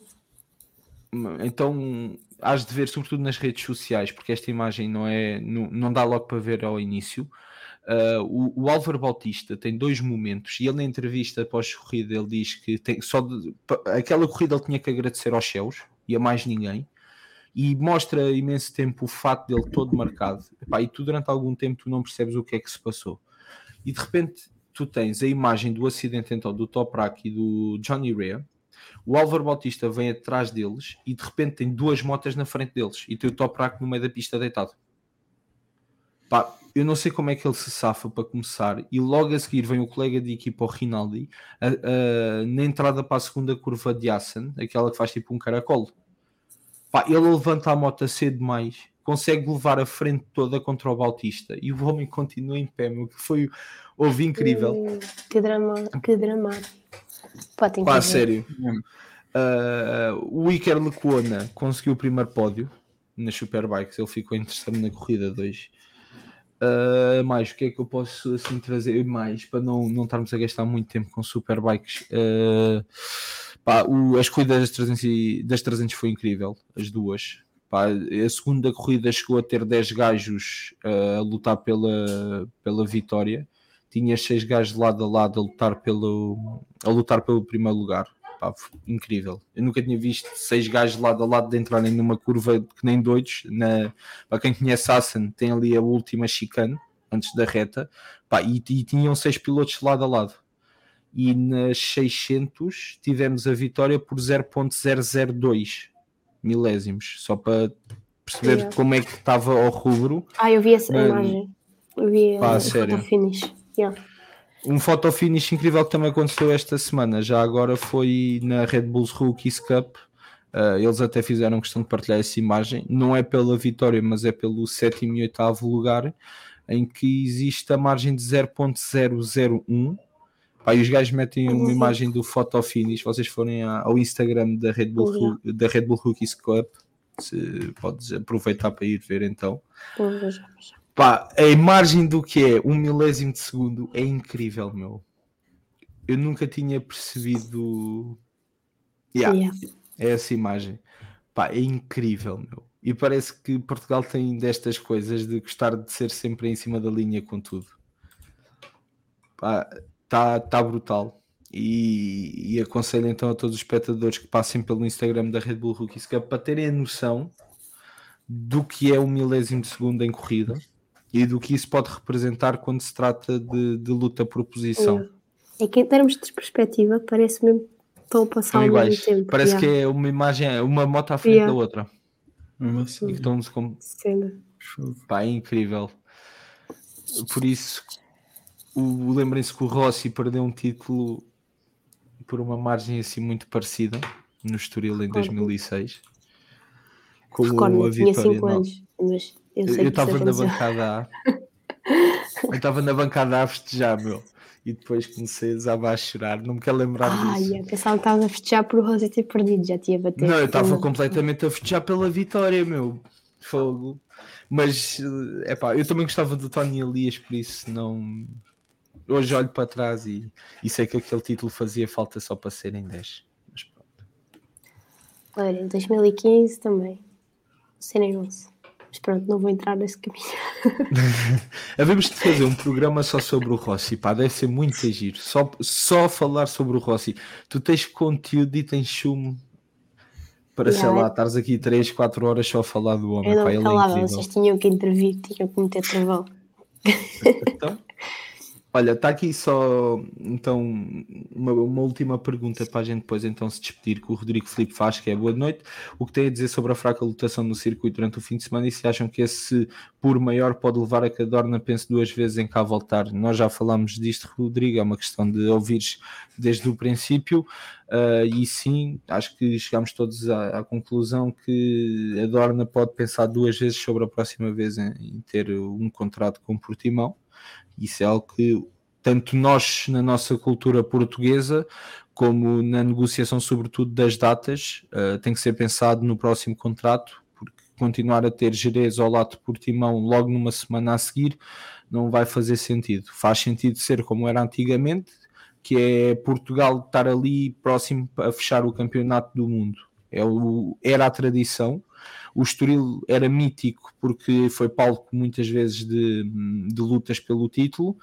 então has de ver sobretudo nas redes sociais, porque esta imagem não é não, não dá logo para ver ao início. Uh, o, o Álvaro Bautista tem dois momentos e ele na entrevista após corrida ele diz que tem, só de, aquela corrida ele tinha que agradecer aos céus e a mais ninguém e mostra imenso tempo o fato dele todo marcado. Epá, e tu durante algum tempo tu não percebes o que é que se passou. E de repente tu tens a imagem do acidente então do Toprak e do Johnny Rea. O Álvaro Bautista vem atrás deles e de repente tem duas motas na frente deles e tem o Toprak no meio da pista deitado. Eu não sei como é que ele se safa para começar, e logo a seguir vem o colega de equipa, o Rinaldi, a, a, na entrada para a segunda curva de Assen, aquela que faz tipo um caracol. Pá, ele levanta a moto cedo demais, consegue levar a frente toda contra o Bautista, e o homem continua em pé, meu, que foi houve incrível. Hum, que drama, que dramático. Pá, tem que Pá, sério. Uh, o Iker Lecuona conseguiu o primeiro pódio nas Superbikes, ele ficou em terceiro na corrida 2. Uh, mais, o que é que eu posso assim trazer mais para não, não estarmos a gastar muito tempo com superbikes? Uh, pá, o, as corridas das 300, e- das 300 foi incrível, as duas. Pá, a segunda corrida chegou a ter 10 gajos uh, a lutar pela, pela vitória. Tinha 6 gajos lado a lado a lutar pelo, a lutar pelo primeiro lugar. Pá, incrível. Eu nunca tinha visto 6 gajos lado a lado de entrarem numa curva que nem doidos. Na, para quem conhece Assen, tem ali a última chicane antes da reta, pá, e, e tinham seis pilotos lado a lado. E nas 600 tivemos a vitória por 0.002 milésimos, só para perceber Yeah. como é que estava ao rubro. Ah, eu vi essa Mano. imagem. Eu vi Pá, a sério. foto finish. Yeah. Um photo finish incrível que também aconteceu esta semana, já agora foi na Red Bulls Rookies Cup. Uh, eles até fizeram questão de partilhar essa imagem, não é pela vitória, mas é pelo sétimo e oitavo lugar, em que existe a margem de 0.001. Pá, e os gajos metem uma Uhum. imagem do photo finish. Vocês forem ao Instagram da Red Bull, Uhum. Da Red Bull Rookies Cup, se podes aproveitar para ir ver então. Já. Pá, a imagem do que é um milésimo de segundo é incrível, meu. Eu nunca tinha percebido Yeah, Yeah. é essa imagem. Pá, é incrível, meu. E parece que Portugal tem destas coisas de gostar de ser sempre em cima da linha com tudo. Pá, tá, tá brutal. E, e aconselho então a todos os espectadores que passem pelo Instagram da Red Bull Rookies Cup para terem a noção do que é um milésimo de segundo em corrida e do que isso pode representar quando se trata de, de luta por posição. É que em termos de perspectiva, parece mesmo que estão a passar São ao mesmo iguais. tempo. Parece yeah. que é uma imagem, uma moto à frente Yeah. da outra. Nossa, E que estão-se com Cena. fogo. Pá, é incrível. Por isso, o- lembrem-se que o Rossi perdeu um título por uma margem assim muito parecida no Estoril em 2006. Como Recordo, a eu tinha vitória 5 não. anos, mas eu estava na bancada A. Eu estava na bancada A festejar, meu. E depois comecei a desabar a chorar. Não me quero lembrar Ah, disso. yeah, pensava que estava a festejar por o Rosy ter perdido, já tinha batido. Não, eu estava completamente a festejar pela vitória, meu. Fogo. Mas, é pá, eu também gostava do Tony Elias, por isso não. Hoje olho para trás e, e sei que aquele título fazia falta só para serem 10. Mas pronto. Olha, em 2015 também. Serem 11. Mas pronto, não vou entrar nesse caminho. Havemos de fazer um programa só sobre o Rossi, pá, deve ser muito giro. Só, só falar sobre o Rossi. Tu tens conteúdo e tens chumbo para, sei Yeah. lá, estares aqui 3, 4 horas só a falar do homem, Eu não pá, é calava, incrível. vocês tinham que intervir, tinham que meter travão. Então, olha, está aqui só então uma, uma última pergunta para a gente depois então se despedir que o Rodrigo Filipe faz, que é boa noite. O que tem a dizer sobre a fraca lotação no circuito durante o fim de semana e se acham que esse por maior pode levar a que a Dorna pense duas vezes em cá voltar? Nós já falámos disto, Rodrigo, é uma questão de ouvires desde o princípio. Uh, e sim, acho que chegámos todos à, à conclusão que a Dorna pode pensar duas vezes sobre a próxima vez em, em ter um contrato com o Portimão. Isso é algo que tanto nós na nossa cultura portuguesa como na negociação, sobretudo das datas, uh, tem que ser pensado no próximo contrato, porque continuar a ter Jerez ao lado de Portimão logo numa semana a seguir não vai fazer sentido. Faz sentido ser como era antigamente, que é Portugal estar ali próximo a fechar o campeonato do mundo. é o, era a tradição. O Estoril era mítico porque foi palco muitas vezes de, de lutas pelo título.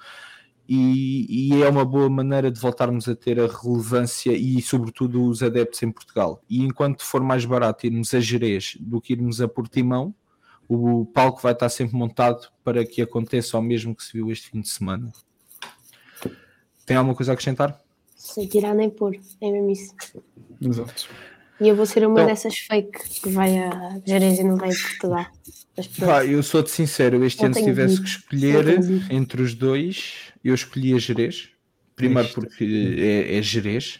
E, e, é uma boa maneira de voltarmos a ter a relevância e, sobretudo, os adeptos em Portugal. E enquanto for mais barato irmos a Jerez do que irmos a Portimão, o palco vai estar sempre montado para que aconteça o mesmo que se viu este fim de semana. Tem alguma coisa a acrescentar? Sem tirar nem pôr, é mesmo isso. Exato. E eu vou ser uma então, dessas fake que vai a Jerez e não vai a Portugal. Pá, eu sou-te sincero, este ano se tivesse que escolher entre os dois, eu escolhi a Jerez. Primeiro porque é, é Jerez,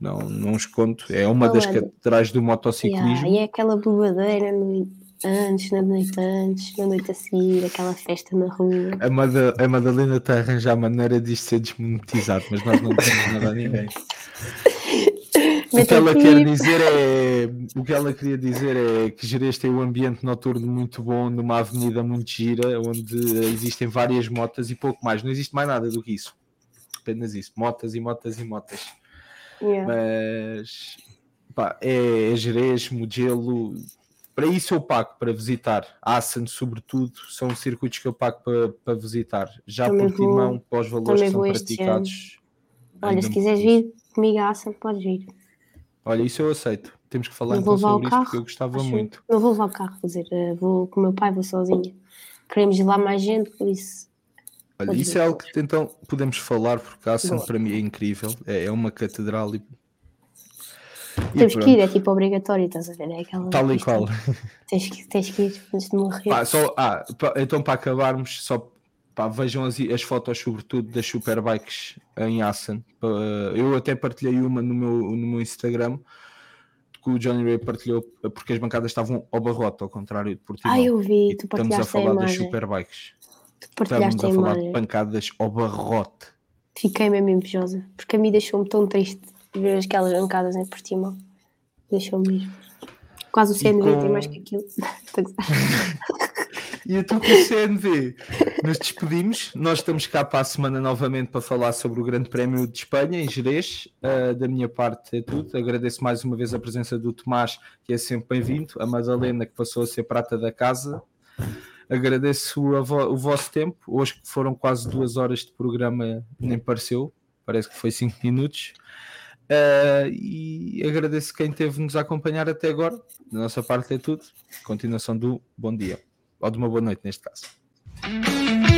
não, não escondo, é uma das catedrais do motociclismo. Yeah, e é aquela bobadeira no, antes, na noite antes, na noite a seguir, aquela festa na rua. A, Mada, a Madalena está a arranjar maneira disto ser desmonetizado, mas nós não temos nada a ninguém. o que ela quer dizer é o que ela queria dizer é que Jerez tem um ambiente noturno muito bom numa avenida muito gira onde existem várias motas e pouco mais, não existe mais nada do que isso apenas isso, motas e motas e motas yeah. mas pá, é, é Jerez, Mugello para isso eu pago para visitar. Assen, sobretudo, são circuitos que eu pago para, para visitar. Já também por Timão, para os valores que são praticados. Olha, se quiseres vir comigo a Assen, podes vir. Olha, isso eu aceito. Temos que falar então sobre isso porque eu gostava Acho muito. Não vou levar o carro, dizer, eh, vou com o meu pai, vou sozinha. Queremos ir lá mais gente, por isso. Olha, isso é algo que então podemos falar, porque a Assen para mim é incrível. É, é uma catedral e temos que ir, é tipo obrigatório, estás a ver? É aquela Tal e qual. Tens que, tens que ir antes de morrer. Pá, só, ah, então para acabarmos, só pá, vejam as, as fotos, sobretudo das Superbikes em Assen. Eu até partilhei uma no meu, no meu Instagram que o Johnny Ray partilhou porque as bancadas estavam ao barrote, ao contrário de Portugal. Ah, eu vi, tu Estamos a falar das Superbikes. Tu partilhaste Estamos a falar de bancadas ao barrote. Fiquei mesmo invejosa, porque a mim deixou-me tão triste ver aquelas bancadas em Portimão. Deixou mesmo. Quase o CNV com... tem mais que aquilo. e então com o CNV nos despedimos. Nós estamos cá para a semana novamente para falar sobre o Grande Prémio de Espanha em Jerez. Uh, da minha parte é tudo. Agradeço mais uma vez a presença do Tomás, que é sempre bem-vindo, a Madalena, que passou a ser prata da casa. Agradeço o vosso tempo. Hoje foram quase duas horas de programa, nem pareceu, parece que foi cinco minutos. Uh, e agradeço quem teve nos acompanhar até agora. Da nossa parte é tudo. Continuação do bom dia, ou de uma boa noite neste caso. Thank you.